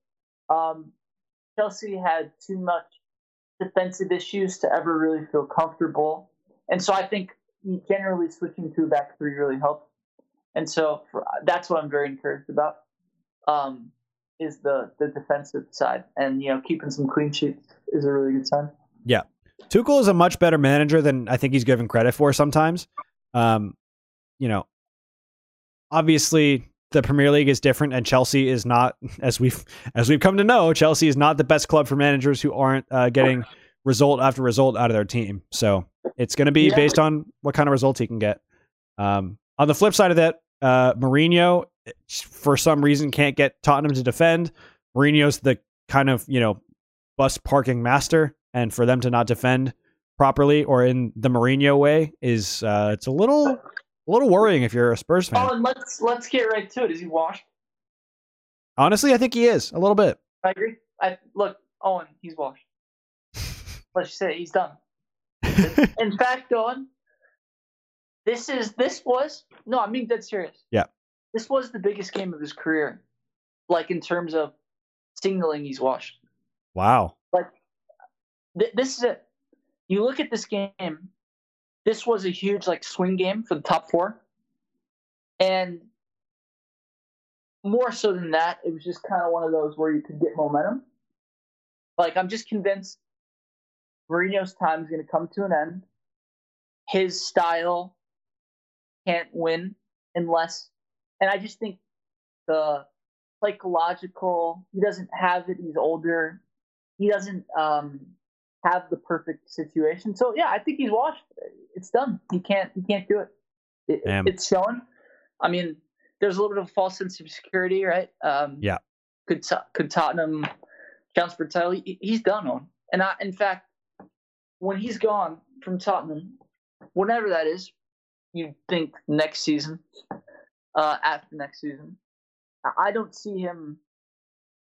um, Chelsea had too much defensive issues to ever really feel comfortable. And so I think generally switching to a back three really helps. And so for, that's what I'm very encouraged about. Um, is the the defensive side, and you know keeping some clean sheets is a really good sign. Yeah, Tuchel is a much better manager than I think he's given credit for sometimes. Um, you know, obviously the Premier League is different, and Chelsea is not, as we've as we've come to know, Chelsea is not the best club for managers who aren't uh, getting result after result out of their team. So it's going to be Yeah. based on what kind of results he can get. Um, on the flip side of that, uh, Mourinho, for some reason, can't get Tottenham to defend. Mourinho's the kind of you know bus parking master, and for them to not defend properly or in the Mourinho way is uh, it's a little a little worrying if you're a Spurs fan. Oh, and let's let's get right to it. Is he washed? Honestly, I think he is a little bit. I agree. I look, Owen, he's washed. <laughs> Let's just say he's done. <laughs> In fact, Owen, this is this was no, I mean being dead serious. Yeah. This was the biggest game of his career, like in terms of signaling he's washed. wow. Th- this is it. You look at this game. This was a huge like swing game for the top four, and more so than that, it was just kind of one of those where you could get momentum. Like I'm just convinced Mourinho's time is going to come to an end. His style can't win unless, and I just think the psychological. He doesn't have it. He's older. He doesn't um, have the perfect situation. So yeah, I think he's washed. It's done. He can't. He can't do it. it it's shown. I mean, there's a little bit of a false sense of security, right? Um, Yeah. Could could Tottenham chance for title? He's done on. And I, in fact, when he's gone from Tottenham, whenever that is, you think next season, uh, after next season, I- don't see him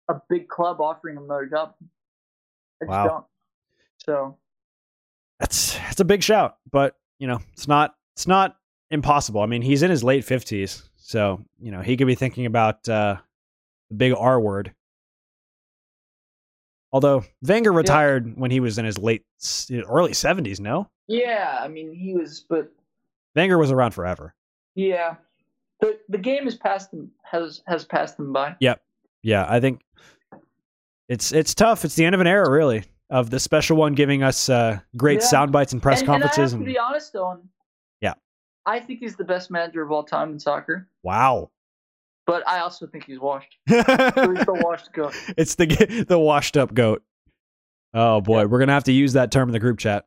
a big club offering him another job. I just Wow. don't. So That's that's a big shout, but you know it's not it's not impossible. I mean, he's in his late fifties, so you know he could be thinking about uh, the big R word. Although Wenger retired when he was in his late, early seventies. No. Yeah, I mean he was, but Wenger was around forever. Yeah, the the game has passed them has has passed them by. Yep. Yeah, I think it's it's tough. It's the end of an era, really, of the special one giving us uh, great Yeah. sound bites and press and, conferences. And I to be honest, though. Yeah. I think he's the best manager of all time in soccer, wow. but I also think he's washed. <laughs> He's the washed goat. it's the the washed up goat. Oh boy, Yeah. we're gonna have to use that term in the group chat.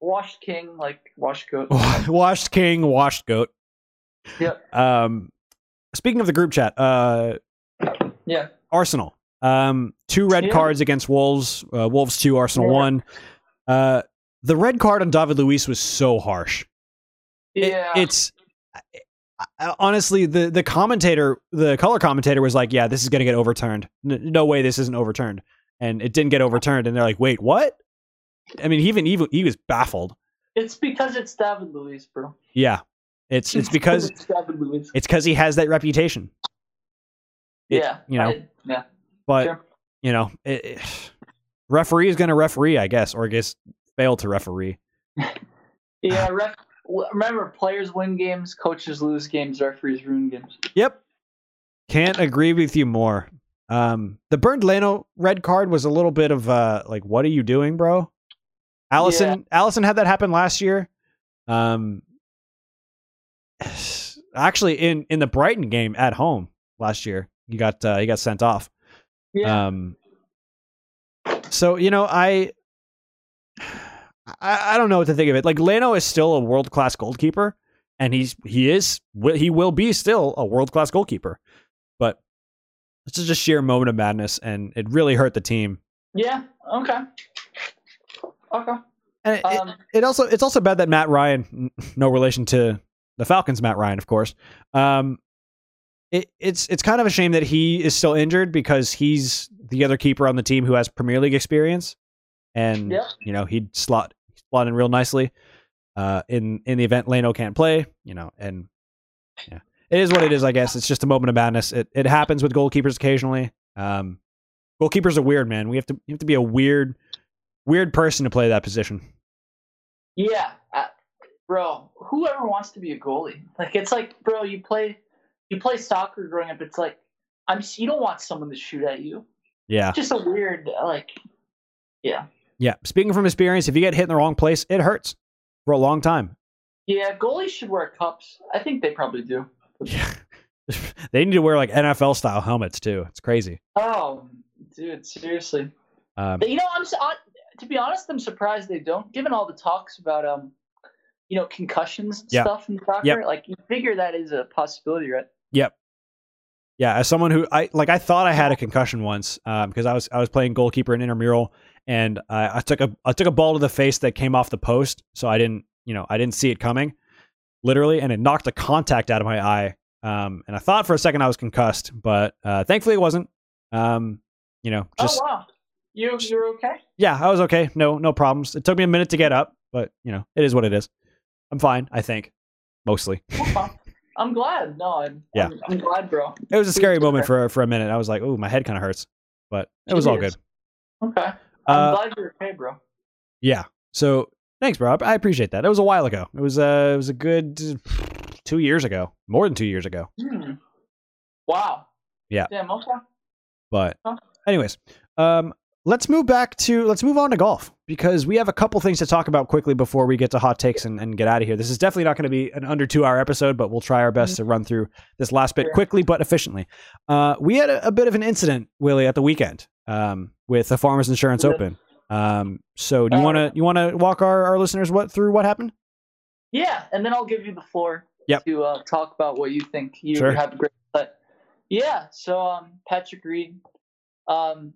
Washed king, like washed goat. <laughs> washed king, washed goat. Yep. Um, speaking of the group chat, uh, Yeah. Arsenal. Um, two red Yeah. cards against Wolves. Uh, Wolves two, Arsenal Yeah. one. Uh, the red card on David Luiz was so harsh. It- Yeah. it's honestly the the commentator, the color commentator was like, "Yeah, this is going to get overturned. N- no way, this isn't overturned." And it didn't get overturned. And they're like, "Wait, what?" I mean, he even even he was baffled. it's because it's David Luiz, bro. Yeah, it's it's because <laughs> it's because he has that reputation. it- yeah. you know, I- yeah. But Sure. you know, it, it, <sighs> referee is going to referee, I guess, or I guess fail to referee. <laughs> Yeah. Ref, remember, players win games, coaches lose games, referees ruin games. Yep. Can't agree with you more. Um, the Bernd Leno red card was a little bit of uh, like, what are you doing, bro? Alisson, Alisson had that happen last year. Um, <sighs> actually, in in the Brighton game at home last year, he got uh, he got sent off. Yeah. Um, so you know, I, <sighs> I I don't know what to think of it. Like Leno is still a world class goalkeeper, and he's he is he will be still a world class goalkeeper, but this is just sheer moment of madness, and it really hurt the team. yeah. Okay. Okay. And it, Um, it also it's also bad that Matt Ryan, no relation to the Falcons, Matt Ryan, of course. Um, it, it's it's kind of a shame that he is still injured because he's the other keeper on the team who has Premier League experience, and Yep. you know he'd slot slot in real nicely. Uh, in in the event Leno can't play, you know, and yeah, it is what it is. I guess it's just a moment of madness. It it happens with goalkeepers occasionally. Um, goalkeepers are weird, man. We have to you have to be a weird weird person to play that position. Yeah, uh, bro. Whoever wants to be a goalie, like it's like, bro, you play, you play soccer growing up. It's like, I'm. You don't want someone to shoot at you. Yeah. Just a weird, like, yeah, Yeah. Speaking from experience, if you get hit in the wrong place, it hurts for a long time. yeah. Goalies should wear cups. I think they probably do. Yeah. <laughs> they need to wear like NFL style helmets too. It's crazy. Oh, dude, seriously. Um, But, you know, I'm I- to be honest, I'm surprised they don't. Given all the talks about um, you know, concussions and Yeah. stuff in soccer, Yep. like you figure that is a possibility, right? Yep. Yeah, as someone who I like, I thought I had a concussion once because I was I was playing goalkeeper in intramural, and I, I took a I took a ball to the face that came off the post, so I didn't you know I didn't see it coming, literally, and it knocked the contact out of my eye. Um, and I thought for a second I was concussed, but uh, thankfully it wasn't. Um, you know, just oh wow, you you're okay. yeah, I was okay. No, no problems. It took me a minute to get up, but you know, it is what it is. I'm fine. I think mostly. <laughs> I'm glad. No, I'm, Yeah. I'm, I'm glad, bro. It was a scary moment for for a minute. I was like, "Oh, my head kind of hurts," but it was all good. Okay. I'm Uh, glad you're okay, bro. yeah. So thanks, bro. I appreciate that. It was a while ago. It was uh, it was a good two years ago, more than two years ago. Hmm. Wow. Yeah. Damn. Okay. But anyways, um, let's move back to let's move on to golf because we have a couple things to talk about quickly before we get to hot takes and, and get out of here. This is definitely not going to be an under two hour episode, but we'll try our best to run through this last bit quickly but efficiently. Uh, we had a, a bit of an incident, Willie, at the weekend um, with the Farmers Insurance Yeah. Open. Um, so do you Uh, want to you want to walk our, our listeners what through what happened? Yeah, and then I'll give you the floor Yep. to uh, talk about what you think. You Sure. have a great but yeah. So um, Patrick Reed um,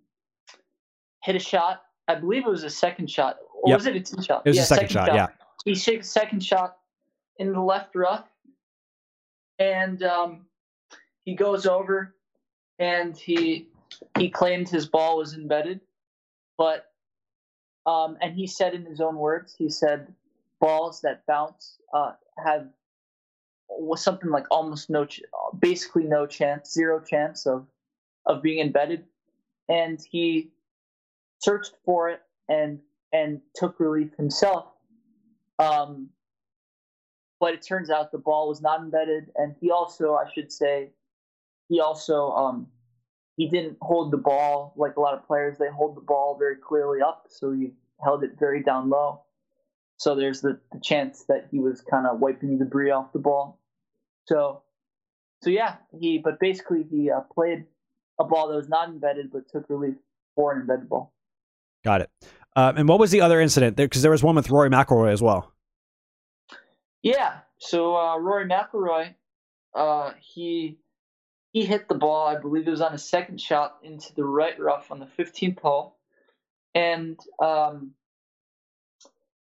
hit a shot. I believe it was a second shot, or Yep. was it a tee shot? It was yeah, a second shot, yeah. He shakes a second shot in the left rough, and um, he goes over, and he he claimed his ball was embedded, but um, and he said in his own words, he said balls that bounce uh, have was something like almost no, ch- basically no chance, zero chance of of being embedded, and he searched for it and and took relief himself. Um, but it turns out the ball was not embedded, and he also, I should say, he also um, he didn't hold the ball like a lot of players. They hold the ball very clearly up, so he held it very down low. So there's the, the chance that he was kind of wiping debris off the ball. So, so yeah, he but basically he uh, played a ball that was not embedded but took relief for an embedded ball. Got it. Uh, and what was the other incident? Because there, there was one with Rory McIlroy as well. Yeah. So uh, Rory McIlroy, uh, he he hit the ball. I believe it was on a second shot into the right rough on the 15th hole, and um,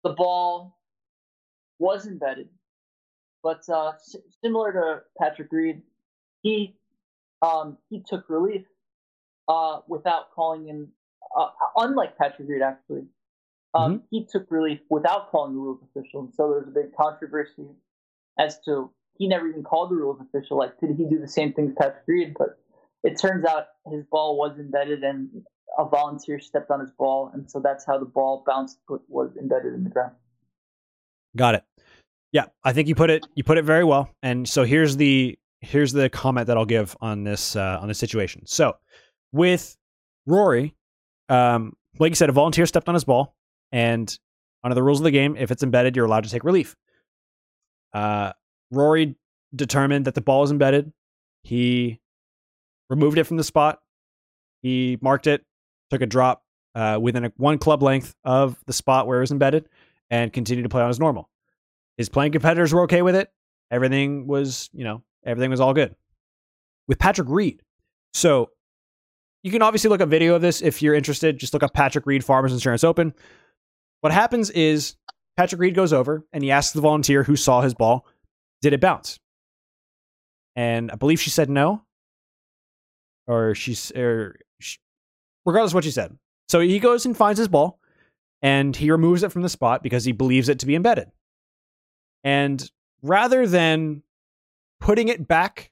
the ball was embedded. But uh, s- similar to Patrick Reed, he um, he took relief uh, without calling in. Uh, unlike Patrick Reed, actually, um, mm-hmm. he took relief without calling the rules official, and so there was a big controversy as to he never even called the rules official. Like, did he do the same thing as Patrick Reed? But it turns out his ball was embedded, and a volunteer stepped on his ball, and so that's how the ball bounced, was embedded in the ground. Got it. Yeah, I think you put it you put it very well. And so here's the here's the comment that I'll give on this uh, on this situation. So with Rory, um, like you said, a volunteer stepped on his ball, and under the rules of the game, if it's embedded, you're allowed to take relief. Uh, Rory determined that the ball is embedded. He removed it from the spot. He marked it, took a drop uh, within a, one club length of the spot where it was embedded, and continued to play on as normal. His playing competitors were okay with it. Everything was, you know, everything was all good. With Patrick Reed, so you can obviously look up video of this if you're interested. Just look up Patrick Reed Farmers Insurance Open. What happens is Patrick Reed goes over and he asks the volunteer who saw his ball, did it bounce? And I believe she said no. Or she's, or she, regardless what she said. So he goes and finds his ball and he removes it from the spot because he believes it to be embedded. And rather than putting it back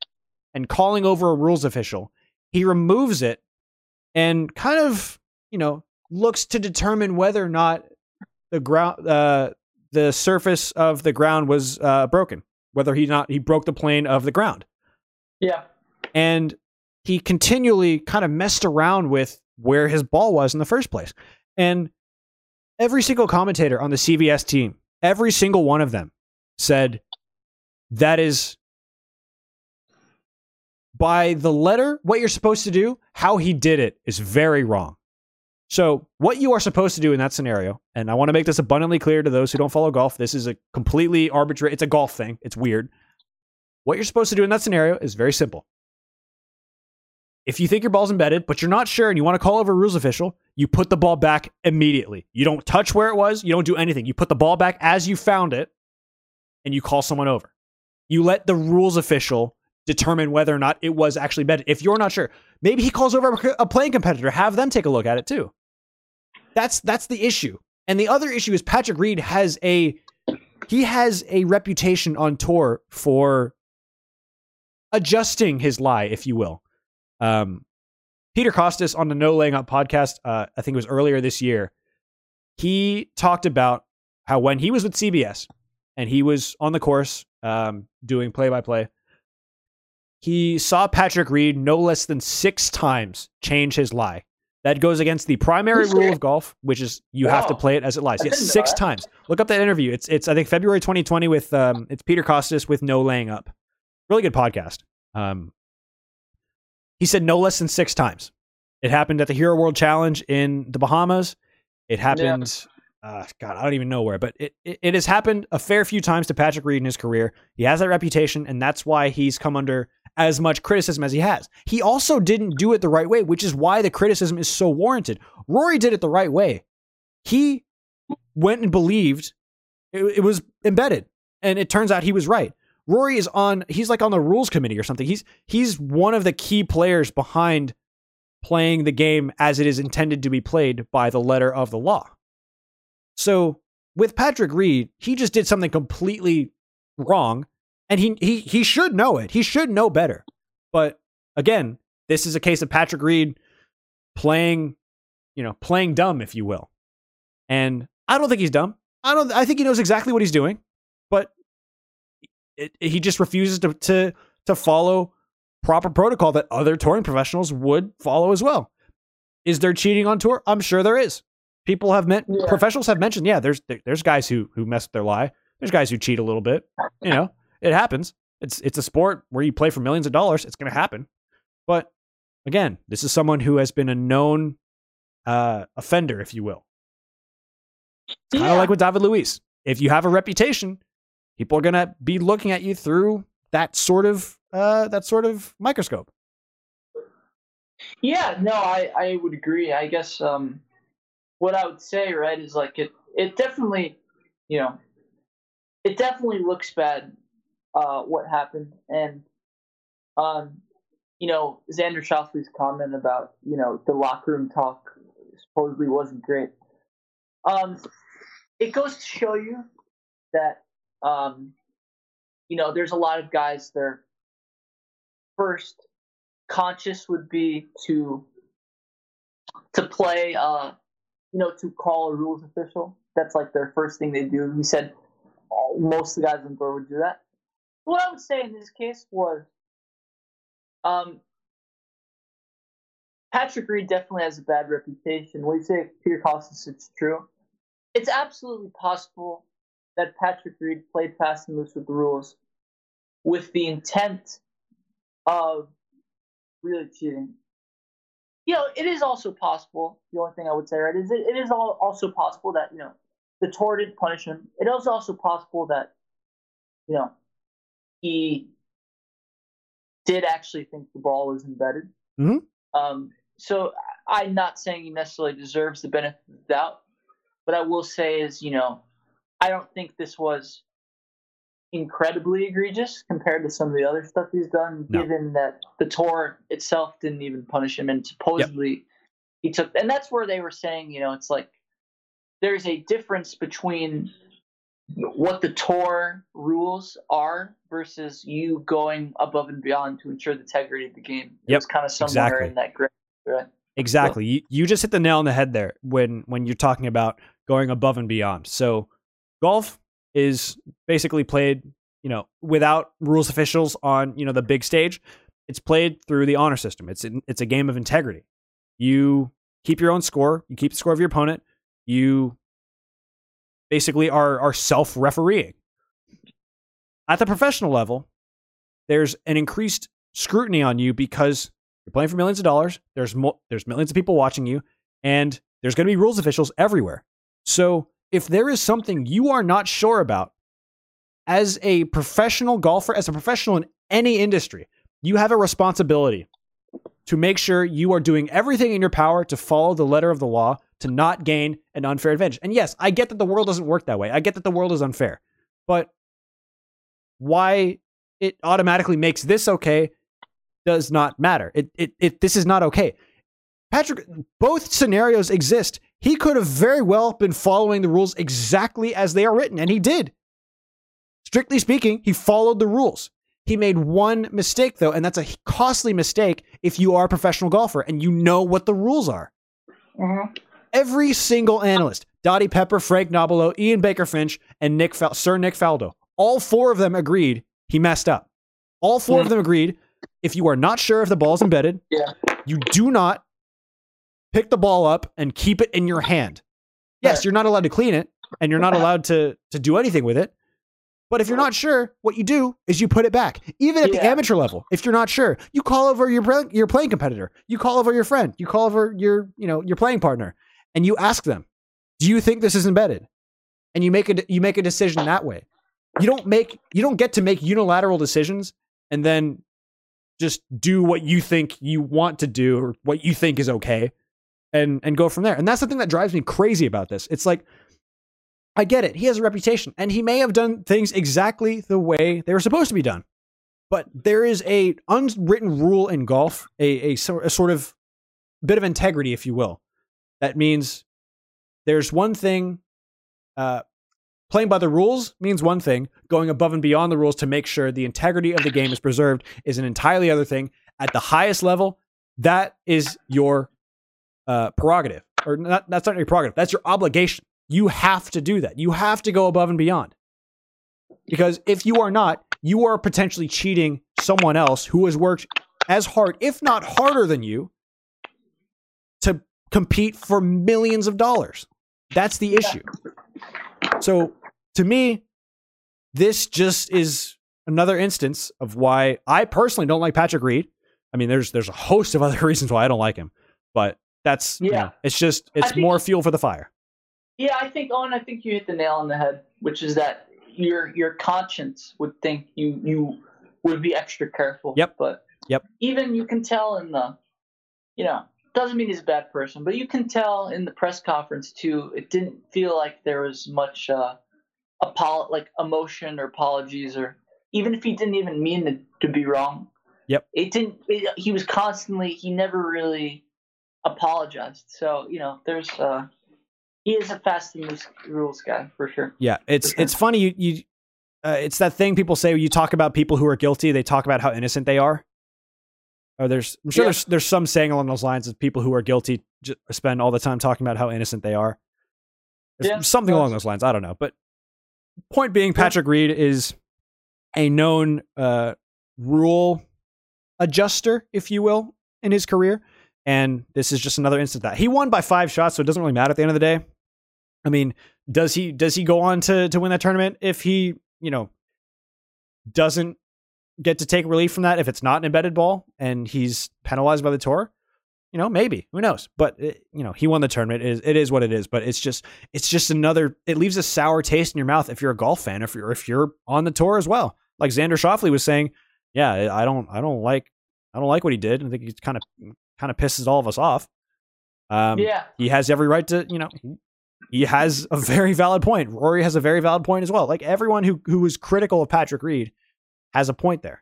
and calling over a rules official, he removes it and kind of, you know, looks to determine whether or not the ground, uh, the surface of the ground was uh, broken whether he not he broke the plane of the ground. Yeah. And he continually kind of messed around with where his ball was in the first place. And every single commentator on the CBS team, every single one of them said that is by the letter what you're supposed to do, how he did it is very wrong. So, what you are supposed to do in that scenario, and I want to make this abundantly clear to those who don't follow golf, this is a completely arbitrary, it's a golf thing, it's weird. What you're supposed to do in that scenario is very simple. If you think your ball's embedded, but you're not sure and you want to call over a rules official, you put the ball back immediately. You don't touch where it was, you don't do anything. You put the ball back as you found it, and you call someone over. You let the rules official determine whether or not it was actually embedded. If you're not sure, maybe he calls over a playing competitor, have them take a look at it too. That's that's the issue. And the other issue is Patrick Reed has a he has a reputation on tour for adjusting his lie, if you will. Um, Peter Kostis on the No Laying Up podcast, uh, I think it was earlier this year, he talked about how when he was with CBS and he was on the course um, doing play by play, he saw Patrick Reed no less than six times change his lie. That goes against the primary rule of golf, which is you wow. have to play it as it lies. Yes, six times. Look up that interview. It's it's I think February 2020 with um it's Peter Kostis with No Laying Up. Really good podcast. Um, he said no less than six times. It happened at the Hero World Challenge in the Bahamas. It happened. Yeah. Uh, God, I don't even know where, but it, it, it has happened a fair few times to Patrick Reed in his career. He has that reputation, and that's why he's come under as much criticism as he has. He also didn't do it the right way, which is why the criticism is so warranted. Rory did it the right way. He went and believed it, it was embedded, and it turns out he was right. Rory is on he's like on the rules committee or something. He's he's one of the key players behind playing the game as it is intended to be played by the letter of the law. So, with Patrick Reed, he just did something completely wrong and he he he should know it. He should know better. But again, this is a case of Patrick Reed playing you know, playing dumb, if you will. And I don't think he's dumb. I don't. I think he knows exactly what he's doing, but it, it, he just refuses to to to follow proper protocol that other touring professionals would follow as well. Is there cheating on tour? I'm sure there is. People have meant yeah. professionals have mentioned, yeah, there's there's guys who who mess with their lie. There's guys who cheat a little bit. You know, it happens. It's it's a sport where you play for millions of dollars. It's going to happen. But again, this is someone who has been a known uh, offender, if you will. Kind of like with David Luiz. If you have a reputation, people are going to be looking at you through that sort of uh, that sort of microscope. Yeah, no, I, I would agree. I guess um, what I would say, right, is like it it definitely, you know, it definitely looks bad uh, what happened, and um, you know, Xander Schauffele's comment about you know the locker room talk supposedly wasn't great. Um, it goes to show you that um, you know there's a lot of guys there. First, conscious would be to to play uh, you know, to call a rules official. That's like their first thing they do. He said most of the guys on tour would do that. What I would say in this case was, um, Patrick Reed definitely has a bad reputation. You say, Peter Kostis, it's true. It's absolutely possible that Patrick Reed played fast and loose with the rules with the intent of really cheating you know, it is also possible. The only thing I would say, right, is it, it is also possible that you know the tour didn't punish him. It is also possible that you know he did actually think the ball was embedded. Mm-hmm. Um, so I'm not saying he necessarily deserves the benefit of the doubt, but I will say is you know I don't think this was incredibly egregious compared to some of the other stuff he's done, no. given that the tour itself didn't even punish him and supposedly yep. he took and that's where they were saying, you know, it's like there's a difference between what the tour rules are versus you going above and beyond to ensure the integrity of the game. It yep. was kind of somewhere exactly. in that grid, right? Exactly. So, you, you just hit the nail on the head there when when you're talking about going above and beyond. So golf is basically played, you know, without rules officials on, you know, the big stage. It's played through the honor system. It's it's a game of integrity. You keep your own score, you keep the score of your opponent, you basically are are self-refereeing. At the professional level, there's an increased scrutiny on you because you're playing for millions of dollars. There's mo- there's millions of people watching you, and there's going to be rules officials everywhere. So if there is something you are not sure about as a professional golfer, as a professional in any industry, you have a responsibility to make sure you are doing everything in your power to follow the letter of the law to not gain an unfair advantage. And yes, I get that the world doesn't work that way. I get that the world is unfair. But why it automatically makes this okay does not matter. It, it, it this is not okay. Patrick, both scenarios exist. He could have very well been following the rules exactly as they are written, and he did. Strictly speaking, he followed the rules. He made one mistake, though, and that's a costly mistake if you are a professional golfer and you know what the rules are. Mm-hmm. Every single analyst, Dottie Pepper, Frank Nobilo, Ian Baker Finch, and Nick Fal- Sir Nick Faldo, all four of them agreed he messed up. All 4 mm-hmm. of them agreed if you are not sure if the ball is embedded, yeah. you do not pick the ball up and keep it in your hand. Yes, you're not allowed to clean it and you're not <laughs> allowed to to do anything with it. But if you're not sure, what you do is you put it back. Even at yeah. the amateur level, if you're not sure, you call over your your playing competitor, you call over your friend, you call over your you know your playing partner, and you ask them, "Do you think this is embedded?" And you make a you make a decision that way. You don't make you don't get to make unilateral decisions and then just do what you think you want to do or what you think is okay and and go from there. And that's the thing that drives me crazy about this. It's like I get it. He has a reputation and he may have done things exactly the way they were supposed to be done. But there is a unwritten rule in golf, a, a, a sort of bit of integrity, if you will. That means there's one thing uh, playing by the rules means one thing going above and beyond the rules to make sure the integrity of the game is preserved is an entirely other thing at the highest level that is your uh, prerogative. or not, that's not your prerogative. That's your obligation. You have to do that. You have to go above and beyond. Because if you are not, you are potentially cheating someone else who has worked as hard, if not harder than you, compete for millions of dollars. That's the issue. So to me, this just is another instance of why I personally don't like Patrick Reed. I mean, there's there's a host of other <laughs> reasons why I don't like him, but that's yeah. You know, it's just it's think, more fuel for the fire. Yeah, I think Owen, I think you hit the nail on the head, which is that your your conscience would think you you would be extra careful. Yep. But yep. Even you can tell in the, you know, doesn't mean he's a bad person, but you can tell in the press conference too. It didn't feel like there was much uh, apol like emotion or apologies or even if he didn't even mean to, to be wrong. Yep. It didn't. It, he was constantly. He never really apologized. So you know, there's. uh he is a fast and loose rules guy for sure. Yeah, it's sure. it's funny you you. Uh, it's that thing people say when you talk about people who are guilty. They talk about how innocent they are. Or there's, I'm sure yeah. there's there's some saying along those lines of people who are guilty spend all the time talking about how innocent they are. Yeah, something along those lines. I don't know, but point being, Patrick Reed is a known uh, rule adjuster, if you will, in his career. And this is just another instance that he won by five shots, so it doesn't really matter at the end of the day. I mean, does he does he go on to to win that tournament if he you know doesn't get to take relief from that if it's not an embedded ball and he's penalized by the tour? You know, maybe who knows? But it, you know, he won the tournament. It is, it is what it is. But it's just it's just another. It leaves a sour taste in your mouth if you're a golf fan, if you're if you're on the tour as well. Like Xander Schauffele was saying, yeah, I don't I don't like I don't like what he did. I think he kind of kind of pisses all of us off. Um, yeah, he has every right to you know. He has a very valid point. Rory has a very valid point as well. Like everyone who who was critical of Patrick Reed has a point there.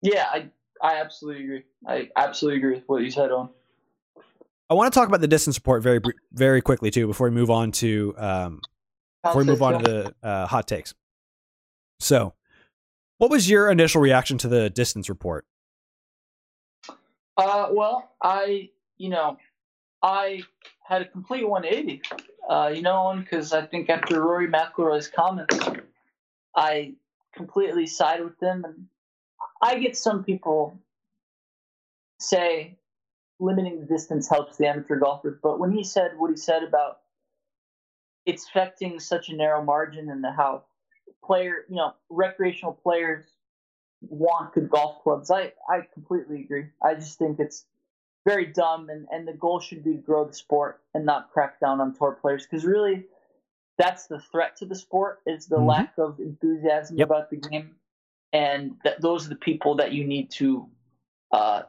Yeah, I I absolutely agree. I absolutely agree with what you said on. I want to talk about the distance report very very quickly too before we move on to um, before we move on to the uh, hot takes. So, what was your initial reaction to the distance report? Uh, well, I, you know, I had a complete 180, uh, you know, because I think after Rory McIlroy's comments, I completely side with them. And I get some people say limiting the distance helps the amateur golfers, but when he said what he said about it's affecting such a narrow margin and how player, you know, recreational players want good golf clubs. I, I completely agree. I just think it's very dumb, and, and the goal should be to grow the sport and not crack down on tour players because really that's the threat to the sport is the mm-hmm. lack of enthusiasm yep. about the game, and that those are the people that you need to uh,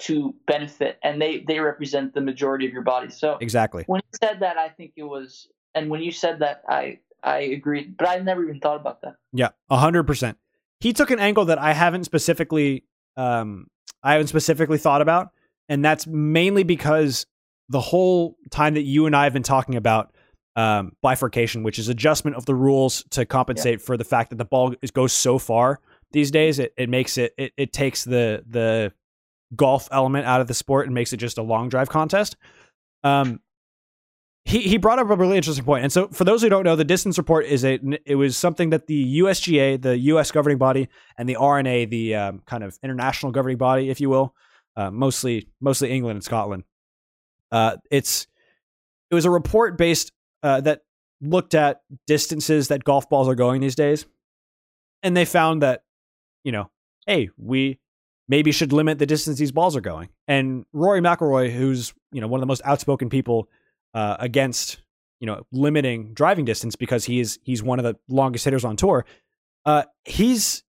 to benefit, and they they represent the majority of your body. So exactly when you said that, I think it was, and when you said that, I I agreed, but I never even thought about that. Yeah, hundred percent he took an angle that I haven't specifically um, I haven't specifically thought about, and that's mainly because the whole time that you and I have been talking about um, bifurcation, which is adjustment of the rules to compensate yeah. for the fact that the ball is, goes so far these days, it, it makes it, it it takes the the golf element out of the sport and makes it just a long drive contest. Um, he he brought up a really interesting point. And so for those who don't know, the distance report is a it was something that the USGA, the US governing body, and the R&A, the um, kind of international governing body, if you will, uh, mostly mostly England and Scotland. Uh, it's it was a report based uh, that looked at distances that golf balls are going these days, and they found that you know, hey, we maybe should limit the distance these balls are going. And Rory McIlroy, who's you know one of the most outspoken people uh, against you know limiting driving distance because he's he's one of the longest hitters on tour. Uh, he's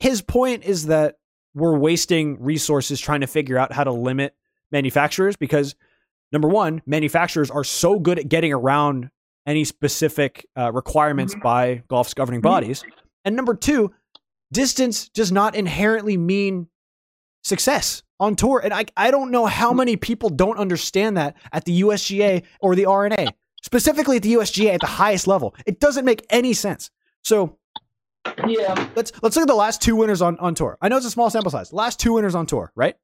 his point is that we're wasting resources trying to figure out how to limit manufacturers because number one, manufacturers are so good at getting around any specific uh, requirements mm-hmm. by golf's governing mm-hmm. bodies, and number two, distance does not inherently mean success on tour. And I, I don't know how many people don't understand that at the USGA or the R&A, specifically at the USGA at the highest level. It doesn't make any sense. So yeah, let's let's look at the last two winners on, on tour. I know it's a small sample size. Last two winners on tour, right?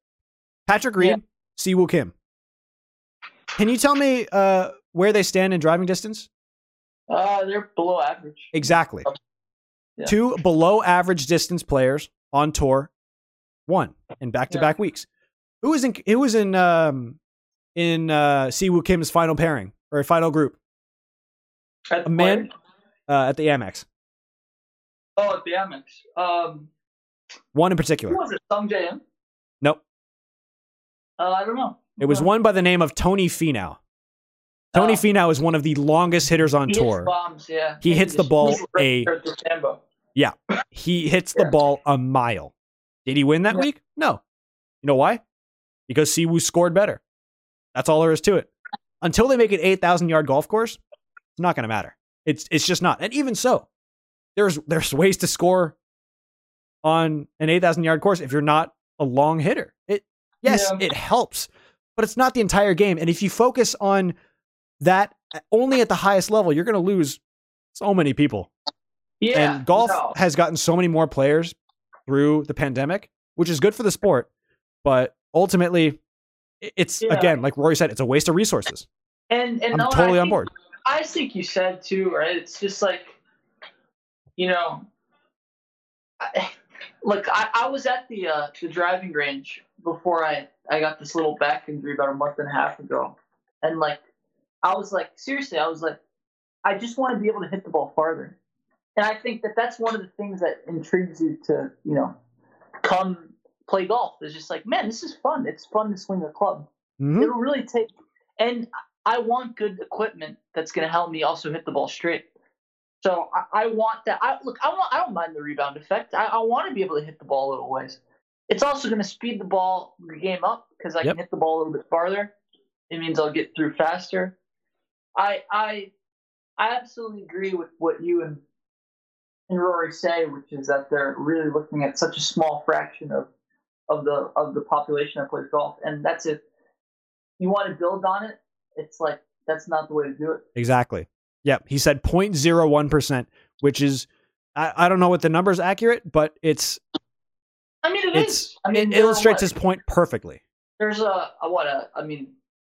Patrick Reed, yeah. Siwoo Kim. Can you tell me uh, where they stand in driving distance? Uh, they're below average. Exactly. Yeah. Two below average distance players on tour, one in back to back weeks. Who was in? Who was in? Um, in uh, Siwoo Kim's final pairing or final group? At A man uh, at the Amex. Oh, at the Amex. Um, One in particular. who was it? Sungjae Im? Nope. Uh, I don't know. It was one by the name of Tony Finau. Tony Oh. Finau is one of the longest hitters on He hits tour. bombs, yeah. He And hits the ball a- the Sambo. He hits the Yeah. ball a mile. Did he win that Yeah. week? No. You know why? Because Siwoo scored better. That's all there is to it. Until they make an 8,000 yard golf course, it's not going to matter. It's it's just not. And even so, there's there's ways to score on an 8,000 yard course if you're not a long hitter. It yes, Yeah. it helps, but it's not the entire game. And if you focus on that only at the highest level, you're going to lose so many people. Yeah. and golf no. has gotten so many more players through the pandemic, which is good for the sport. But ultimately, it's Yeah. again, like Rory said, it's a waste of resources. and and I'm no, totally on board. I think you said too, right? It's just like, you know, I, look, I, I was at the uh, the driving range before I I got this little back injury about a month and a half ago, and like, I was like, seriously, I was like, I just want to be able to hit the ball farther, and I think that that's one of the things that intrigues you to you know come play golf. It's just like, man, this is fun. It's fun to swing a club. Mhm. it'll really take and i want good equipment that's going to help me also hit the ball straight. So i, I want that. I look i want i don't mind the rebound effect. I, I want to be able to hit the ball a little ways it's also going to speed the ball the game up because i Yep. can hit the ball a little bit farther it means i'll get through faster i i i absolutely agree with what you and and rory say which is that they're really looking at such a small fraction of of the of the population that plays golf and that's if you want to build on it, it's like that's not the way to do it. Exactly. Yep. He said 0.01%, which is, I, I don't know what the number is accurate, but it's, I mean, it it's, is. I mean, it illustrates his point perfectly. There's a, a what a I mean,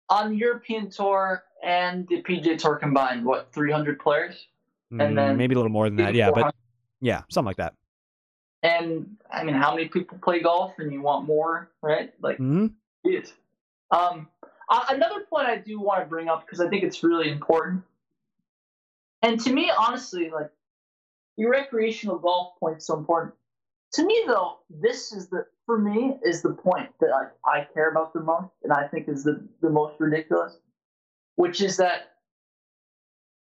on the European tour and the PGA Tour combined, what 300 players? And Mm, then- maybe a little more than that. Yeah. But yeah, something like that. and I mean, how many people play golf, and you want more, right? Like, it is. Um, uh, another point I do want to bring up because I think it's really important, and to me, honestly, like your recreational golf point is so important. To me, though, this is the for me is the point that I, I care about the most, and I think is the the most ridiculous, which is that,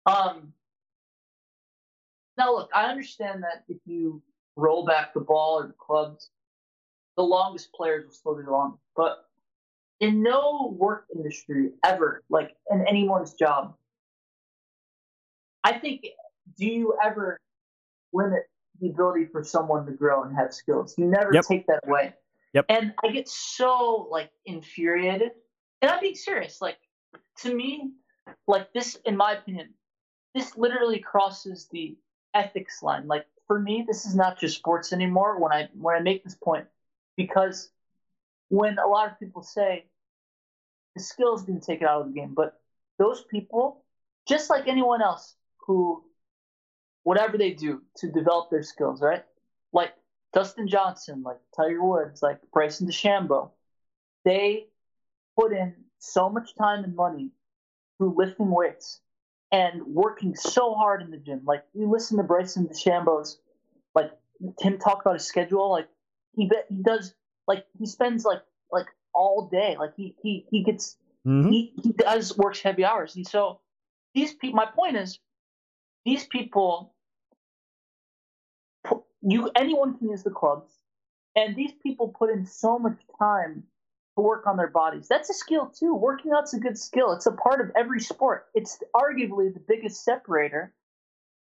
um. Now, look, I understand that if you roll back the ball or the clubs, the longest players will still be long, but in no work industry ever, like in anyone's job, I think, do you ever limit the ability for someone to grow and have skills? You never Yep. take that away. Yep. And I get so like infuriated, and I'm being serious. Like to me, like this, in my opinion, this literally crosses the ethics line. Like for me, this is not just sports anymore. When I when I make this point, because when a lot of people say the skills being taken out of the game, but those people, just like anyone else who, whatever they do to develop their skills, right? Like Dustin Johnson, like Tiger Woods, like Bryson DeChambeau, they put in so much time and money through lifting weights and working so hard in the gym. Like you listen to Bryson DeChambeau's, like him talk about his schedule. Like he he does like he spends like like all day. Like he he he gets hmm he, he does works heavy hours, and so these people. My point is, these people. You anyone can use the clubs, and these people put in so much time to work on their bodies. That's a skill too. Working out's a good skill. It's a part of every sport. It's arguably the biggest separator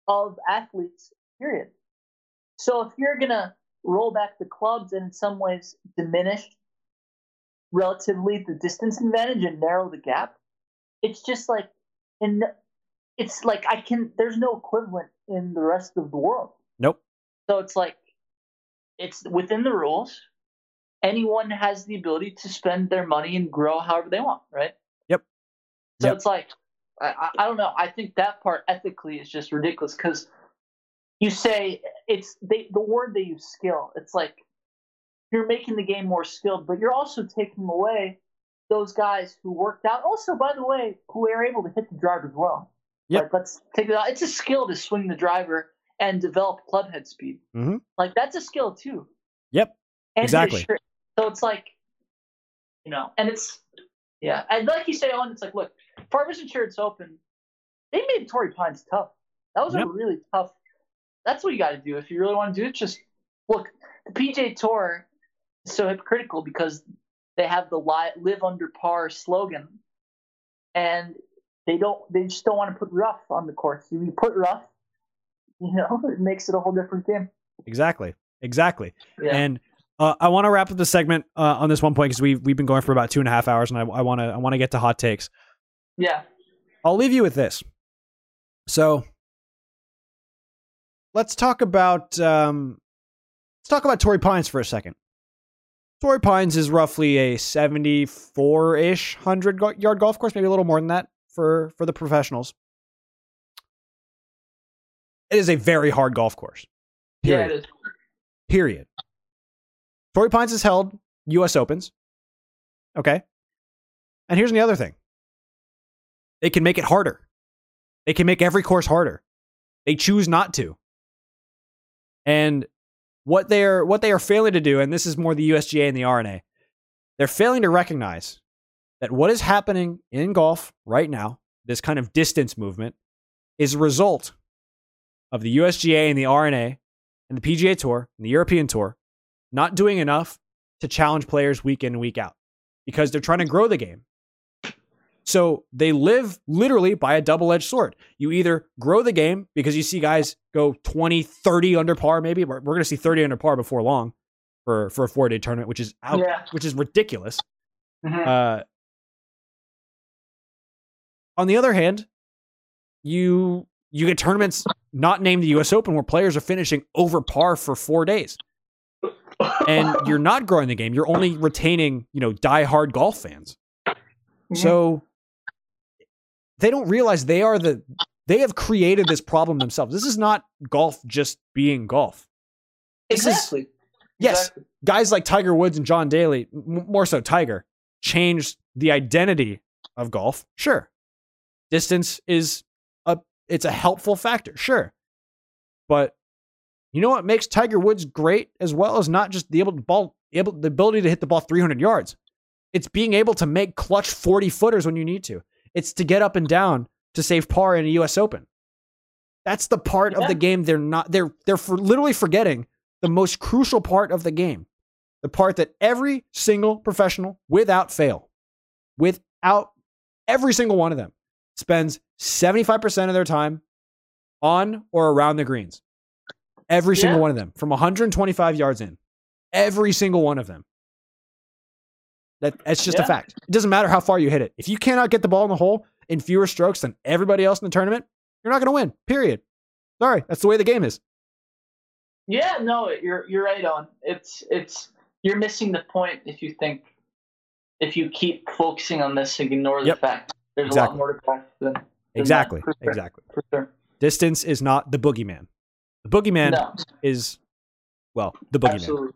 of athletes. Period. So if you're gonna roll back the clubs and in some ways diminish relatively the distance advantage and narrow the gap, it's just like in it's like I can there's no equivalent in the rest of the world. Nope. So it's like it's within the rules. Anyone has the ability to spend their money and grow however they want, right? Yep. So Yep. it's like I, I don't know. I think that part ethically is just ridiculous because you say it's they the word they use skill. It's like you're making the game more skilled, but you're also taking away those guys who worked out. Also, by the way, who are able to hit the drive as well. Yep. Like, let's take it out. It's a skill to swing the driver and develop club head speed. Mhm. Like that's a skill too. Yep. And Exactly. So it's like, you know, and it's yeah, and like you say, on it's like, look, Farmers Insurance Open, they made Torrey Pines tough. That was Yep. a really tough. That's what you got to do if you really want to do it. Just look, the PGA Tour is so hypocritical because they have the live under par slogan, and they don't. They just don't want to put rough on the course. If you put rough, <laughs> you know, it makes it a whole different game. Exactly. Exactly. Yeah. And uh, I want to wrap up the segment uh, on this one point because we we've been going for about two and a half hours, and I want to I want to get to hot takes. yeah. I'll leave you with this. So let's talk about um, let's talk about Torrey Pines for a second. Torrey Pines is roughly a seventy-four-ish hundred yard golf course, maybe a little more than that for for the professionals. It is a very hard golf course. Yeah, Period. it is. Period. Torrey Pines has held U.S. Opens. Okay. And here's the other thing they can make it harder. They can make every course harder. They choose not to. And what they are what they are failing to do, and this is more the USGA and the R&A, they're failing to recognize that what is happening in golf right now, this kind of distance movement, is a result of the USGA and the R&A and the PGA Tour and the European Tour not doing enough to challenge players week in and week out because they're trying to grow the game. So they live literally by a double edged sword. You either grow the game because you see guys go 20, 30 under par, maybe. We're, we're going to see 30 under par before long for, for a four day tournament, which is out, Yeah. which is ridiculous. Mhm. Uh, on the other hand, you you get tournaments not named the U.S. Open where players are finishing over par for four days, and <laughs> you're not growing the game. You're only retaining you know die-hard golf fans. Mhm. So they don't realize they are the they have created this problem themselves. This is not golf just being golf. this is- Yes, Exactly. guys like Tiger Woods and John Daly, m- more so Tiger, changed the identity of golf. Sure. Distance is a it's a helpful factor, sure. But you know what makes Tiger Woods great as well as not just the able to ball able the ability to hit the ball 300 yards. It's being able to make clutch 40 footers when you need to. It's to get up and down to save par in a US Open. That's the part of the game they're not they're they're for literally forgetting the most crucial part of the game. The part that every single professional without fail, without every single one of them spends 75% of their time on or around the greens. Every single one of them from 125 yards in. Every single one of them. That that's just a fact. It doesn't matter how far you hit it. If you cannot get the ball in the hole in fewer strokes than everybody else in the tournament, you're not going to win. Period. Sorry, that's the way the game is. Yeah, no, you're you're right on. It's it's you're missing the point if you think if you keep focusing on this and ignore the fact there's Exactly. a lot more to golf than, than Exactly. sure, Exactly. Sure. Distance is not the boogeyman. The boogeyman no, is, well, the boogeyman. absolutely,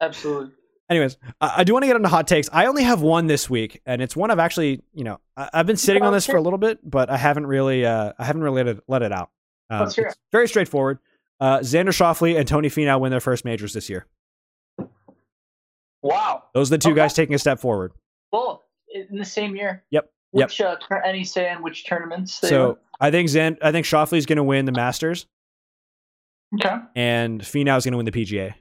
absolutely. Anyways, I, I do want to get into hot takes. I only have one this week, and it's one I've actually, you know, I, I've been sitting on this for a little bit, but I haven't really, uh, I haven't really let it, let it out. Um, it's very straightforward. Uh, Xander Schauffele and Tony Finau win their first majors this year. Wow, Those are the two Okay. guys taking a step forward. both in the same year. Yep, yep. Which uh, tur- any say in which tournaments? They So I think Zan, I think Schauffele's going to win the Masters, okay, and Finau is going to win the PGA.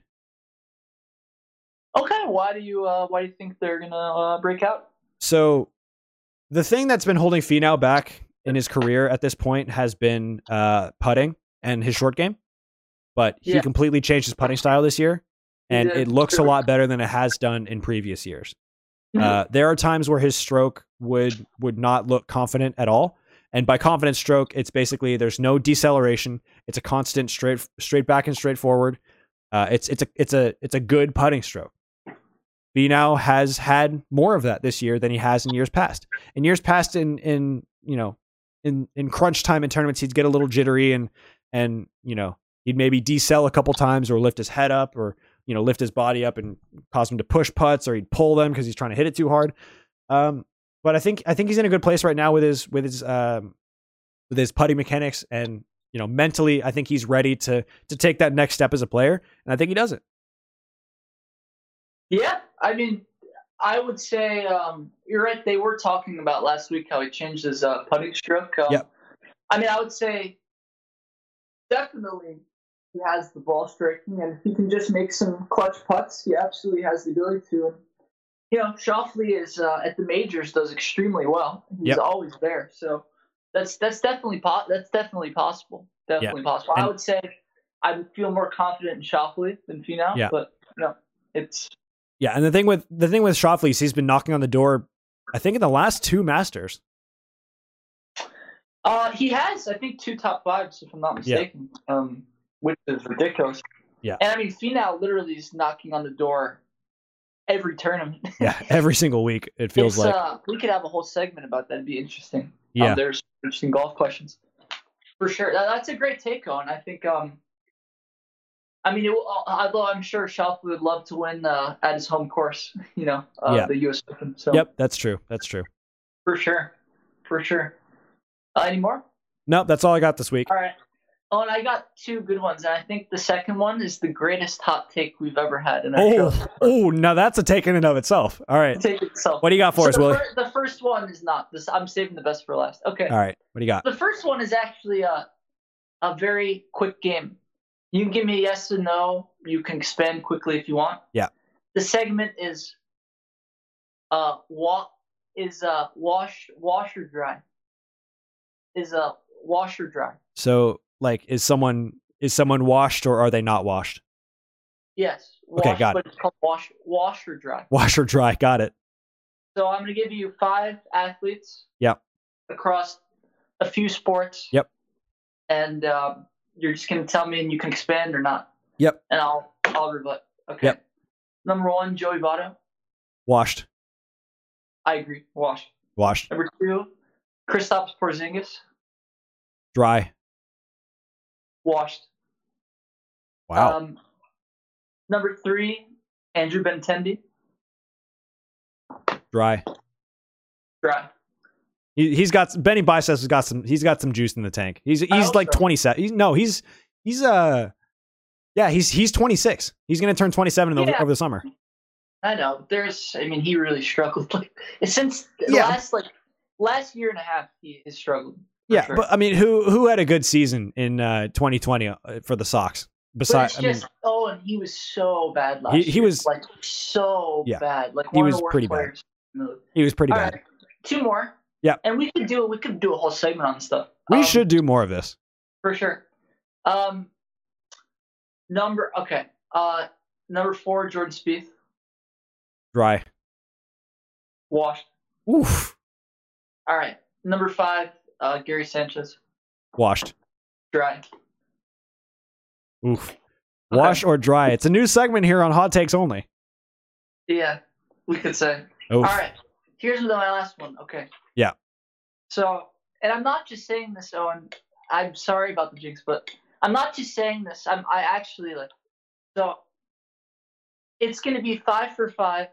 okay. Why do you uh, why do you think they're gonna uh, break out? So the thing that's been holding Finau back in his career at this point has been uh, putting and his short game. But he Yeah. completely changed his putting style this year, and it looks a lot better than it has done in previous years. Mhm. Uh, there are times where his stroke would would not look confident at all, and by confident stroke, it's basically there's no deceleration. It's a constant straight straight back and straight forward. Uh, it's it's a it's a it's a good putting stroke. B now has had more of that this year than he has in years past. In years past, in in you know, in in crunch time in tournaments, he'd get a little jittery and and you know he'd maybe decel a couple times or lift his head up or you know lift his body up and cause him to push putts or he'd pull them because he's trying to hit it too hard. Um, but I think I think he's in a good place right now with his with his um, with his putting mechanics and you know mentally I think he's ready to to take that next step as a player and I think he does it. Yeah, I mean, I would say um, you're right. They were talking about last week how he changed his uh, putting stroke. Um, yep. I mean, I would say definitely he has the ball striking, and if he can just make some clutch putts, he absolutely has the ability to. And you know, Schauffele is uh, at the majors does extremely well. He's Yep. always there, so that's that's definitely po- that's definitely possible. Definitely possible. I would say I would feel more confident in Schauffele than Finau, Yeah. but no, it's Yeah, and the thing with the thing with Schauffele is he's been knocking on the door. I think in the last two Masters. Uh, he has, I think, two top fives, if I'm not Yeah. mistaken, um, which is ridiculous. Yeah. And I mean, Finau literally is knocking on the door every tournament. <laughs> Yeah, every single week it feels It's, like. uh, we could have a whole segment about that. It'd be interesting. Yeah. Um, there's interesting golf questions for sure. That, that's a great take on. I think. Um, I mean, it, will- although I'm sure Schauffele would love to win uh, at his home course, <laughs> you know, uh, Yeah. the U.S. Open. So Yep, that's true. That's true. for sure, for sure. Uh, any more? Nope, that's all I got this week. All right. Oh, and I got two good ones, and I think the second one is the greatest hot take we've ever had in our Oh, show. oh, now that's a take in and of itself. All right, Take itself. what do you got for So us, the, Willie? fir- the first one is not this. I'm saving the best for last. Okay. All right, what do you got? The first one is actually a a very quick game. You can give me a yes or no. You can expand quickly if you want. Yeah. The segment is uh wa- is uh wash wash or dry. Is uh wash or dry. So, like, is someone is someone washed or are they not washed? Yes. Okay, got but it's called wash wash or dry. Wash or dry? Got it. So I'm going to give you five athletes. Yep. Across a few sports. Yep. And um, you're just going to tell me, and you can expand or not. Yep. And I'll I'll rebut. Okay. Yep. Number one, Joey Votto. Washed. I agree. Washed. Washed. Number two, Kristaps Porzingis. Dry. Washed. Wow. Um, number three, Andrew Benintendi. dry. Dry. He, he's got Benny Biceps has got some. He's got some juice in the tank. He's he's like twenty seven. He's, no, he's he's uh, yeah, he's he's twenty six. He's gonna turn twenty seven over, Yeah. over the summer. I know. There's. I mean, he really struggled. Like <laughs> since Yeah. last like last year and a half, he has struggled. For Yeah, sure. but I mean, who who had a good season in uh, 2020 uh, for the Sox? But Besides, it's I mean, oh, and he was so bad last He- year. was- like so Yeah. bad. Like He was of the worst pretty bad. players in the league. he was pretty All bad. right, two more. Yeah. and we could do we could do a whole segment on stuff. We Um, should do more of this. for sure. Um, number okay. Uh, number four, Jordan Spieth, Dry. washed. Oof. All right, number five, uh, Gary Sanchez, Washed. dry. Oof. Wash or dry. It's a new segment here on Hot Takes Only. Yeah, we could say. Oof. All right, here's my last one. Okay. Yeah. So, and I'm not just saying this, Owen. I'm sorry about the jinx, but I'm not just saying this. I'm I actually like. So, it's going to be five for five,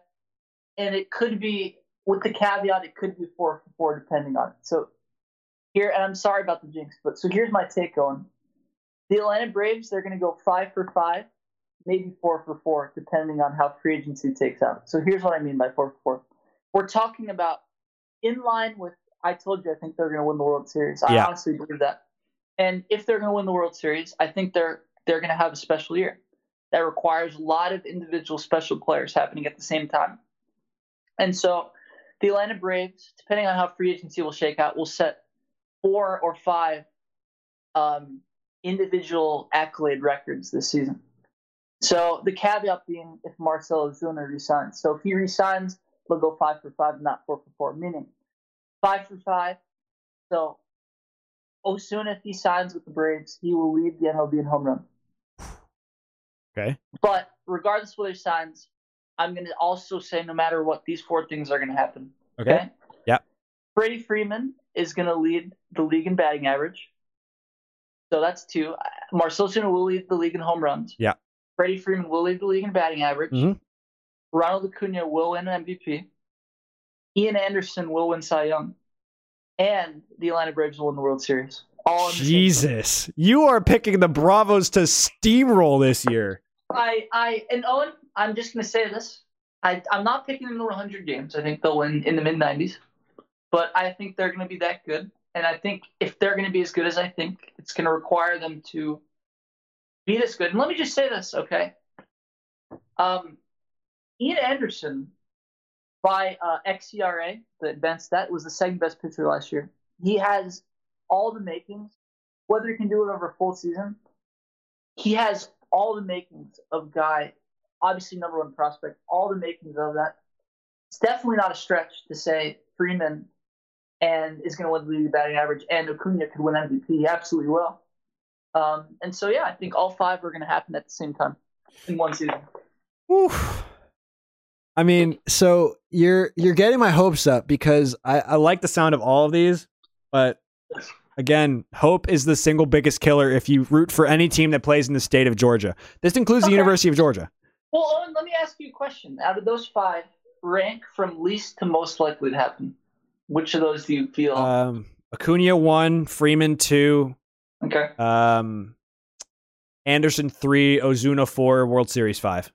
and it could be with the caveat it could be four for four depending on it. So, here, and I'm sorry about the jinx, but so here's my take on the Atlanta Braves. They're going to go five for five, maybe four for four, depending on how free agency takes out. So here's what I mean by four for four. We're talking about in line with. I told you I think they're going to win the World Series. I Yeah. honestly believe that. And if they're going to win the World Series, I think they're they're going to have a special year that requires a lot of individual special players happening at the same time. And so the Atlanta Braves, depending on how free agency will shake out, will set four or five um, individual accolade records this season. So the caveat being if Marcell Ozuna resigns. So if he resigns, they'll go five for five, not four for four, meaning five for five. So Ozuna, if he signs with the Braves, he will lead the MLB in home run. Okay. But regardless of whether he signs, I'm going to also say no matter what, these four things are going to happen. Okay. Okay. Yeah. Freddie Freeman is going to lead the league in batting average. So that's two. Marcell Ozuna will lead the league in home runs. Yeah. Freddie Freeman will lead the league in batting average. Mhm. Ronald Acuna will win an MVP. Ian Anderson will win Cy Young. And the Atlanta Braves will win the World Series. All Jesus, you are picking the Bravos to steamroll this year. I, I, and Owen, I'm just going to say this. I, I'm not picking them to 100 games. I think they'll win in the mid 90s, but I think they're going to be that good. And I think if they're going to be as good as I think, it's going to require them to be this good. And let me just say this, okay? Um, Ian Anderson, by uh, xERA, the advanced stat, was the second best pitcher last year. He has all the makings. Whether he can do it over a full season, he has all the makings of guy, obviously number one prospect, all the makings of that. It's definitely not a stretch to say Freeman and is going to win the league batting average, and Acuna could win MVP. Absolutely will. Um, and so, yeah, I think all five are going to happen at the same time in one season. Oof. I mean, so you're you're getting my hopes up because I, I like the sound of all of these, but again, hope is the single biggest killer if you root for any team that plays in the state of Georgia. This includes the University of Georgia. Well, Owen, let me ask you a question. Out of those five, rank from least to most likely to happen. Which of those do you feel? Um, Acuna one, Freeman two, okay. um, Anderson three, Ozuna four, World Series five.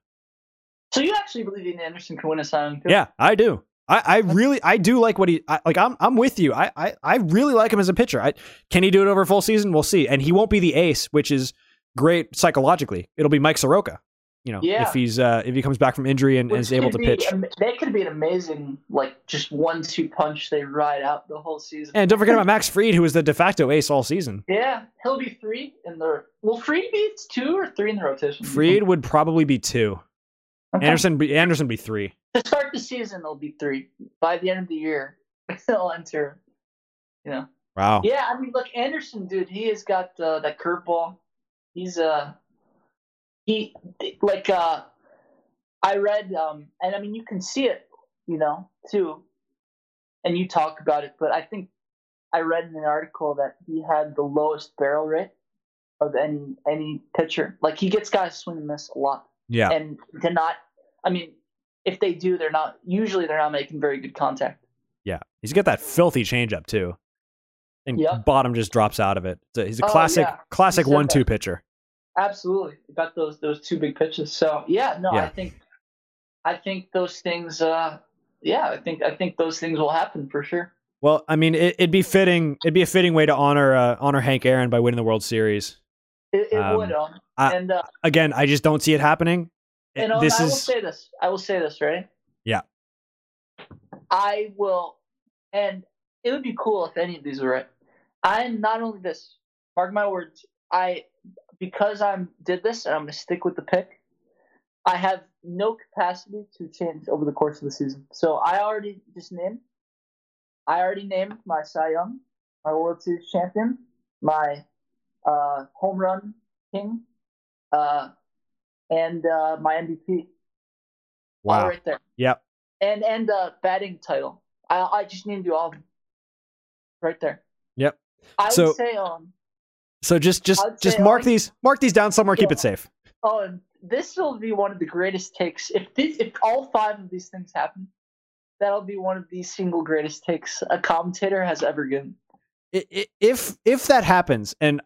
So you actually believe Ian Anderson can win a Cy? Yeah, I do. I, I really I do like what he I, like. I'm I'm with you. I, I I really like him as a pitcher. I, can he do it over a full season? We'll see. And he won't be the ace, which is great psychologically. It'll be Mike Soroka. You know, Yeah. if he's uh if he comes back from injury and, is able to be pitch. that could be an amazing, like, just one-two punch they ride out the whole season. And don't forget about Max Fried, who was the de facto ace all season. yeah, he'll be three in the. Will Fried be two or three in the rotation? Fried would probably be two. Okay. Anderson be Anderson be three. to start the season, they'll be three. By the end of the year, <laughs> they'll enter. You know. Wow. Yeah, I mean, look, Anderson, dude, he has got uh, that curveball. He's uh, he like uh, I read um, and I mean, you can see it, you know, too, and you talk about it, but I think I read in an article that he had the lowest barrel rate of any any pitcher. Like he gets guys swing and miss a lot, Yeah. and to not, I mean, if they do, they're not usually they're not making very good contact. Yeah. He's got that filthy changeup too. And Yep. bottom just drops out of it. So he's a Oh, classic yeah. classic one two pitcher. Absolutely, got those those two big pitches. So yeah, no, Yeah. I think I think those things. Uh, yeah, I think I think those things will happen for sure. Well, I mean, it, it'd be fitting. It'd be a fitting way to honor uh, honor Hank Aaron by winning the World Series. It, it Um, would, um, and uh, Again, I just don't see it happening. and um, this I will is say this. I will say this, right? Yeah. I will, and it would be cool if any of these were right. I'm not only this. Mark my words. I because I'm did this, and I'm gonna stick with the pick. I have no capacity to change over the course of the season. So I already just named. I already named my Cy Young, my World Series champion, my uh, home run king, uh, and uh, my MVP. Wow. right there. Yep. And and uh, batting title. I I just named you all of them. Right there. Yep. I So- would say um So just just I'd just mark only- these mark these down somewhere. Keep it safe. oh and this will be one of the greatest takes if this if all five of these things happen. That'll be one of the single greatest takes a commentator has ever given. If if that happens, and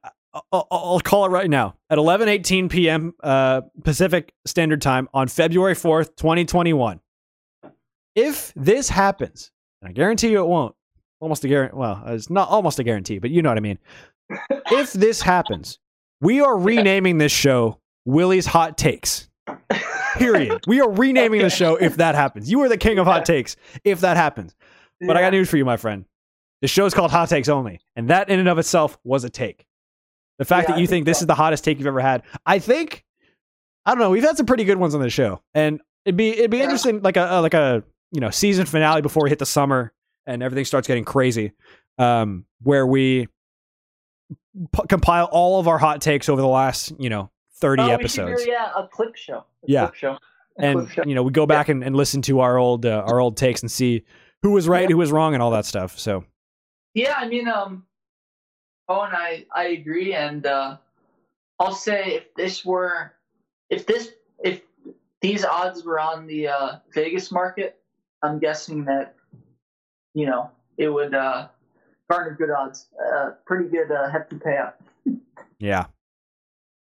I'll call it right now at 11:18 p.m. Uh, Pacific Standard Time on February 4th, 2021. If this happens, and I guarantee you it won't. Almost a guarantee. Well, it's not almost a guarantee, but you know what I mean. If this happens, we are renaming this show Willie's Hot Takes. Period. We are renaming the show if that happens. You are the king of hot takes if that happens. But I got news for you, my friend. The show is called Hot Takes Only, and that in and of itself was a take. The fact Yeah, that you think think this so. is the hottest take you've ever had, I think. I don't know. We've had some pretty good ones on the show, and it'd be it'd be Yeah. interesting, like a, a like a you know season finale before we hit the summer and everything starts getting crazy, um, where we p- compile all of our hot takes over the last you know thirty Oh, we should episodes. do, yeah, a clip show. A Yeah. clip show. and quick show. you know we go back and, and listen to our old uh, our old takes and see who was right, Yeah. who was wrong, and all that stuff. So Yeah, I mean, um, oh, and I I agree, and uh, I'll say if this were, if this, if these odds were on the uh, Vegas market, I'm guessing that, you know, it would uh, garner good odds, uh, pretty good uh, hefty payout. <laughs> yeah,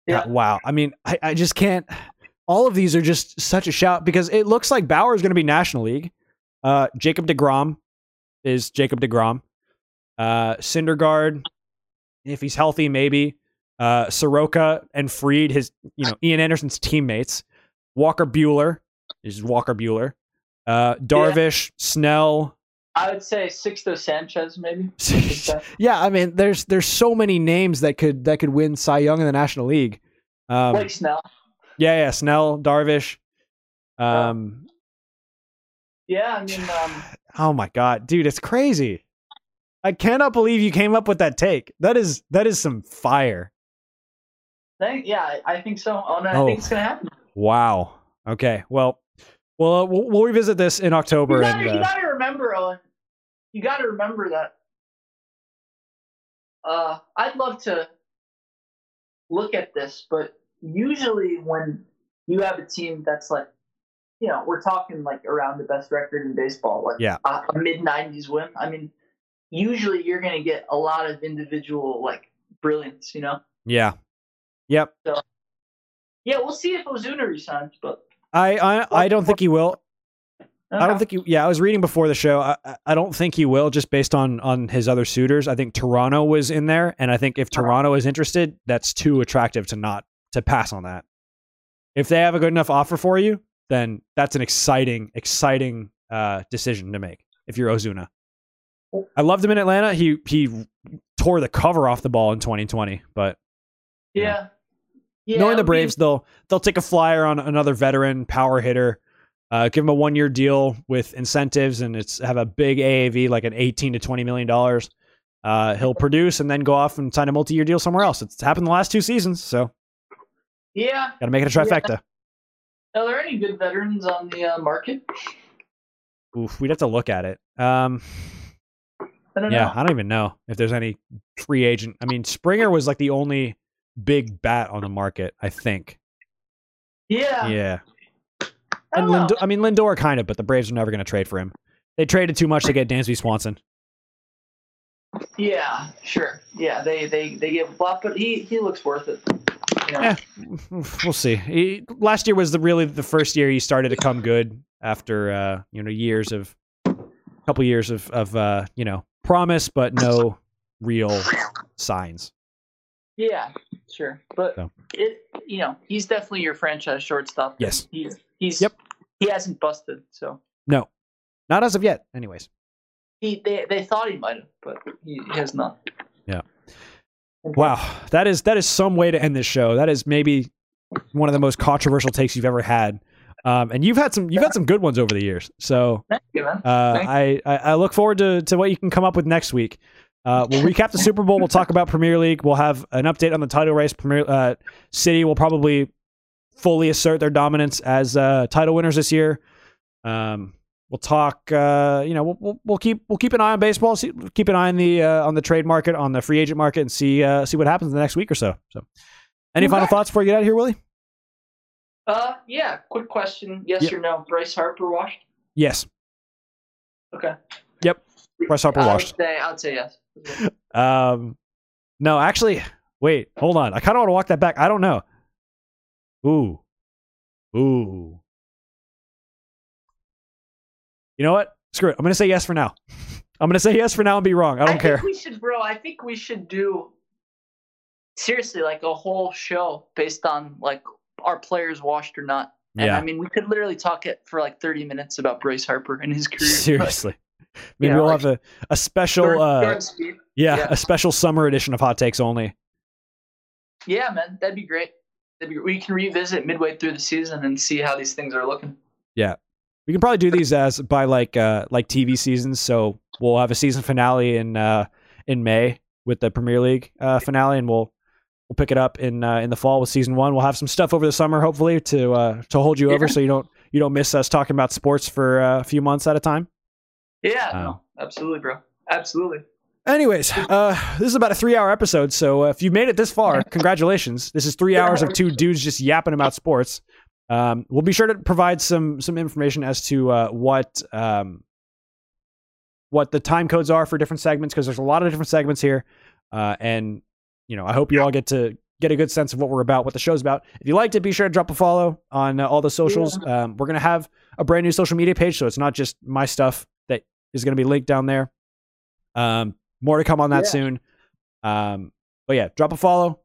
Yeah. wow. I mean, I, I just can't. All of these are just such a shout because it looks like Bauer is going to be National League. Uh, Jacob Degrom is Jacob Degrom. Uh, Syndergaard, if he's healthy, maybe. Uh, Soroka and Fried, his you know Ian Anderson's teammates. Walker Buehler is Walker Buehler. Uh, Darvish, Snell. I would say Sixto Sanchez, maybe. <laughs> yeah, I mean, there's there's so many names that could that could win Cy Young in the National League. Um, Blake Snell. yeah, yeah, Snell, Darvish. Um, Yeah, I mean, um, <sighs> oh my god, dude, it's crazy. I cannot believe you came up with that take. That is that is some fire. thank, yeah, I- think so. Oh, and I Oh. think it's gonna happen. Wow. Okay. Well, well, uh, we'll, we'll revisit this in October. You gotta, and you uh, gotta remember, Owen. You gotta remember that. Uh, I'd love to look at this, but usually when you have a team that's like, you know, we're talking like around the best record in baseball, like Yeah. a, a mid '90s win. I mean, usually you're gonna get a lot of individual like brilliance. You know. yeah, yep. So, Yeah, we'll see if Ozuna resigns, but I I, I don't think he will. I don't think he. Yeah, I was reading before the show. I, I- I don't think he will, just based on on his other suitors. I think Toronto was in there, and I think if Toronto is interested, that's too attractive to not to pass on that. If they have a good enough offer for you, then that's an exciting, exciting uh, decision to make. If you're Ozuna, I loved him in Atlanta. He he tore the cover off the ball in 2020, but Yeah. Yeah. Knowing the Braves, they'll they'll take a flyer on another veteran power hitter, uh, give him a one year deal with incentives, and it's have a big AAV like an eighteen to twenty million dollars. Uh, he'll produce and then go off and sign a multi year deal somewhere else. It's happened the last two seasons, so Yeah. got to make it a trifecta. Are there any good veterans on the uh, market? Oof, we'd have to look at it. Um, I don't yeah, know. I don't even know if there's any free agent. I mean, Springer was like the only big bat on the market, I think. Yeah. Yeah. I And don't I mean, Lindor kind of, but the Braves are never going to trade for him. They traded too much to get Dansby Swanson. Yeah, sure. Yeah, they they they give a lot, but he he looks worth it. You know? Yeah. We'll see. He, last year was the really the first year he started to come good after uh, you know years of a couple years of of uh, you know promise but no real signs. Yeah, sure. But So. it you know he's definitely your franchise shortstop. Yes. He's he's Yep. he hasn't busted, so No, not as of yet. Anyways, he they they thought he might have, but he, he has not. Yeah. Wow, that is that is some way to end this show. That is maybe one of the most controversial takes you've ever had. Um, and you've had some you've had some good ones over the years. So Thank you, man. Uh, I I look forward to, to what you can come up with next week. Uh, we'll <laughs> recap the Super Bowl. We'll talk about Premier League. We'll have an update on the title race. Premier uh, City will probably fully assert their dominance as uh, title winners this year. Um, we'll talk. Uh, you know, we'll, we'll we'll keep we'll keep an eye on baseball. See, keep an eye on the uh, on the trade market, on the free agent market, and see uh, see what happens in the next week or so. So, any final thoughts before you get out of here, Willie? Uh, yeah. Quick question: Yes Yep. or no? Bryce Harper washed? Yes, Okay. Yep. Bryce Harper I would washed. say I would say yes. Um, no, actually, wait, hold on. I kind of want to walk that back. I don't know. Ooh, ooh. You know what? Screw it. I'm gonna say yes for now. <laughs> I'm gonna say yes for now and be wrong. I don't care. Think we should, bro. I think we should do seriously like a whole show based on like our players washed or not. And Yeah. I mean, we could literally talk it for like 30 minutes about Bryce Harper and his career. Seriously. <laughs> Maybe Yeah, we'll like- have a, a special, uh, yeah, yeah. a special summer edition of Hot Takes only. Yeah, man, that'd be great. That'd be, we can revisit midway through the season and see how these things are looking. Yeah, we can probably do these as by like uh like TV seasons. So we'll have a season finale in uh in May with the Premier League uh finale, and we'll we'll pick it up in uh, in the fall with season one. We'll have some stuff over the summer, hopefully, to uh to hold you over, so you don't you don't miss us talking about sports for uh, a few months at a time. Yeah, Um, no, absolutely, bro. Absolutely. Anyways, uh, this is about a three hour episode. So uh, if you've made it this far, congratulations. This is three hours of two dudes just yapping about sports. Um, we'll be sure to provide some some information as to uh, what um, what the time codes are for different segments because there's a lot of different segments here, uh, and you know I hope you all get to get a good sense of what we're about, what the show's about. If you liked it, be sure to drop a follow on uh, all the socials. Um, we're gonna have a brand new social media page, so it's not just my stuff is gonna be linked down there. Um, more to come on that Yeah. soon. Um, but yeah, drop a follow.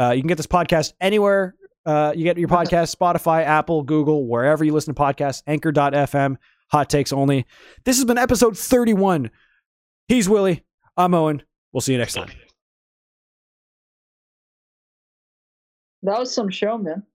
Uh, you can get this podcast anywhere uh, you get your <laughs> podcast Spotify, Apple, Google, wherever you listen to podcasts, anchor.fm, hot takes only. This has been episode 31. He's Willie. I'm Owen. We'll see you next time. That was some show, man.